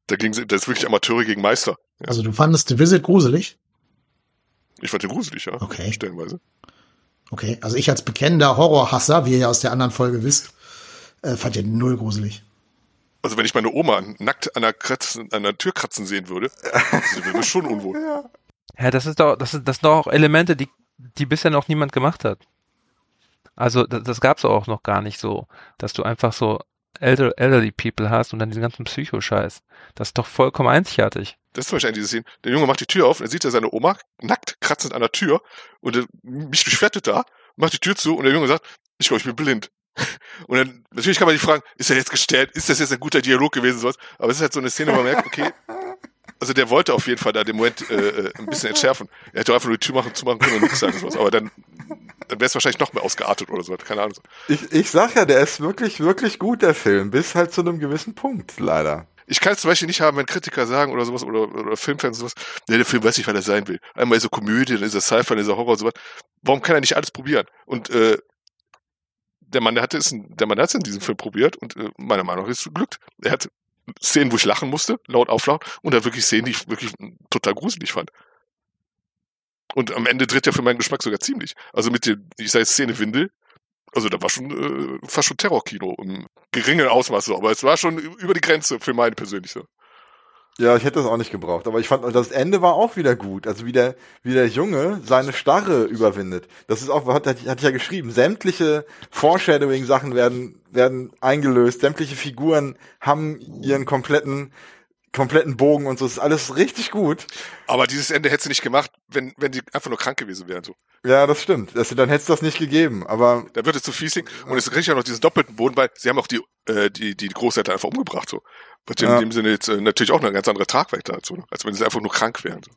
Da ging das ist wirklich Amateure gegen Meister. Ja.
Also du fandest The Visit gruselig?
Ich fand den gruselig, ja.
Okay.
Stellenweise.
Okay, also ich als bekennender Horrorhasser, wie ihr ja aus der anderen Folge wisst, äh, fand den null gruselig.
Also wenn ich meine Oma nackt an der, Kratzen, an der Tür kratzen sehen würde, sie würde schon unwohl.
Ja, das ist doch, das sind, das sind doch auch Elemente, die, die bisher noch niemand gemacht hat. Also, das, das gab's auch noch gar nicht so, dass du einfach so elder, elderly people hast und dann diesen ganzen Psychoscheiß. Das ist doch vollkommen einzigartig.
Das ist eine diese Szene. Der Junge macht die Tür auf er sieht da seine Oma nackt kratzend an der Tür und er, mich beschwertet da, macht die Tür zu und der Junge sagt, ich glaube, ich bin blind. Und dann, natürlich kann man sich fragen, ist er jetzt gestellt, ist das jetzt ein guter Dialog gewesen, sowas? Aber es ist halt so eine Szene, wo man merkt, okay, also der wollte auf jeden Fall da den Moment äh, äh, ein bisschen entschärfen. Er hätte einfach nur die Tür machen, zumachen können und nichts sagen, sowas. Aber dann, dann wäre es wahrscheinlich noch mehr ausgeartet oder so, keine Ahnung.
ich, ich sag ja, der ist wirklich, wirklich gut, der Film, bis halt zu einem gewissen Punkt, leider.
Ich kann es zum Beispiel nicht haben, wenn Kritiker sagen oder sowas oder, oder Filmfans sowas, ja, der Film weiß nicht, was er sein will. Einmal ist er Komödie, dann ist er Sci-Fi, dann ist er Horror und sowas. Warum kann er nicht alles probieren? Und äh, der Mann, der hatte es, der Mann hat es in diesem Film probiert und äh, meiner Meinung nach ist es geglückt. Er hat Szenen, wo ich lachen musste, laut auflaut, und hat wirklich Szenen, die ich wirklich total gruselig fand. Und am Ende tritt er für meinen Geschmack sogar ziemlich. Also mit der, ich sage jetzt Szene Windel, also da war schon äh, fast schon Terrorkino im geringen Ausmaß so, aber es war schon über die Grenze für meine persönlich so.
Ja, ich hätte das auch nicht gebraucht, aber ich fand, das Ende war auch wieder gut. Also wie der, wie der Junge seine Starre überwindet. Das ist auch, hat, hat, hatte ich ja geschrieben, sämtliche Foreshadowing-Sachen werden, werden eingelöst, sämtliche Figuren haben ihren kompletten, kompletten Bogen und so, das ist alles richtig gut.
Aber dieses Ende hätte sie nicht gemacht, wenn, wenn die einfach nur krank gewesen wären. So.
Ja, das stimmt. Also, dann hätte es das nicht gegeben, aber
Da wird es zu fiesing und es kriegt ja noch diesen doppelten Boden, weil sie haben auch die, äh, die, die Großeltern einfach umgebracht. so. Was. Ja. in dem Sinne jetzt äh, natürlich auch eine ganz andere Tragweite hat, so, ne? als wenn sie einfach nur krank wären. So.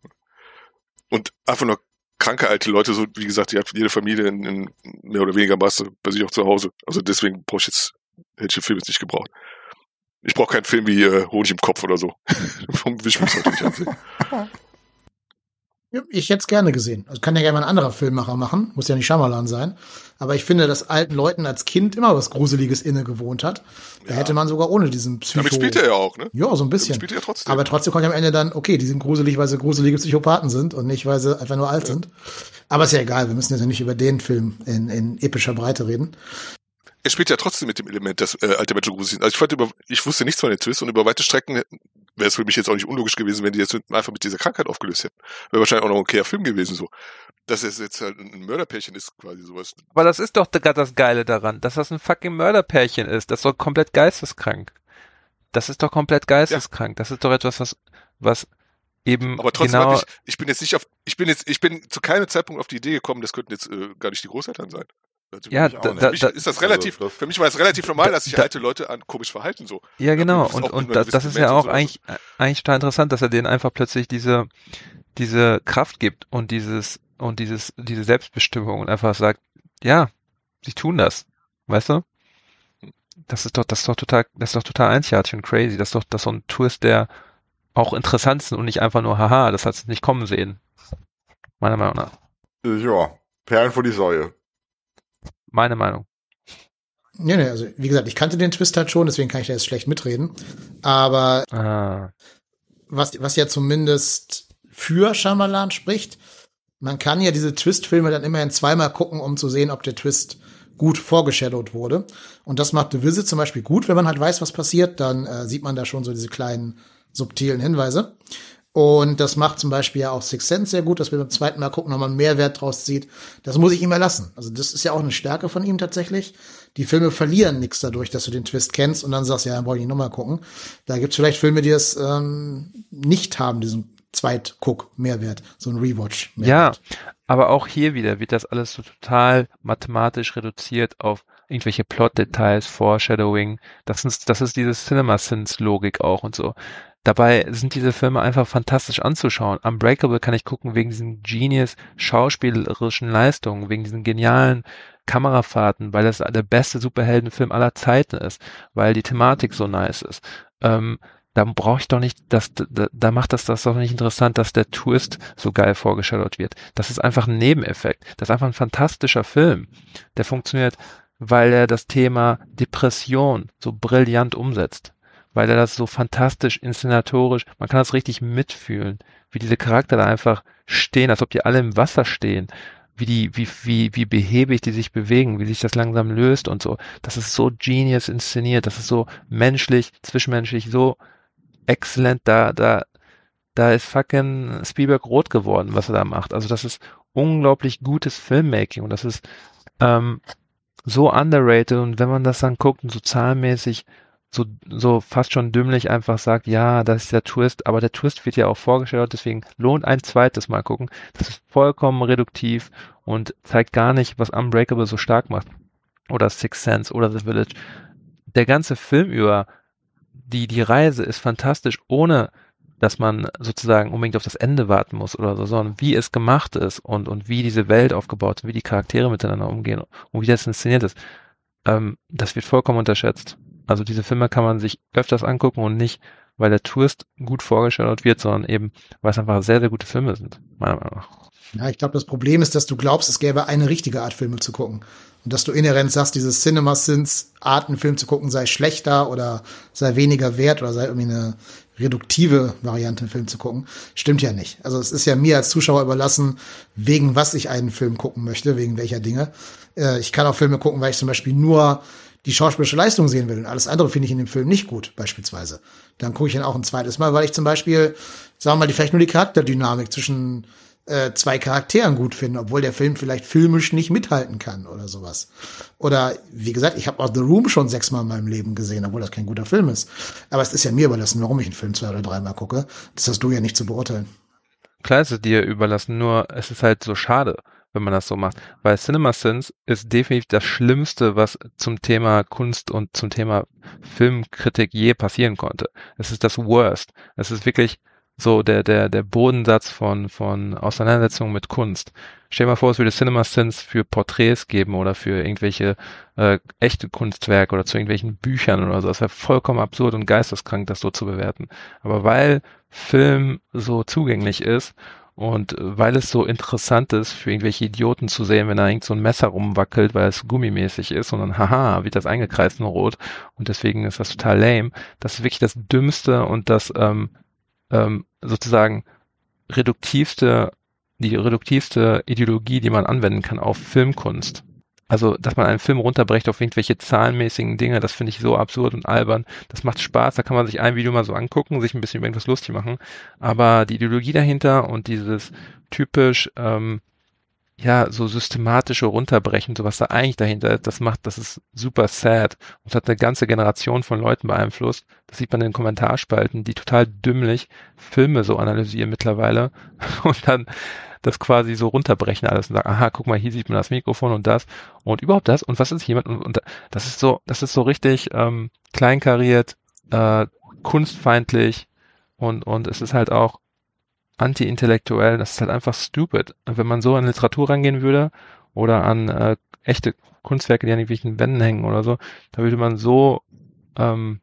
Und einfach nur kranke alte Leute, so wie gesagt, die hat jede Familie in, in mehr oder weniger Masse bei sich auch zu Hause. Also deswegen brauche ich jetzt, hätte ich den Film jetzt nicht gebraucht. Ich brauche keinen Film wie äh, Honig im Kopf oder so. Vom Wisch mich heute nicht ansehen.
Ja, Ich hätte es gerne gesehen. Also kann ja gerne mal ein anderer Filmmacher machen, muss ja nicht Shyamalan sein. Aber ich finde, dass alten Leuten als Kind immer was Gruseliges inne gewohnt hat. Da
Ja.
hätte man sogar ohne diesen Psycho...
Damit spielt er ja auch, ne?
Ja, so ein
Damit
bisschen.
spielt er ja trotzdem.
Aber trotzdem kommt am Ende dann, okay, die sind gruselig, weil sie gruselige Psychopathen sind und nicht, weil sie einfach nur alt sind. Aber ist ja egal, wir müssen jetzt ja nicht über den Film in, in epischer Breite reden.
Er spielt ja trotzdem mit dem Element, dass äh, alte Menschen gruselig sind. Also ich fand über, ich wusste nichts von den Twists und über weite Strecken wäre es für mich jetzt auch nicht unlogisch gewesen, wenn die jetzt einfach mit dieser Krankheit aufgelöst hätten. Wäre wahrscheinlich auch noch ein okayer Film gewesen so. Dass es jetzt halt ein Mörderpärchen ist, quasi sowas.
Aber das ist doch gerade das Geile daran, dass das ein fucking Mörderpärchen ist. Das ist doch komplett geisteskrank. Das ist doch komplett geisteskrank. Das ist doch etwas, was, was eben
Aber trotzdem
genau,
ich, ich bin jetzt nicht auf, ich bin jetzt, ich bin zu keinem Zeitpunkt auf die Idee gekommen, das könnten jetzt äh, gar nicht die Großeltern sein. Also
Ja, da, da,
für mich ist das
also
relativ,
das-
für mich war es relativ normal,
Da-
dass sich
da-
alte Leute an komisch verhalten so.
ja genau.
das
Und, und das
gewissen
ist ja auch
so.
eigentlich, eigentlich total interessant, dass er denen einfach plötzlich diese, diese Kraft gibt und dieses, und dieses, diese Selbstbestimmung und einfach sagt, ja, sie tun das. Weißt du? Das ist doch, das ist doch total, das ist doch total einzigartig und crazy. Das ist doch, das ist so ein Twist, der auch interessant ist und nicht einfach nur, haha, das hat es nicht kommen sehen. Meiner Meinung nach.
ja, Perlen vor die Säue.
Meine Meinung.
Nee, nee, also wie gesagt, ich kannte den Twist halt schon, deswegen kann ich da jetzt schlecht mitreden. Aber
Ah,
was, was ja zumindest für Shyamalan spricht, man kann ja diese Twist-Filme dann immerhin zweimal gucken, um zu sehen, ob der Twist gut vorgeshadowt wurde. Und das macht The Visit zum Beispiel gut, wenn man halt weiß, was passiert, dann äh, sieht man da schon so diese kleinen subtilen Hinweise. Und das macht zum Beispiel ja auch Six Sense sehr gut, dass wir beim zweiten Mal gucken, nochmal mehr Wert draus zieht. Das muss ich ihm erlassen. Also das ist ja auch eine Stärke von ihm tatsächlich. Die Filme verlieren nichts dadurch, dass du den Twist kennst und dann sagst, ja, dann brauche ich nochmal gucken. Da gibt's vielleicht Filme, die es ähm, nicht haben, diesen Zweit-Guck-Mehrwert, so ein Rewatch. -Mehrwert.
Ja, aber auch hier wieder wird das alles so total mathematisch reduziert auf irgendwelche Plot-Details, Foreshadowing. Das ist, das ist diese Cinema-Sins-Logik auch und so. Dabei sind diese Filme einfach fantastisch anzuschauen. Unbreakable kann ich gucken wegen diesen genius schauspielerischen Leistungen, wegen diesen genialen Kamerafahrten, weil das der beste Superheldenfilm aller Zeiten ist, weil die Thematik so nice ist. Ähm, da brauche ich doch nicht, das, da, da macht das das doch nicht interessant, dass der Twist so geil vorgestellt wird. Das ist einfach ein Nebeneffekt. Das ist einfach ein fantastischer Film. Der funktioniert, weil er das Thema Depression so brillant umsetzt weil er das so fantastisch inszenatorisch, man kann das richtig mitfühlen, wie diese Charakter da einfach stehen, als ob die alle im Wasser stehen, wie die, wie, wie, wie behäbig die sich bewegen, wie sich das langsam löst und so. Das ist so genius inszeniert, das ist so menschlich, zwischenmenschlich, so exzellent, da, da, da ist fucking Spielberg rot geworden, was er da macht. Also das ist unglaublich gutes Filmmaking und das ist ähm, so underrated und wenn man das dann guckt und so zahlenmäßig so, so fast schon dümmlich einfach sagt, ja, das ist der Twist, aber der Twist wird ja auch vorgestellt, deswegen lohnt ein zweites Mal gucken. Das ist vollkommen reduktiv und zeigt gar nicht, was Unbreakable so stark macht. Oder Six Sense oder The Village. Der ganze Film über die, die Reise ist fantastisch, ohne dass man sozusagen unbedingt auf das Ende warten muss oder so, sondern wie es gemacht ist und, und wie diese Welt aufgebaut ist, wie die Charaktere miteinander umgehen und wie das inszeniert ist. Ähm, das wird vollkommen unterschätzt. Also diese Filme kann man sich öfters angucken und nicht, weil der Tourist gut vorgestellt wird, sondern eben, weil es einfach sehr, sehr gute Filme sind, meiner Meinung nach.
Ja, ich glaube, das Problem ist, dass du glaubst, es gäbe eine richtige Art, Filme zu gucken. Und dass du inhärent sagst, diese Cinema-Sins-Arten, Film zu gucken, sei schlechter oder sei weniger wert oder sei irgendwie eine reduktive Variante, einen Film zu gucken. Stimmt ja nicht. Also es ist ja mir als Zuschauer überlassen, wegen was ich einen Film gucken möchte, wegen welcher Dinge. Äh, ich kann auch Filme gucken, weil ich zum Beispiel nur die schauspielerische Leistung sehen will und alles andere finde ich in dem Film nicht gut, beispielsweise. Dann gucke ich ihn auch ein zweites Mal, weil ich zum Beispiel, sagen wir mal, vielleicht nur die Charakterdynamik zwischen äh, zwei Charakteren gut finde, obwohl der Film vielleicht filmisch nicht mithalten kann oder sowas. Oder wie gesagt, ich habe auch The Room schon sechsmal in meinem Leben gesehen, obwohl das kein guter Film ist. Aber es ist ja mir überlassen, warum ich einen Film zwei oder dreimal gucke. Das hast du ja nicht zu beurteilen.
Klar ist es dir überlassen, nur es ist halt so schade wenn man das so macht. Weil CinemaSins ist definitiv das Schlimmste, was zum Thema Kunst und zum Thema Filmkritik je passieren konnte. Es ist das Worst. Es ist wirklich so der, der, der Bodensatz von, von Auseinandersetzungen mit Kunst. Stell dir mal vor, es würde CinemaSins für Porträts geben oder für irgendwelche äh, echte Kunstwerke oder zu irgendwelchen Büchern oder so. Das wäre vollkommen absurd und geisteskrank, das so zu bewerten. Aber weil Film so zugänglich ist und weil es so interessant ist, für irgendwelche Idioten zu sehen, wenn da irgend so ein Messer rumwackelt, weil es gummimäßig ist und dann, haha, wird das eingekreist in Rot und deswegen ist das total lame. Das ist wirklich das Dümmste und das ähm, ähm, sozusagen reduktivste, die reduktivste Ideologie, die man anwenden kann auf Filmkunst. Also, dass man einen Film runterbrecht auf irgendwelche zahlenmäßigen Dinge, das finde ich so absurd und albern. Das macht Spaß, da kann man sich ein Video mal so angucken, sich ein bisschen über irgendwas lustig machen. Aber die Ideologie dahinter und dieses typisch, ähm, ja, so systematische Runterbrechen, so was da eigentlich dahinter ist, das macht, das ist super sad und hat eine ganze Generation von Leuten beeinflusst. Das sieht man in den Kommentarspalten, die total dümmlich Filme so analysieren mittlerweile und dann das quasi so runterbrechen alles und sagen, aha, guck mal, hier sieht man das Mikrofon und das und überhaupt das und was ist jemand und, und das ist so, das ist so richtig ähm, kleinkariert, äh, kunstfeindlich und und es ist halt auch anti-intellektuell, das ist halt einfach stupid. Wenn man so an Literatur rangehen würde oder an äh, echte Kunstwerke, die an irgendwelchen Wänden hängen oder so, da würde man so ähm,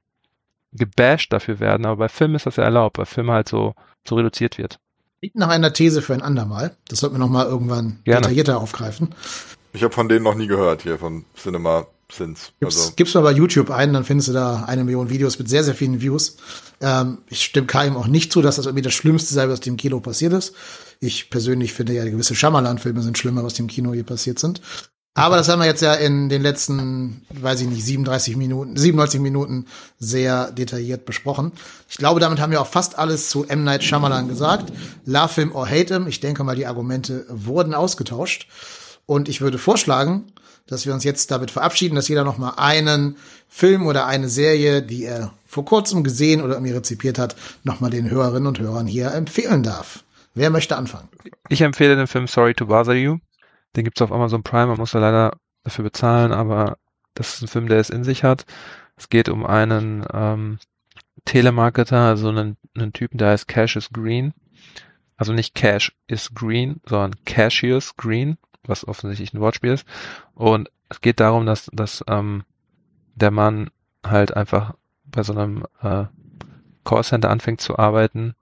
gebasht dafür werden, aber bei Filmen ist das ja erlaubt, weil Film halt so, so reduziert wird.
Liegt nach einer These für ein andermal. Das sollten wir noch mal irgendwann Gerne. detaillierter aufgreifen.
Ich habe von denen noch nie gehört hier, von Cinema Sins.
Gib's, also. gib's mal bei YouTube ein, dann findest du da eine Million Videos mit sehr, sehr vielen Views. Ähm, ich stimme Kaim auch nicht zu, dass das irgendwie das Schlimmste sei, was dem Kino passiert ist. Ich persönlich finde ja, gewisse Schamalan-Filme sind schlimmer, was dem Kino hier passiert sind. Aber das haben wir jetzt ja in den letzten, weiß ich nicht, 37 Minuten, 97 Minuten sehr detailliert besprochen. Ich glaube, damit haben wir auch fast alles zu M. Night Shyamalan gesagt. Love him or hate him. Ich denke mal, die Argumente wurden ausgetauscht. Und ich würde vorschlagen, dass wir uns jetzt damit verabschieden, dass jeder noch mal einen Film oder eine Serie, die er vor kurzem gesehen oder irgendwie rezipiert hat, noch mal den Hörerinnen und Hörern hier empfehlen darf. Wer möchte anfangen?
Ich empfehle den Film Sorry to Bother You. Den gibt's auf Amazon Prime, man muss da leider dafür bezahlen, aber das ist ein Film, der es in sich hat. Es geht um einen ähm, Telemarketer, also einen, einen Typen, der heißt Cassius Green. Also nicht Cash is Green, sondern Cassius Green, was offensichtlich ein Wortspiel ist. Und es geht darum, dass, dass ähm, der Mann halt einfach bei so einem äh, Callcenter anfängt zu arbeiten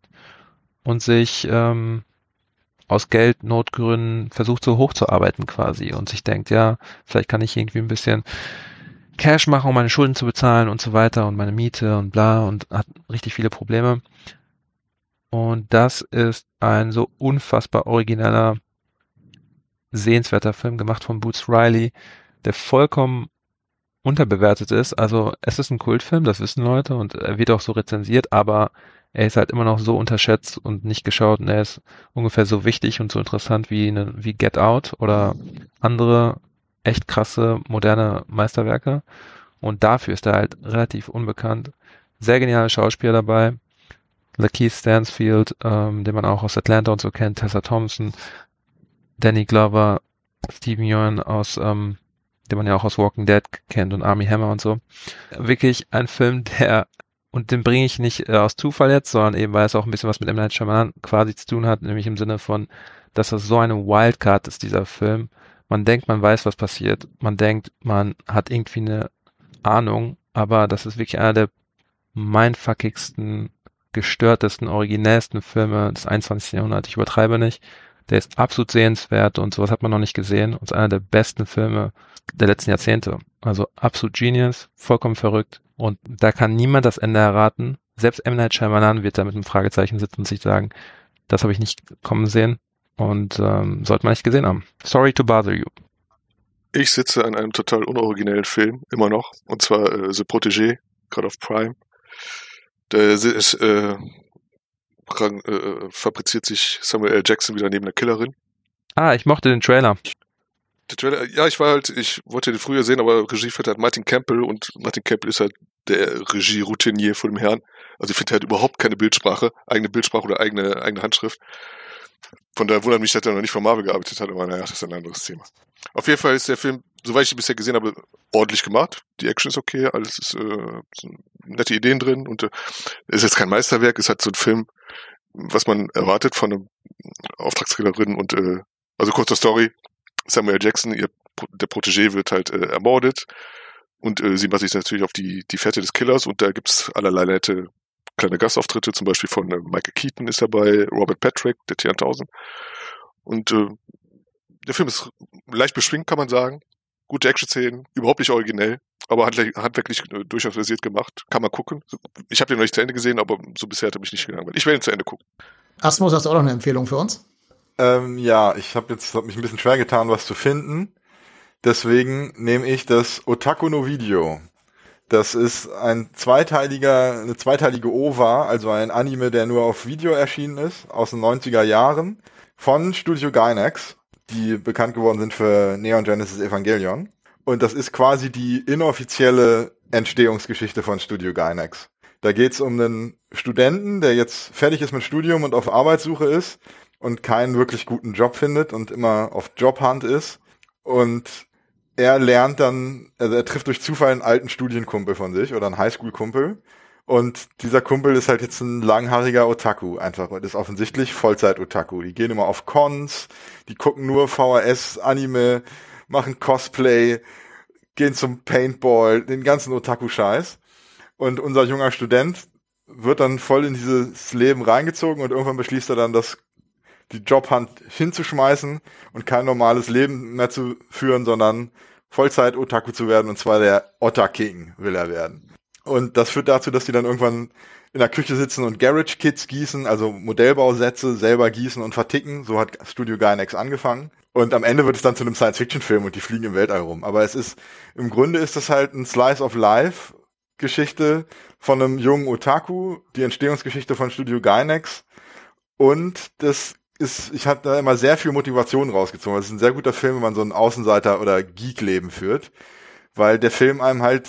und sich ähm, aus Geldnotgründen versucht so hochzuarbeiten quasi und sich denkt, ja, vielleicht kann ich irgendwie ein bisschen Cash machen, um meine Schulden zu bezahlen und so weiter und meine Miete und bla und hat richtig viele Probleme. Und das ist ein so unfassbar origineller, sehenswerter Film gemacht von Boots Riley, der vollkommen unterbewertet ist. Also es ist ein Kultfilm, das wissen Leute und er wird auch so rezensiert, aber er ist halt immer noch so unterschätzt und nicht geschaut und er ist ungefähr so wichtig und so interessant wie, eine, wie Get Out oder andere echt krasse, moderne Meisterwerke. Und dafür ist er halt relativ unbekannt. Sehr geniale Schauspieler dabei. Lakeith Stansfield, ähm, den man auch aus Atlanta und so kennt, Tessa Thompson, Danny Glover, Steven Yeun aus, ähm, den man ja auch aus Walking Dead kennt und Army Hammer und so. Wirklich ein Film, der und den bringe ich nicht äh, aus Zufall jetzt, sondern eben, weil es auch ein bisschen was mit M. Night Shyamalan quasi zu tun hat, nämlich im Sinne von, dass das so eine Wildcard ist, dieser Film. Man denkt, man weiß, was passiert. Man denkt, man hat irgendwie eine Ahnung, aber das ist wirklich einer der mindfuckigsten, gestörtesten, originellsten Filme des 21. Jahrhunderts. Ich übertreibe nicht. Der ist absolut sehenswert und sowas hat man noch nicht gesehen und ist einer der besten Filme der letzten Jahrzehnte. Also absolut Genius, vollkommen verrückt, und da kann niemand das Ende erraten. Selbst M. Night Shyamalan wird da mit einem Fragezeichen sitzen und sich sagen, das habe ich nicht kommen sehen und ähm, sollte man nicht gesehen haben. Sorry to bother you.
Ich sitze an einem total unoriginellen Film, immer noch, und zwar äh, The Protégé, gerade auf Prime. Da ist, äh, äh, fabriziert sich Samuel L. Jackson wieder neben der Killerin.
Ah, ich mochte den Trailer.
Der Trailer, ja, ich war halt, ich wollte den früher sehen, aber Regie führt halt Martin Campbell und Martin Campbell ist halt der Regie-Routinier vor dem Herrn. Also ich finde halt überhaupt keine Bildsprache, eigene Bildsprache oder eigene, eigene Handschrift. Von daher wundert mich, dass er noch nicht von Marvel gearbeitet hat, aber naja, das ist ein anderes Thema. Auf jeden Fall ist der Film, soweit ich ihn bisher gesehen habe, ordentlich gemacht. Die Action ist okay, alles ist, äh, nette Ideen drin und äh, ist jetzt kein Meisterwerk, ist halt so ein Film, was man erwartet von einem Auftragskillerin und äh, also kurze Story, Samuel Jackson, ihr, der Protégé wird halt äh, ermordet und äh, sie sich natürlich auf die, die Fährte des Killers und da gibt's allerlei nette kleine Gastauftritte, zum Beispiel von äh, Michael Keaton ist dabei, Robert Patrick, der T-1000 und äh, der Film ist leicht beschwingt, kann man sagen. Gute Action-Szenen, überhaupt nicht originell, aber handwerklich äh, durchaus versiert gemacht. Kann man gucken. Ich habe den noch nicht zu Ende gesehen, aber so bisher hat er mich nicht gelangweilt. Ich werde ihn zu Ende gucken.
Asmus, hast du auch noch eine Empfehlung für uns?
Ähm, ja, ich habe jetzt hab mich ein bisschen schwer getan, was zu finden. Deswegen nehme ich das Otaku no Video. Das ist ein zweiteiliger, eine zweiteilige OVA, also ein Anime, der nur auf Video erschienen ist, aus den 90er Jahren, von Studio Gainax, die bekannt geworden sind für Neon Genesis Evangelion. Und das ist quasi die inoffizielle Entstehungsgeschichte von Studio Gainax. Da geht's um einen Studenten, der jetzt fertig ist mit Studium und auf Arbeitssuche ist und keinen wirklich guten Job findet und immer auf Jobhunt ist. Und er lernt dann, also er trifft durch Zufall einen alten Studienkumpel von sich oder einen Highschool-Kumpel. Und dieser Kumpel ist halt jetzt ein langhaariger Otaku einfach und ist offensichtlich Vollzeit-Otaku. Die gehen immer auf Cons, die gucken nur VHS, Anime, machen Cosplay, gehen zum Paintball, den ganzen Otaku-Scheiß. Und unser junger Student wird dann voll in dieses Leben reingezogen und irgendwann beschließt er dann, das die Jobhunt hinzuschmeißen und kein normales Leben mehr zu führen, sondern Vollzeit-Otaku zu werden und zwar der Otter-King will er werden. Und das führt dazu, dass die dann irgendwann in der Küche sitzen und Garage Kits gießen, also Modellbausätze selber gießen und verticken. So hat Studio Gainax angefangen. Und am Ende wird es dann zu einem Science-Fiction-Film und die fliegen im Weltall rum. Aber es ist, im Grunde ist das halt ein Slice of Life Geschichte von einem jungen Otaku, die Entstehungsgeschichte von Studio Gainax. Und das ist, ich hatte da immer sehr viel Motivation rausgezogen. Es ist ein sehr guter Film, wenn man so ein Außenseiter- oder Geek-Leben führt. Weil der Film einem halt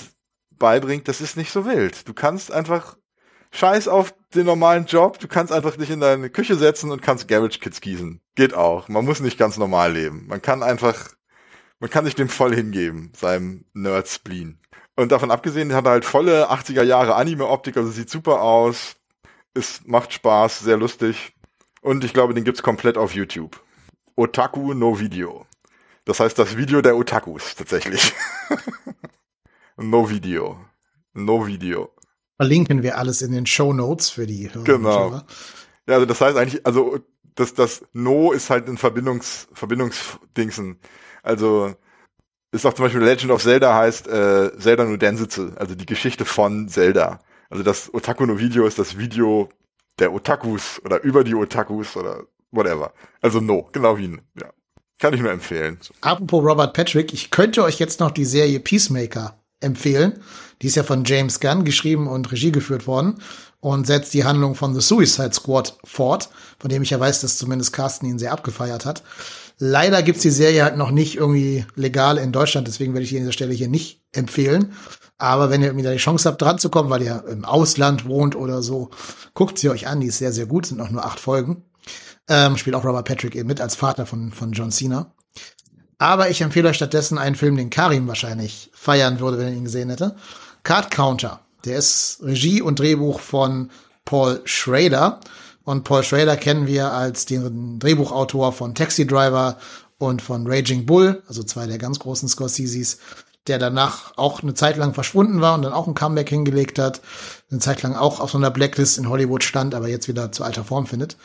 beibringt, das ist nicht so wild. Du kannst einfach scheiß auf den normalen Job, du kannst einfach dich in deine Küche setzen und kannst Garage Kids gießen. Geht auch. Man muss nicht ganz normal leben. Man kann einfach, man kann sich dem voll hingeben, seinem Nerd-Spleen. Und davon abgesehen hat er halt volle 80er Jahre Anime-Optik, also sieht super aus. Es macht Spaß, sehr lustig. Und ich glaube, den gibt's komplett auf YouTube. Otaku no Video. Das heißt das Video der Otakus tatsächlich. no Video. No Video.
Verlinken wir alles in den Show Notes für die Hörer.
Genau. Ja, also das heißt eigentlich, also das, das No ist halt ein Verbindungs, Verbindungsdingsen. Also ist auch zum Beispiel Legend of Zelda heißt äh, Zelda no Densetsu, also die Geschichte von Zelda. Also das Otaku no Video ist das Video der Otakus oder über die Otakus oder whatever. Also No, genau wie ja. Kann ich nur empfehlen.
Apropos Robert Patrick, ich könnte euch jetzt noch die Serie Peacemaker empfehlen. Die ist ja von James Gunn geschrieben und Regie geführt worden und setzt die Handlung von The Suicide Squad fort, von dem ich ja weiß, dass zumindest Carsten ihn sehr abgefeiert hat. Leider gibt's die Serie halt noch nicht irgendwie legal in Deutschland, deswegen werde ich die an dieser Stelle hier nicht empfehlen. Aber wenn ihr irgendwie da die Chance habt, dran zu kommen, weil ihr im Ausland wohnt oder so, guckt sie euch an, die ist sehr, sehr gut, sind auch nur acht Folgen. Ähm, spielt auch Robert Patrick eben mit als Vater von, von John Cena. Aber ich empfehle euch stattdessen einen Film, den Karim wahrscheinlich feiern würde, wenn er ihn gesehen hätte. Card Counter. Der ist Regie und Drehbuch von Paul Schrader. Und Paul Schrader kennen wir als den Drehbuchautor von Taxi Driver und von Raging Bull, also zwei der ganz großen Scorseses, der danach auch eine Zeit lang verschwunden war und dann auch ein Comeback hingelegt hat, eine Zeit lang auch auf so einer Blacklist in Hollywood stand, aber jetzt wieder zu alter Form findet.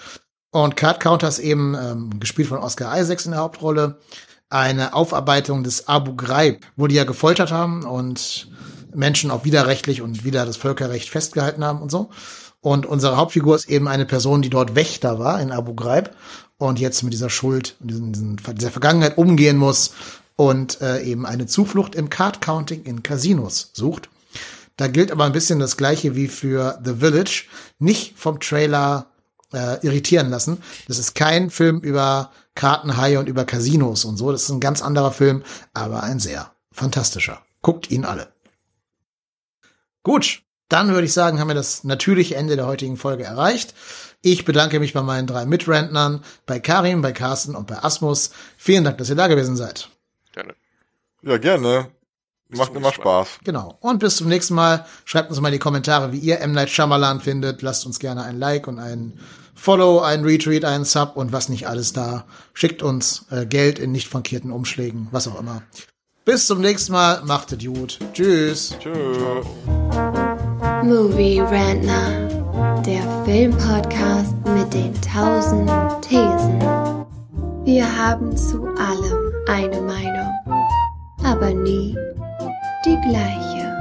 Und Card Counter ist eben ähm, gespielt von Oscar Isaacs in der Hauptrolle, eine Aufarbeitung des Abu Ghraib, wo die ja gefoltert haben und Menschen auch widerrechtlich und wieder das Völkerrecht festgehalten haben und so. Und unsere Hauptfigur ist eben eine Person, die dort Wächter war in Abu Ghraib und jetzt mit dieser Schuld und dieser Vergangenheit umgehen muss und äh, eben eine Zuflucht im Card Counting in Casinos sucht. Da gilt aber ein bisschen das gleiche wie für The Village. Nicht vom Trailer äh, irritieren lassen. Das ist kein Film über Kartenhaie und über Casinos und so. Das ist ein ganz anderer Film, aber ein sehr fantastischer. Guckt ihn alle. Gut, dann würde ich sagen, haben wir das natürliche Ende der heutigen Folge erreicht. Ich bedanke mich bei meinen drei Mitrentnern, bei Karim, bei Carsten und bei Asmus. Vielen Dank, dass ihr da gewesen seid.
Gerne.
Ja, gerne. Macht immer Spaß.
Genau. Und bis zum nächsten Mal. Schreibt uns mal in die Kommentare, wie ihr M. Night Shyamalan findet. Lasst uns gerne ein Like und ein Follow, ein Retweet, ein Sub und was nicht alles da. Schickt uns äh, Geld in nicht frankierten Umschlägen, was auch immer. Bis zum nächsten Mal. Macht es gut. Tschüss.
Tschüss.
Movie Rantner, der Filmpodcast mit den tausend Thesen. Wir haben zu allem eine Meinung, aber nie die gleiche.